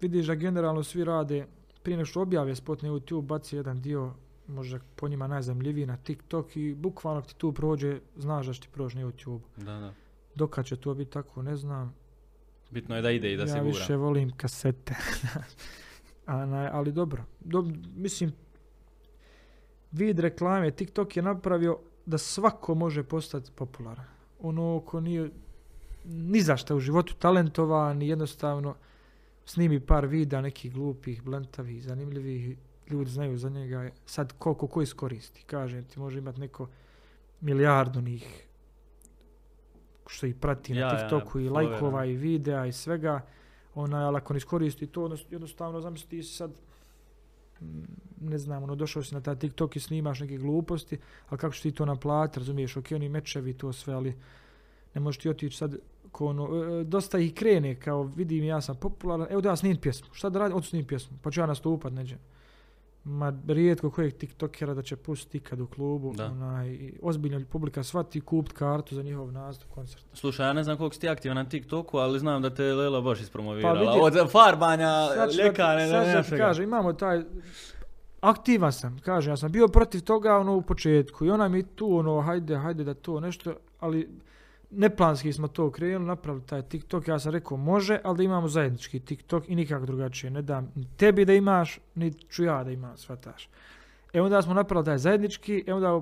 vidiš da generalno svi rade, prije nego što objave spot na YouTube, baci jedan dio, možda po njima najzemljiviji na TikTok i bukvalno ti tu prođe, znaš da će ti proći na YouTube. da, da. Dokad će to biti tako, ne znam. Bitno je da ide i da ja se gura. više volim kasete. A, na- ali dobro. Dob- mislim, vid reklame, TikTok je napravio da svako može postati popularan. Ono ko nije ni za šta u životu talentovan, i jednostavno snimi par videa nekih glupih, blentavih, zanimljivih, ljudi znaju za njega. Sad koliko ko iskoristi. Kažem ti, može imati neko milijardu njih što ih prati Ja, na ja, TikToku i followera. lajkova i videa i svega. Onaj, ali ako ne iskoristi to, jednostavno zamisli ti sad mm, ne znam, ono, došao si na taj TikTok i snimaš neke gluposti, ali kako ćeš ti to naplatiti, razumiješ, ok, oni mečevi to sve, ali ne možeš ti otići sad ono, e, dosta ih krene, kao vidim ja sam popularan, evo da ja snimim pjesmu, šta da radim, odu snimim pjesmu, pa ću ja nastupat neđe. Ma rijetko kojeg tiktokera da će pustiti ikad u klubu, Da. onaj, i ozbiljna publika shvati kupit kartu za njihov nastup, koncert. Slušaj, ja ne znam koliko si ti aktivan na TikToku, ali znam da te Lela baš ispromovirala. vidi- Od farbanja, ljekane, ne, da ti kažem, imamo taj, aktivan sam, kažem, ja sam bio protiv toga ono u početku i ona mi tu ono, hajde, hajde da to nešto, ali neplanski smo to krenuli, napravili taj TikTok, ja sam rekao može, ali da imamo zajednički TikTok i nikako drugačije, ne dam ni tebi da imaš, ni ću ja da imam, shvataš. E onda smo napravili taj zajednički, e onda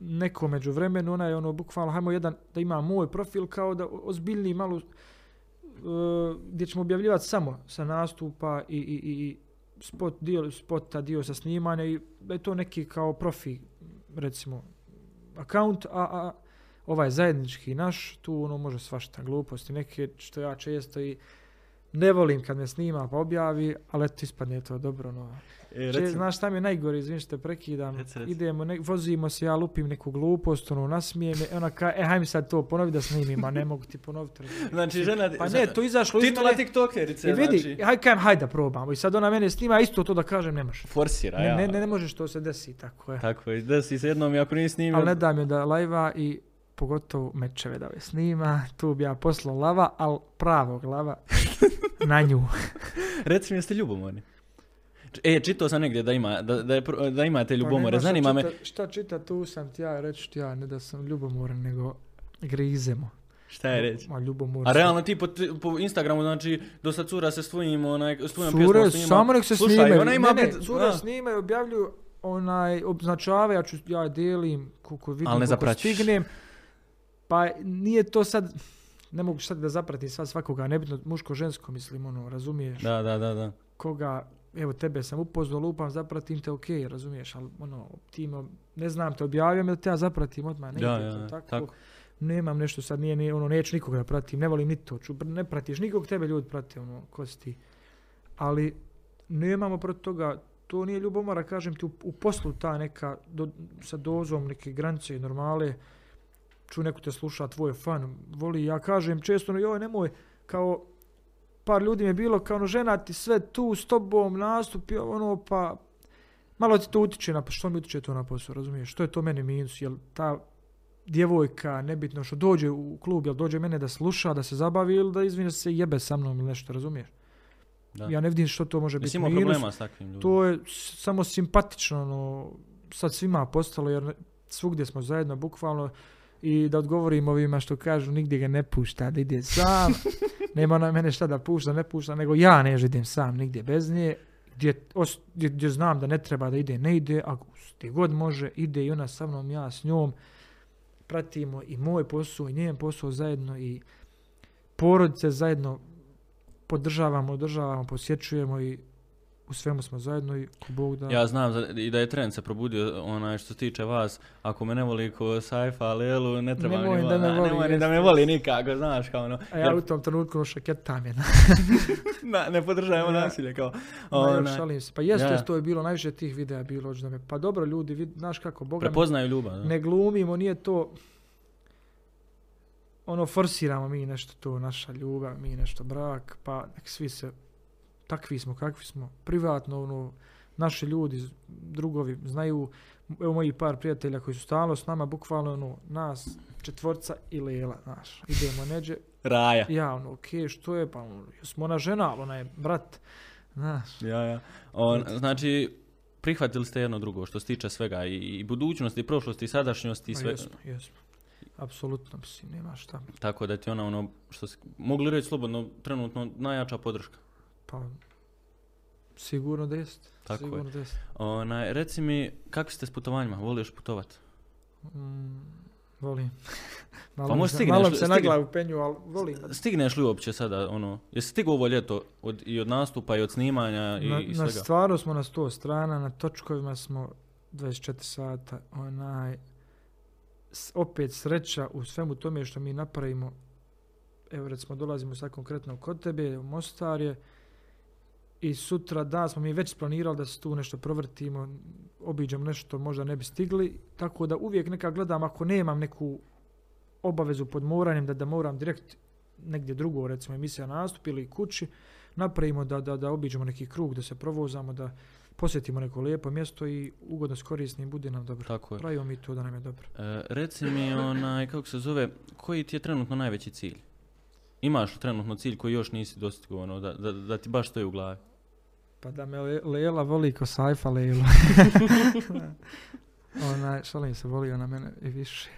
neko među vremenu, ona je ono, bukvalno, hajmo jedan, da ima moj profil, kao da ozbiljniji malo, uh, gdje ćemo objavljivati samo sa nastupa i, i, i spot, dio, spota, dio sa snimanja i da je to neki kao profi, recimo, account, a, a ovaj zajednički naš, tu ono može svašta gluposti, neke što ja često i ne volim kad me snima pa objavi, ali eto ispadne to dobro. No. E, Če, znaš šta mi je najgore, izvim što te prekidam, Reci, reci. idemo, ne, vozimo se, ja lupim neku glupost, ono, nasmije me, ona kaže, e, hajmi sad to ponovi da snimim, a ne mogu ti ponoviti. Znači, žena... Pa ne, to izašlo iz mene. tiktokerice, I vidi, znači... haj kajem, hajde da probamo. I sad ona mene snima, isto to da kažem, ne može. Forsira, Ne, ja. ne, ne, ne možeš to se desi, tako je. Tako je, desi se jednom ako nisi snimio... Ali ne da mi da lajva i pogotovo mečeve da ove snima. Tu bi ja poslao lava, ali pravog lava na nju. Reci mi jeste ljubomorni. E, čitao sam negdje da, ima, da, da, je, da imate Pa ljubomore. šta Zanima me, čita- Šta čita, tu sam ti ja, reći ti ja, ne da sam ljubomoran, nego grizemo. šta je reći? Ma ljubomor A realno ti po, po Instagramu, znači, dosta cura se s tvojim, onaj, s tvojom pjesmom snima. samo nek se Slušaj, snimaju. ona ima ne, ne, bit- cure a. snimaju, objavljuju, onaj, označavaju, ja, ću, ja dijelim koliko vidim, Ali ne koliko zapratiš. stignem. Pa nije to sad, ne mogu sad da zapratim sad svakoga, nebitno muško, žensko, mislim, ono, razumiješ? Da, da, da, da. Koga, evo tebe sam upoznao, lupam, zapratim te, ok, razumiješ, ali ono, tim, ne znam te, objavio me da te ja zapratim odmah, ne Da, ja, tako. tako. Nemam nešto sad, nije, nije, ono, neću nikoga da pratim, ne volim ni to, ću, ne pratiš nikog, tebe ljudi prate, ono, ko si ti. ali nemamo protiv toga, to nije ljubomora, kažem ti, u, u poslu ta neka, do, sa dozom neke granice i normale, ču neko te sluša, tvoj fan, voli, ja kažem često, no joj, nemoj, kao, par ljudi mi je bilo, kao ono, žena ti sve tu s tobom, nastupi, ono, pa, malo ti to utiče na, pa što mi utiče to na posao, razumiješ, što je to meni minus, jel ta djevojka, nebitno što dođe u klub, jel dođe mene da sluša, da se zabavi ili da izvine se jebe sa mnom ili nešto, razumiješ? Da. Ja ne vidim što to može Jesi biti imao minus. problema s takvim ljudima? To je samo simpatično, ono, sad svima postalo, jer svugdje smo zajedno, bukvalno, i da odgovorim ovima što kažu, nigdje ga ne pušta, da ide sam, nema na mene šta da pušta, ne pušta, nego ja ne idem sam nigdje bez nje, gdje, os- gdje, gdje znam da ne treba da ide, ne ide, a gdje god može, ide i ona sa mnom, ja s njom, pratimo i moj posao i njen posao zajedno i porodice zajedno podržavamo, održavamo, posjećujemo i u svemu smo zajedno i ko Bog da... Ja znam za- i da je trend se probudio onaj što se tiče vas, ako me ne voli ko Saifa, Lelu, ne treba Nemoj ni da me voli, nemoj da me voli nikako, znaš, kao ono. A ja u tom trenutku šaketam je. na, ne podržajemo Ja. nasilje, kao. Onaj, šalim se. Pa jeste, Ja. to je bilo, najviše tih videa bilo, da me, pa dobro ljudi, vid, znaš kako, Boga mi, prepoznaju ljubav. da. ne glumimo, nije to, ono, forsiramo mi nešto to, naša ljubav, mi nešto brak, pa nek svi se, takvi smo, kakvi smo, privatno, ono, naši ljudi, drugovi, znaju, evo moji par prijatelja koji su stalno s nama, bukvalno, ono, nas, četvorca i Lela, znaš, idemo neđe, Raja. ja, ono, okej, što je, pa, ono, smo ona žena, ali ona je brat, znaš, Ja, ja. On, znači, prihvatili ste jedno drugo što se tiče svega i, i budućnosti, i prošlosti, i sadašnjosti i Ma sve. Jesmo, jesmo. Apsolutno, mislim, nema šta. Tako da ti ona ono, što se, mogli reći slobodno, trenutno najjača podrška. Pa, sigurno da jest. Tako je. sigurno da jest. Onaj, reci mi, kakvi ste s putovanjima? Voliš putovat? Mm, volim. Pa malo mi možda se, stigneš, malo se na glavu penju, ali volim. Stigneš li uopće sada, ono, jesi stigao ovo ljeto od, i od nastupa i od snimanja i, na, i na svega? stvaru smo na 100 strana, na točkovima smo 24 sata, onaj, s- opet sreća u svemu tome što mi napravimo, evo recimo dolazimo sad konkretno kod tebe, u Mostar je, i sutra dan smo mi već splanirali da se tu nešto provrtimo, obiđemo nešto, možda ne bi stigli, tako da uvijek neka gledam ako nemam neku obavezu pod moranjem da, da moram direkt negdje drugo, recimo emisija nastup ili kući, napravimo da, da, da obiđemo neki krug, da se provozamo, da posjetimo neko lijepo mjesto i ugodno s korisnim bude nam dobro. Tako je. Pravimo mi to da nam je dobro. E, reci mi, onaj, kako se zove, koji ti je trenutno najveći cilj? Imaš trenutno cilj koji još nisi dostigao, ono, da, da, da ti baš stoji u glavi? Pa da me Le- Lela voli ko Saifa Lelu. Onaj, šalim se, voli ona mene i više.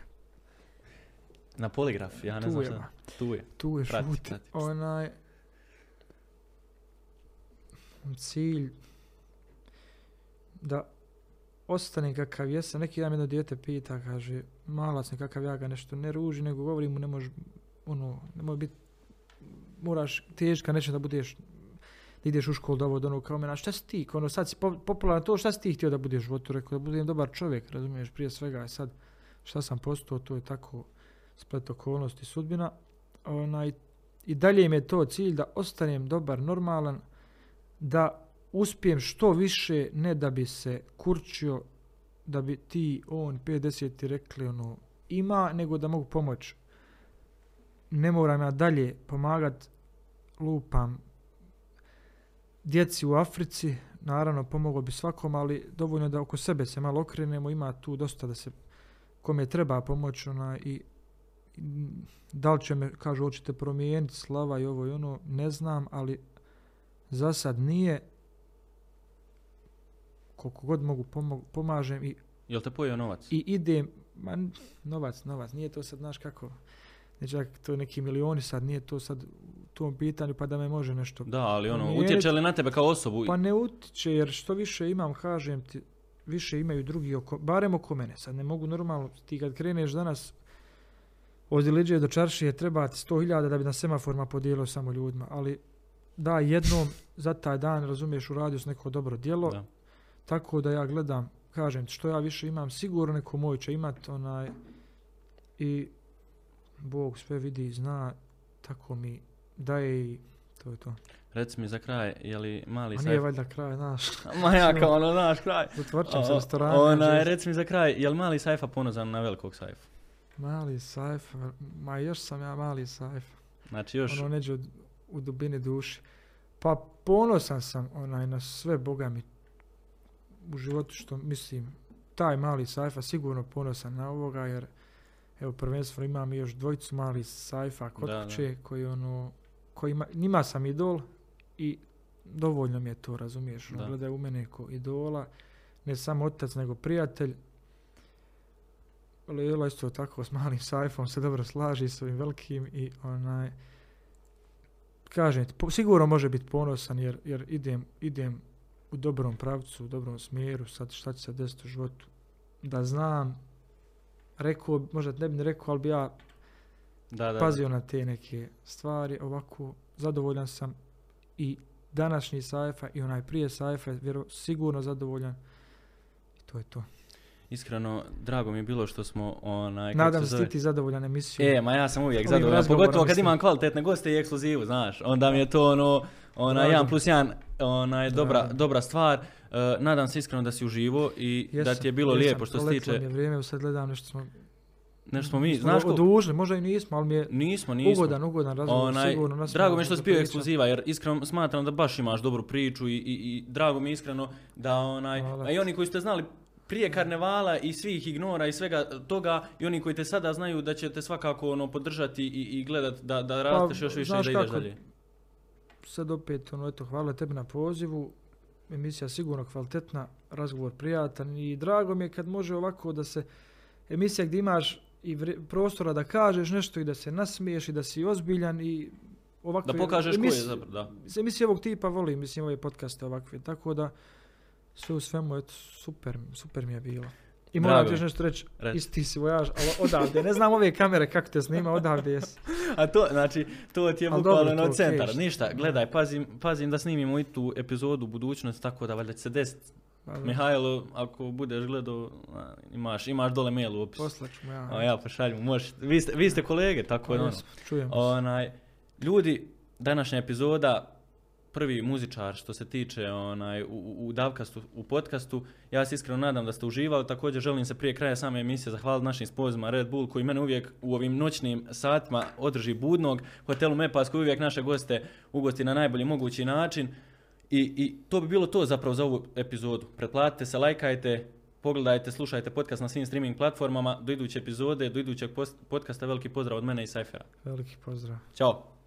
Na poligraf, ja ne Tu znam je, šta. Tu je. Tu je Prati, šuti. prati. Onaj, cilj da ostane kakav jesam. Neki dan jedno dijete pita, kaže, malac nekakav ja ga nešto ne ruži, nego govori mu ne može, ono, ne može biti, moraš teška, neće da budeš da ideš u školu, da ono, kao mena, šta si ti, ono, sad si po, popularan to, šta si ti htio da budeš u životu, rekao, da budem dobar čovjek, razumiješ, prije svega, a sad, šta sam postao, to je tako splet okolnosti, sudbina, onaj, i dalje im je to cilj da ostanem dobar, normalan, da uspijem što više, ne da bi se kurčio, da bi ti, on, 50 ti rekli, ono, ima, nego da mogu pomoć. Ne moram ja dalje pomagat, lupam, djeci u Africi, naravno pomoglo bi svakom, ali dovoljno da oko sebe se malo okrenemo, ima tu dosta da se kome treba pomoć ona, i, i da li će me, kažu, hoćete promijeniti slava i ovo i ono, ne znam, ali za sad nije koliko god mogu pomažem i, Jel te pojeo novac? i idem, ma novac, novac, nije to sad, znaš kako, ne čak to neki milioni sad, nije to sad u tom pitanju pa da me može nešto Da, ali ono, utječe li na tebe kao osobu? Pa ne utiče, jer što više imam, kažem ti, više imaju drugi oko, barem oko mene. Sad ne mogu normalno, ti kad kreneš danas od Iliđe do Čaršije, treba ti 100.000 da bi na semaforima podijelio samo ljudima, ali da jednom za taj dan, razumiješ, uradio sam neko dobro djelo, Da. tako da ja gledam, kažem ti, što ja više imam, sigurno neko moj će imat, onaj, i Bog sve vidi i zna, tako mi daje i to je to. Reci mi za kraj, je li mali A nije sajf... valjda kraj, znaš. Ma ja kao ono, znaš, kraj. Zatvorčam se restorana. Znači, reci mi za kraj, je li mali sajfa ponosan na velikog sajfa? Mali sajf, ma još sam ja mali sajf. Znači još, Ono neđe u, u dubini duši. Pa ponosan sam onaj na sve boga mi u životu što mislim taj mali sajfa sigurno ponosan na ovoga jer evo prvenstveno imam još dvojicu mali sajfa kod Da, da. kuće koji ono kojima, njima sam idol i dovoljno mi je to razumiješ ono, Da. gledaju u mene ko idola ne samo otac nego prijatelj Lela isto tako s malim sajfom se dobro slaži s ovim velikim i onaj kažem ti, po- sigurno može biti ponosan jer, jer idem, idem u dobrom pravcu, u dobrom smjeru, sad šta će se desiti u životu, da znam, rekao, možda ne bi ni rekao, ali bi ja da, da, pazio na te neke stvari, ovako zadovoljan sam i današnji sajfa i onaj prije sajfa je vjero, sigurno zadovoljan i to je to. iskreno, drago mi je bilo što smo, onaj, Nadam se ti zadovoljan emisijom. E, ma ja sam uvijek zadovoljan, pogotovo kad imam kvalitetne goste i ekskluzivu, znaš, onda mi je to ono, ona Drago jedan plus jedan, onaj, dobra, dobra stvar. E, nadam se iskreno da si uživo i da ti je bilo jesam, lijepo što se tiče, mi je vrijeme, sad gledam nešto smo, nešto smo mi, smo znaš ko, odužili, možda i nismo, ali mi je nismo, nismo. ugodan, ugodan razgovor, Onaj, sigurno. nas drago mi je što si bio ekskluziva, jer iskreno smatram da baš imaš dobru priču i, i, i drago mi je iskreno da onaj, Hvala a i oni koji ste znali prije karnevala i svih ignora i svega toga i oni koji te sada znaju da će te svakako ono podržati i, i gledat da, da rasteš još više i Pa, da ideš kako, dalje. Sad opet, ono, eto, hvala tebi na pozivu. Emisija sigurno kvalitetna, razgovor prijatan i drago mi je kad može ovako da se emisija gdje imaš i vre- prostora da kažeš nešto i da se nasmiješ i da si ozbiljan i ovakve... Da pokažeš ko je emis- zapravo, da. Emisije ovog tipa volim, mislim ove podcaste ovakve, tako da sve u svemu, eto, super, super mi je bilo. I moram ti još nešto reći, isti si vojaž, ali odavde, ne znam ove kamere kako te snima, odavde jesi. A to, znači, to ti je Al bukvalno centar. okej. Ništa, gledaj, pazim, pazim da snimimo i tu epizodu u budućnosti, tako da valjda će se desiti. Pa da, Mihajlo, ako budeš gledao, imaš, imaš dole mail u opisu. Poslat ću mu ja. A ja pošaljem, možeš. Vi ste, vi ste kolege, tako je Pa ono. se. Onaj, ljudi, današnja epizoda, prvi muzičar što se tiče onaj, u, u, Davkastu, u podcastu. Ja se iskreno nadam da ste uživali. Također želim se prije kraja same emisije zahvaliti našim sponzorima Red Bull koji mene uvijek u ovim noćnim satima održi budnog. Hotelu Mepas koji uvijek naše goste ugosti na najbolji mogući način. I, I to bi bilo to zapravo za ovu epizodu. Pretplatite se, lajkajte, pogledajte, slušajte podcast na svim streaming platformama. Do iduće epizode, do idućeg post- podcasta veliki pozdrav od mene i Sajfera. Veliki pozdrav. Ćao!